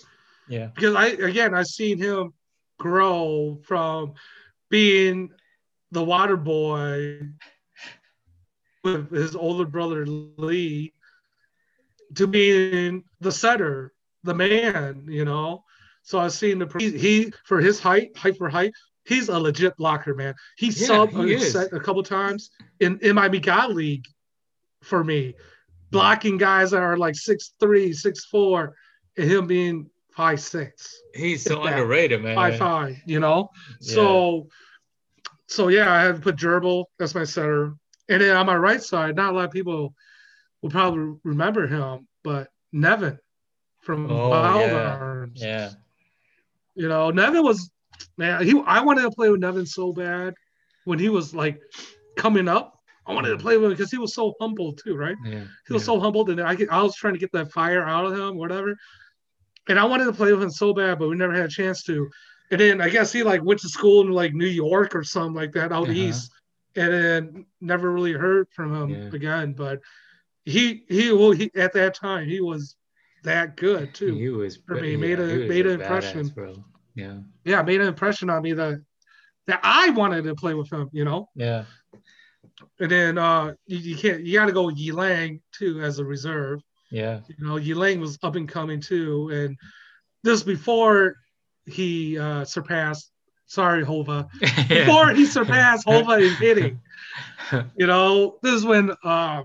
Yeah. because I again I've seen him grow from being the water boy with his older brother Lee to being the setter, the man, you know. So I've seen the he, he for his height, height for height, he's a legit blocker, man. He Yeah, subbed he a, set a couple times in my God league for me, blocking guys that are like six three, six four, and him being five six He's so Yeah. underrated, man. five five, you know. So, so yeah, I had to put Gerbil. That's my center, and then on my right side, not a lot of people will probably remember him, but Nevin from Oh, Wild yeah. Arms. Yeah. You know, Nevin was man. He I wanted to play with Nevin so bad when he was like coming up. I wanted to play with him because he was so humble too, right? Yeah. He was yeah. so humbled, and I, get- I was trying to get that fire out of him, whatever. And I wanted to play with him so bad, but we never had a chance to. And then I guess he like went to school in like New York or something like that out Uh-huh. east, and then never really heard from him Yeah. again. But he he well he at that time he was that good too. He was For me, yeah, made a- made a an impression. badass, bro. Yeah. yeah, made an impression on me that that I wanted to play with him. You know. Yeah. And then uh you, you can't you got to go with Yi too as a reserve. Yeah. you know, Yilang was up and coming too, and this before he uh, surpassed. Sorry, Hova. Before he surpassed Hova in hitting, you know, this is when uh,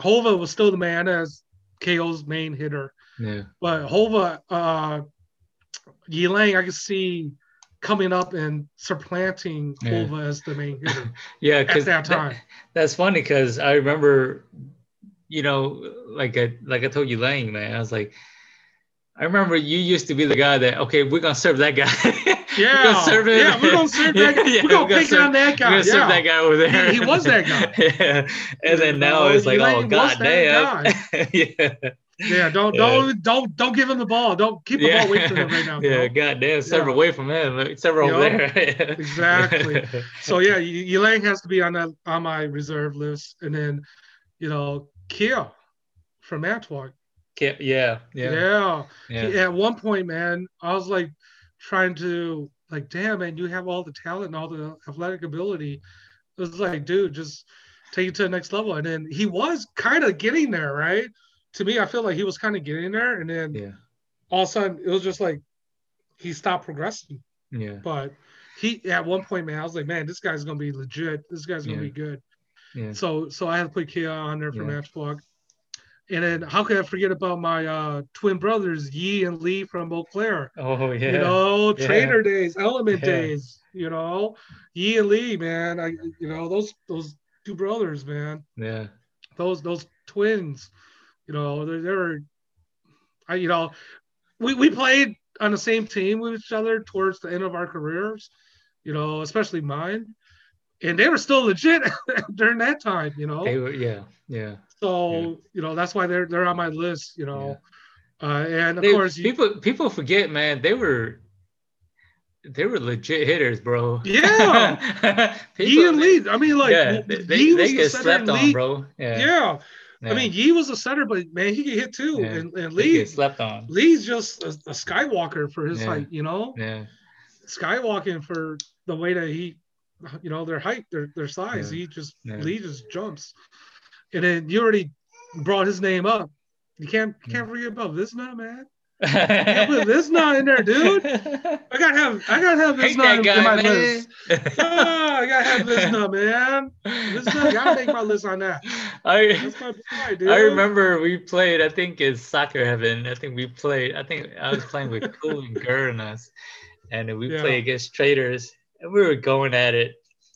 Hova was still the man as KO's main hitter, yeah. but Hova, uh, Yilang, I could see coming up and supplanting Yeah. Hova as the main hitter Yeah. at Because that time. that's funny because I remember, you know, like I like I told you, Lang, man. I was like, I remember you used to be the guy that okay, we're gonna serve that guy. Yeah, we're gonna serve him. yeah, we're gonna serve that guy. Yeah, we're gonna we're gonna pick serve- on that guy. We're gonna serve that guy over there. He- he was that guy. yeah. And then now it's like, oh Elaine god damn. yeah. Yeah, don't Yeah. don't don't don't give him the ball. Don't keep the yeah. ball away from him right now. Yeah, bro. god damn, serve Yeah. away from him. Serve over there. Exactly. So yeah, Yilang has to be on that on my reserve list, and then you know Kia from Antwerp. yeah, yeah, yeah. Yeah. yeah. At one point, man, I was like trying to like, damn, man, you have all the talent and all the athletic ability. It was like, dude, just take it to the next level. And then he was kind of getting there, right? To me, I feel like he was kind of getting there, and then Yeah. all of a sudden it was just like he stopped progressing. Yeah. But he at one point, man, I was like, man, this guy's gonna be legit. This guy's gonna Yeah. be good. Yeah. So so I had to put Kia on there for Yeah. Matchblock. And then how could I forget about my uh, twin brothers, Yi and Lee from Eau Claire? Oh yeah. You know, Yeah. trainer days, element Yeah. days, you know. Yi and Lee, man. I you know, those those two brothers, man. yeah. Those those twins, you know, they they were I you know, we, we played on the same team with each other towards the end of our careers, you know, especially mine. And they were still legit during that time, you know. They were, yeah. Yeah. So Yeah. you know that's why they're they're on my list. You know, uh, and of They- course, you, people people forget, man. They were they were legit hitters, bro. Yeah. People- Yi and Lee. I mean, like yeah, they, they, was they get center slept on, Lee- bro. Yeah. Yeah. yeah. I mean, Yi was a center, but man, he can hit too. Yeah. And, and Lee, slept on. Lee's just a, a skywalker for his Yeah. height. You know, Yeah. skywalking for the way that he, you know, their height, their their size. Yeah. He just Yeah. Lee just jumps. And then you already brought his name up. You can't you can't forget about Visna, man. Yeah, put not in there, dude. I gotta have I gotta have this Visna that in, guy, in my man. list. Ah, I gotta have Visna, man. Visna, gotta make my list on that. I That's my boy, dude. I remember we played. I think it's soccer heaven. I think we played. I think I was playing with Cool and Gur and us, and we Yeah. played against traders, and we were going at it.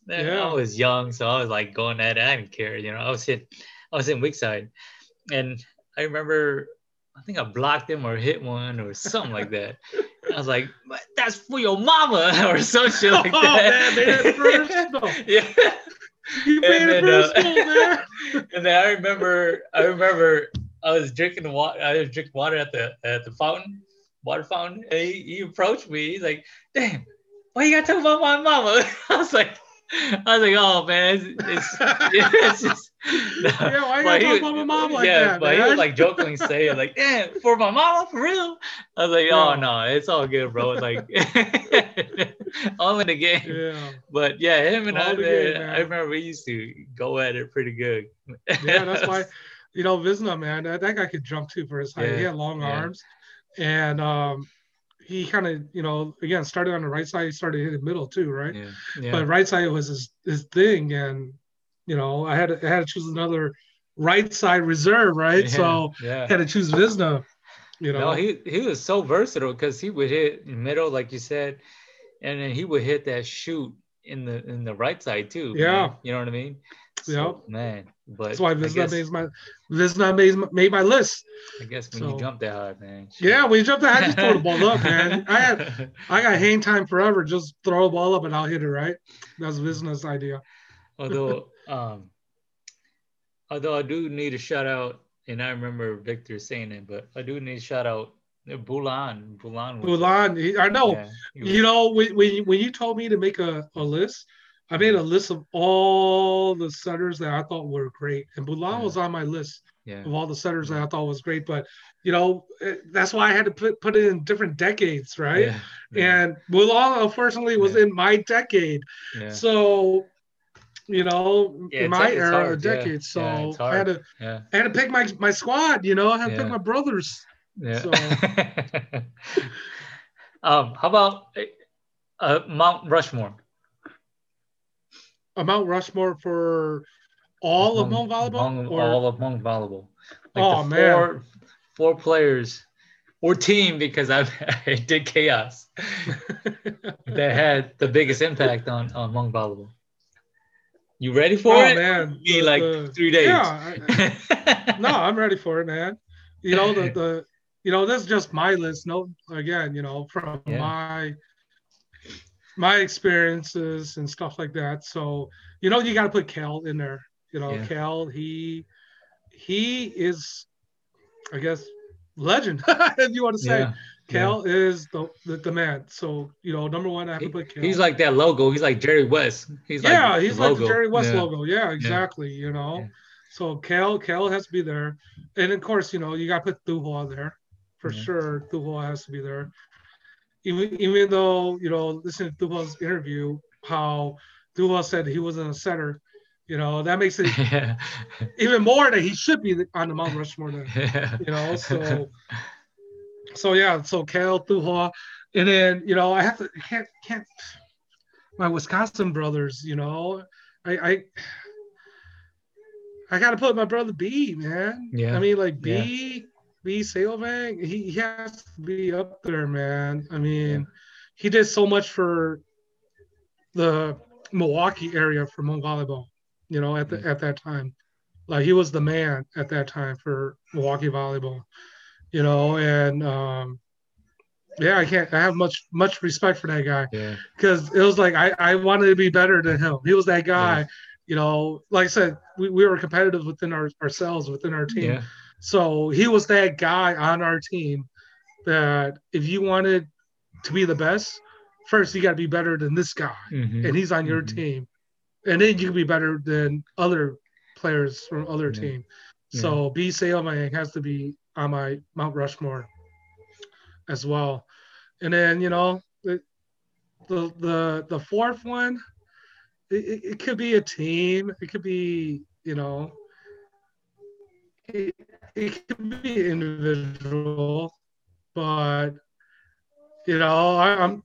Yeah. I was young, so I was like going at it. I didn't care, you know. I was hit. I was in weak side, and I remember. I think I blocked him or hit one or something like that. I was like, "That's for your mama" or some shit like Oh, that. man, personal. yeah. You made And it then, personal, uh, man. and then I remember, I remember, I was drinking water. I was drinking water at the at the fountain, water fountain. And he, he approached me. He's like, "Damn, why you gotta talk about my mama?" I was like, I was like, "Oh man, it's, it's, it's just." Yeah, why you talk about my mom like yeah, that, but he was like jokingly saying, like, "Damn, for my mom, for real." I was like, "Oh no, it's all good, bro." Like, all in the game. Yeah, But yeah, him and All I, man, game, man. I remember we used to go at it pretty good. yeah, that's why. You know, Visna, man, that, that guy could jump too for his height. He Yeah, had long yeah. arms, and um, he kind of, you know, again started on the right side. He started hitting middle too, right? Yeah, yeah, But right side was his, his thing, and you know, I had to, I had to choose another right side reserve, right? yeah, So yeah. I had to choose Visna. You know, No, he he was so versatile because he would hit in middle, like you said, and then he would hit that shoot in the in the right side too. man. Yeah. you know what I mean. Yep. man. But that's why I Visna guess, made my Visna made, made my list. I guess when so- you jump that high, man. Yeah, when you jump that high, just throw the ball up, man. I had I got hang time forever. Just throw the ball up and I'll hit it right. That's Visna's idea. although um although I do need a shout out, and I remember Victor saying it, but I do need a shout out uh, Bulan. Bulan was Mulan, he- I know. yeah, was- You know, when, when, you- when you told me to make a, a list, I made a list of all the setters that I thought were great. And Bulan Yeah. was on my list yeah, of all the setters that I thought was great. But, you know, eh, that's why I had to put, put it in different decades, right? yeah, And Mulan, unfortunately, was in my decade. So, you know, Yeah, my era of yeah. So I had to I had to pick my my squad, you know, I had to pick my brothers. yeah. So- um, how about uh, Mount Rushmore? A Mount Rushmore for all of Hmong- Hmong volleyball? Hmong- or- all of Hmong volleyball. Oh, the man. Four, four players or team because I, I did chaos that had the biggest impact on on Hmong volleyball. You ready for oh it? man, Be like the- three days. Yeah, I- no, I'm ready for it, man. You know the the you know this is just my list. No, again, you know from Yeah. my my experiences and stuff like that. So you know you got to put Cal in there. You know Yeah. Cal, he he is, I guess, legend if you want to say. yeah. Cal is the, the the man. So you know number one, I have to put Cal. he's like that logo. He's like Jerry West. He's like yeah, he's like the. Jerry West Yeah. logo. Yeah, exactly. You know, Yeah. so Cal Cal has to be there, and of course, you know, you got to put Duhua there for Yeah. sure. Duhua has to be there. Even even though you know, listen to Duval's interview, how Duval said he wasn't a center. You know, that makes it yeah. even more that he should be on the Mount Rushmore. Then, you know, so so yeah, so Cal Duval, and then you know, I have to can't can't my Wisconsin brothers, you know, I I I gotta put my brother B, man. Yeah. I mean, like B, B Sailvang, he, he has to be up there, man. I mean, he did so much for the Milwaukee area for volleyball, you know, at the at that time. Like he was the man at that time for Milwaukee volleyball, you know, and um yeah, I can't I have much much respect for that guy yeah. because it was like I, I wanted to be better than him. He was that guy, Yeah. you know. Like I said, we, we were competitive within our, ourselves, within our team. Yeah. So he was that guy on our team that if you wanted to be the best, first you got to be better than this guy, Mhm. and he's on your Mhm. team, and then you can be better than other players from other Yeah. team. So B Sailvang has to be on my Mount Rushmore as well, and then you know the the the, the fourth one, it, it- it could be a team, it could be you know it, it could be individual, but you know, I, I'm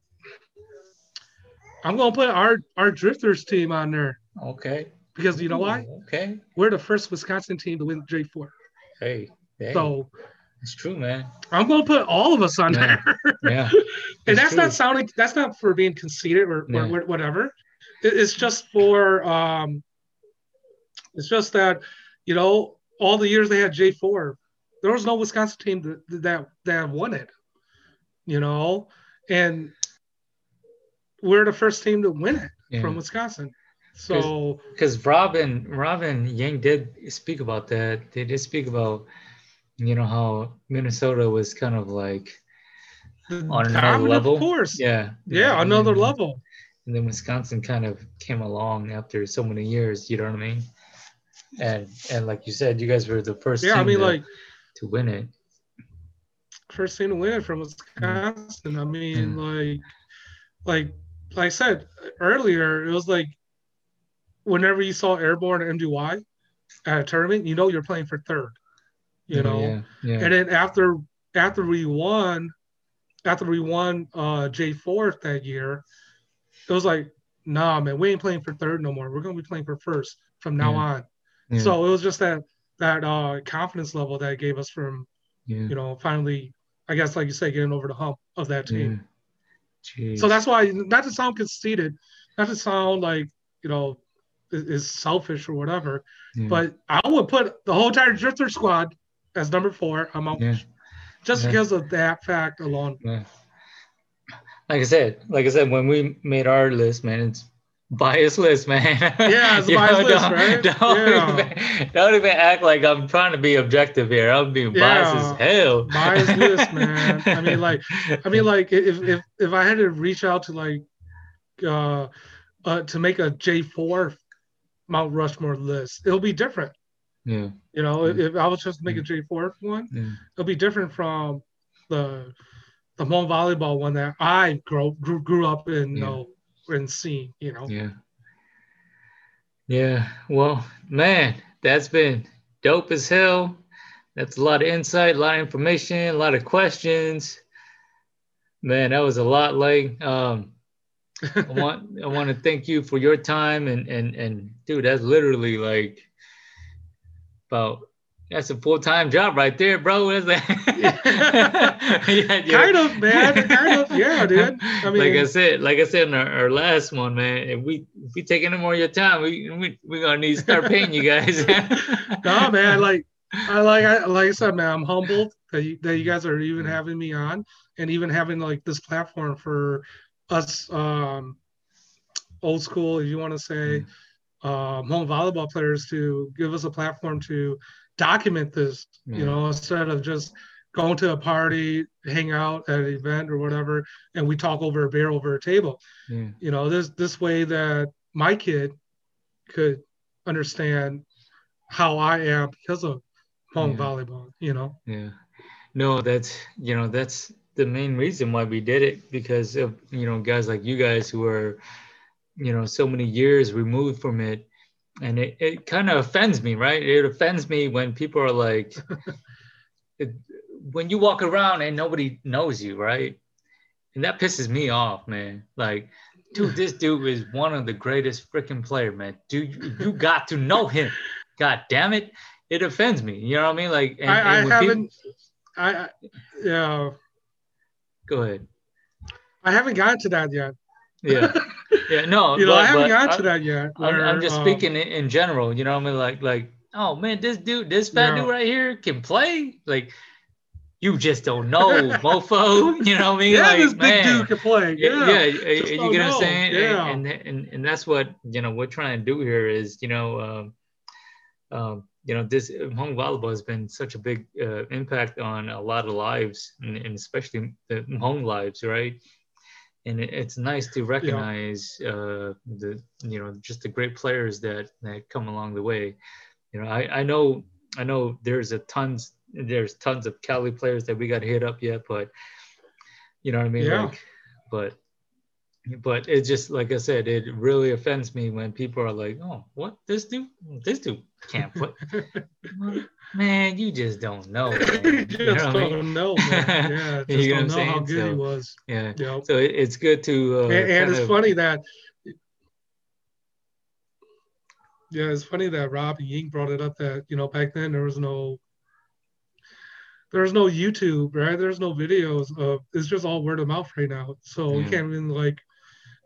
I'm gonna put our our drifters team on there Okay. because you know why? Okay. We're the first Wisconsin team to win J4. Hey. hey. So it's true, man. I'm gonna put all of us on there. Yeah. and that's true. not sounding that's not for being conceited or, Yeah. or whatever. It- it's just for um it's just that, you know, all the years they had J4, there was no Wisconsin team that that, that won it. You know, and we're the first team to win it Yeah. from Wisconsin. So because Robin Robin Yang did speak about that. They did speak about you know how Minnesota was kind of like on another level. course. Yeah. Yeah, and another then- level. And then Wisconsin kind of came along after so many years, you know what I mean? And and like you said, you guys were the first Yeah, I team mean, to, like to win it. first team to win it from Wisconsin. I mean, Yeah. like, like, like I said earlier, it was like whenever you saw Airborne MDY at a tournament, you know you're playing for third. You know, yeah, yeah, and then after after we won, after we won uh J fourth that year, it was like, nah, man, we ain't playing for third no more. We're gonna be playing for first from now Yeah. on. Yeah, So it was just that that uh confidence level that gave us from yeah, you know finally, I guess like you say, getting over the hump of that team. Jeez. So that's why not to sound conceited, not to sound like you know is, is selfish or whatever, yeah, but I would put the whole entire drifter squad as number four. I'm yeah, just Yeah. because of that fact alone. yeah. Like I said, like I said, when we made our list, man, it's biased list, man. Yeah, it's biased know, list, don't, right? Don't, Yeah. even, don't even act like I'm trying to be objective here. I'm being biased as hell. Biased list, man. I mean, like, I mean, like if if if I had to reach out to like uh uh to make a J four Mount Rushmore list, it'll be different. yeah, You know, if, Yeah. if I was just to make a J four one, yeah, it'll be different from the the Hmong volleyball one that I grew grew, grew up in, you Yeah. know, and seeing. You know, yeah. Yeah, well, man, that's been dope as hell. That's a lot of insight, a lot of information, a lot of questions. Man, that was a lot like um I want I want to thank you for your time and and and dude, that's literally like about that's a full time job right there, bro. That's that. yeah, yeah. kind of, man, kind of, yeah, dude. I mean, like I said, like I said in our, our last one, man, if we if we take any more of your time, we we we gonna need to start paying you guys. no, man, like I like I like I said, man, I'm humbled that you, that you guys are even having me on and even having like this platform for us um old school, if you want to say, um Hmong volleyball players to give us a platform to document this, you mm. know, instead of just going to a party, hang out at an event or whatever, and we talk over a beer over a table yeah, you know this this way that my kid could understand how I am because of Hmong Yeah. volleyball you know yeah. No, that's you know that's the main reason why we did it because of you know guys like you guys who are you know so many years removed from it and it, it kind of offends me right? It offends me when people are like it, when you walk around and nobody knows you right? And that pisses me off man. Like dude this dude is one of the greatest freaking player man. Dude you, you got to know him. God damn it. It offends me you know what i mean? Like and, I, I and people- haven't I, I yeah. Go ahead. I haven't gotten to that yet yeah yeah no you know but- I haven't gotten I- to that yet I'm, I'm just um, speaking in, in general, you know what I mean? Like, like, oh man, this dude, this fat Yeah. dude right here can play. Like, you just don't know, mofo. You know what I mean? yeah like, this big man. dude can play Yeah, yeah, yeah, you get what I'm saying? Yeah. And, and and and that's what you know we're trying to do here is you know um, um, you know this Hmong volleyball has been such a big uh, impact on a lot of lives and, and especially the Hmong lives, right? And it, it's nice to recognize uh, the you know just the great players that that come along the way. You know, I I know I know there's a tons there's tons of Cali players that we got hit up yet, but you know what I mean? Yeah. Like, but but it's just like I said, it really offends me when people are like, "Oh, what this dude? This dude can't put." man, you just don't know. You You just know what I mean? don't know man. yeah just You know don't know how good he was Yeah. know So it, it's good to. Uh, and, and it's of- funny that yeah it's funny that rob ying brought it up that you know back then there was no there was no youtube right there's no videos of it's just all word of mouth right now so we can't even like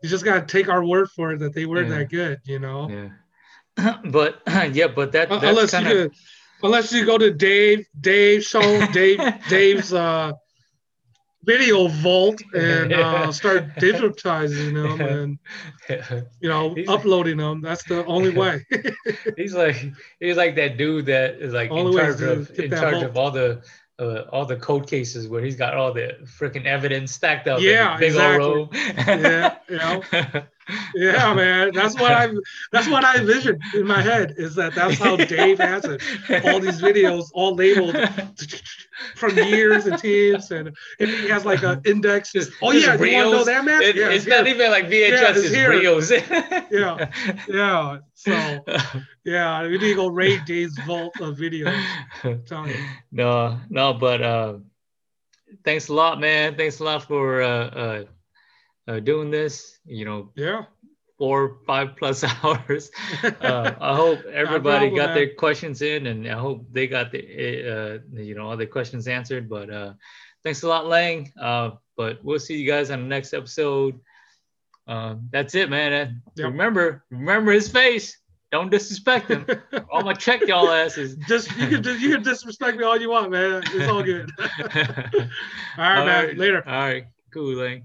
you just gotta take our word for it that they were Yeah. that good you know Yeah. but yeah, but that unless you kind of could, unless you go to dave dave show dave dave's uh video vault and uh, start digitizing them and you know He's- uploading them. That's the only way. he's like he's like that dude that is like Only in charge of in charge vault. of all the uh, all the code cases where he's got all the freaking evidence stacked up. in Yeah, a big exactly. old. Yeah, you know. Yeah, man. That's what I that's what I envisioned in my head is that that's how Dave has it. All these videos all labeled from years and teams and, he has like an index. Just- Oh just yeah, you want to know that man? It- yeah, it's here. not even like VHS, Yeah, it's it's here. reels. Yeah. yeah. So yeah, we need to go raid Dave's vault of videos. No, no, but uh, thanks a lot, man. Thanks a lot for uh, uh, uh, doing this. You know, Yeah. four, five plus hours. Uh, I hope everybody problem, got man. their questions in, and I hope they got the uh, you know all their questions answered. But uh, thanks a lot, Lang. Uh, but we'll see you guys on the next episode. Um, that's it, man. And Yep. Remember, remember his face. Don't disrespect him. I'm gonna check y'all asses. Just you can just you can disrespect me all you want, man. It's all good. all right, man. Later. All right. Cool, Lang.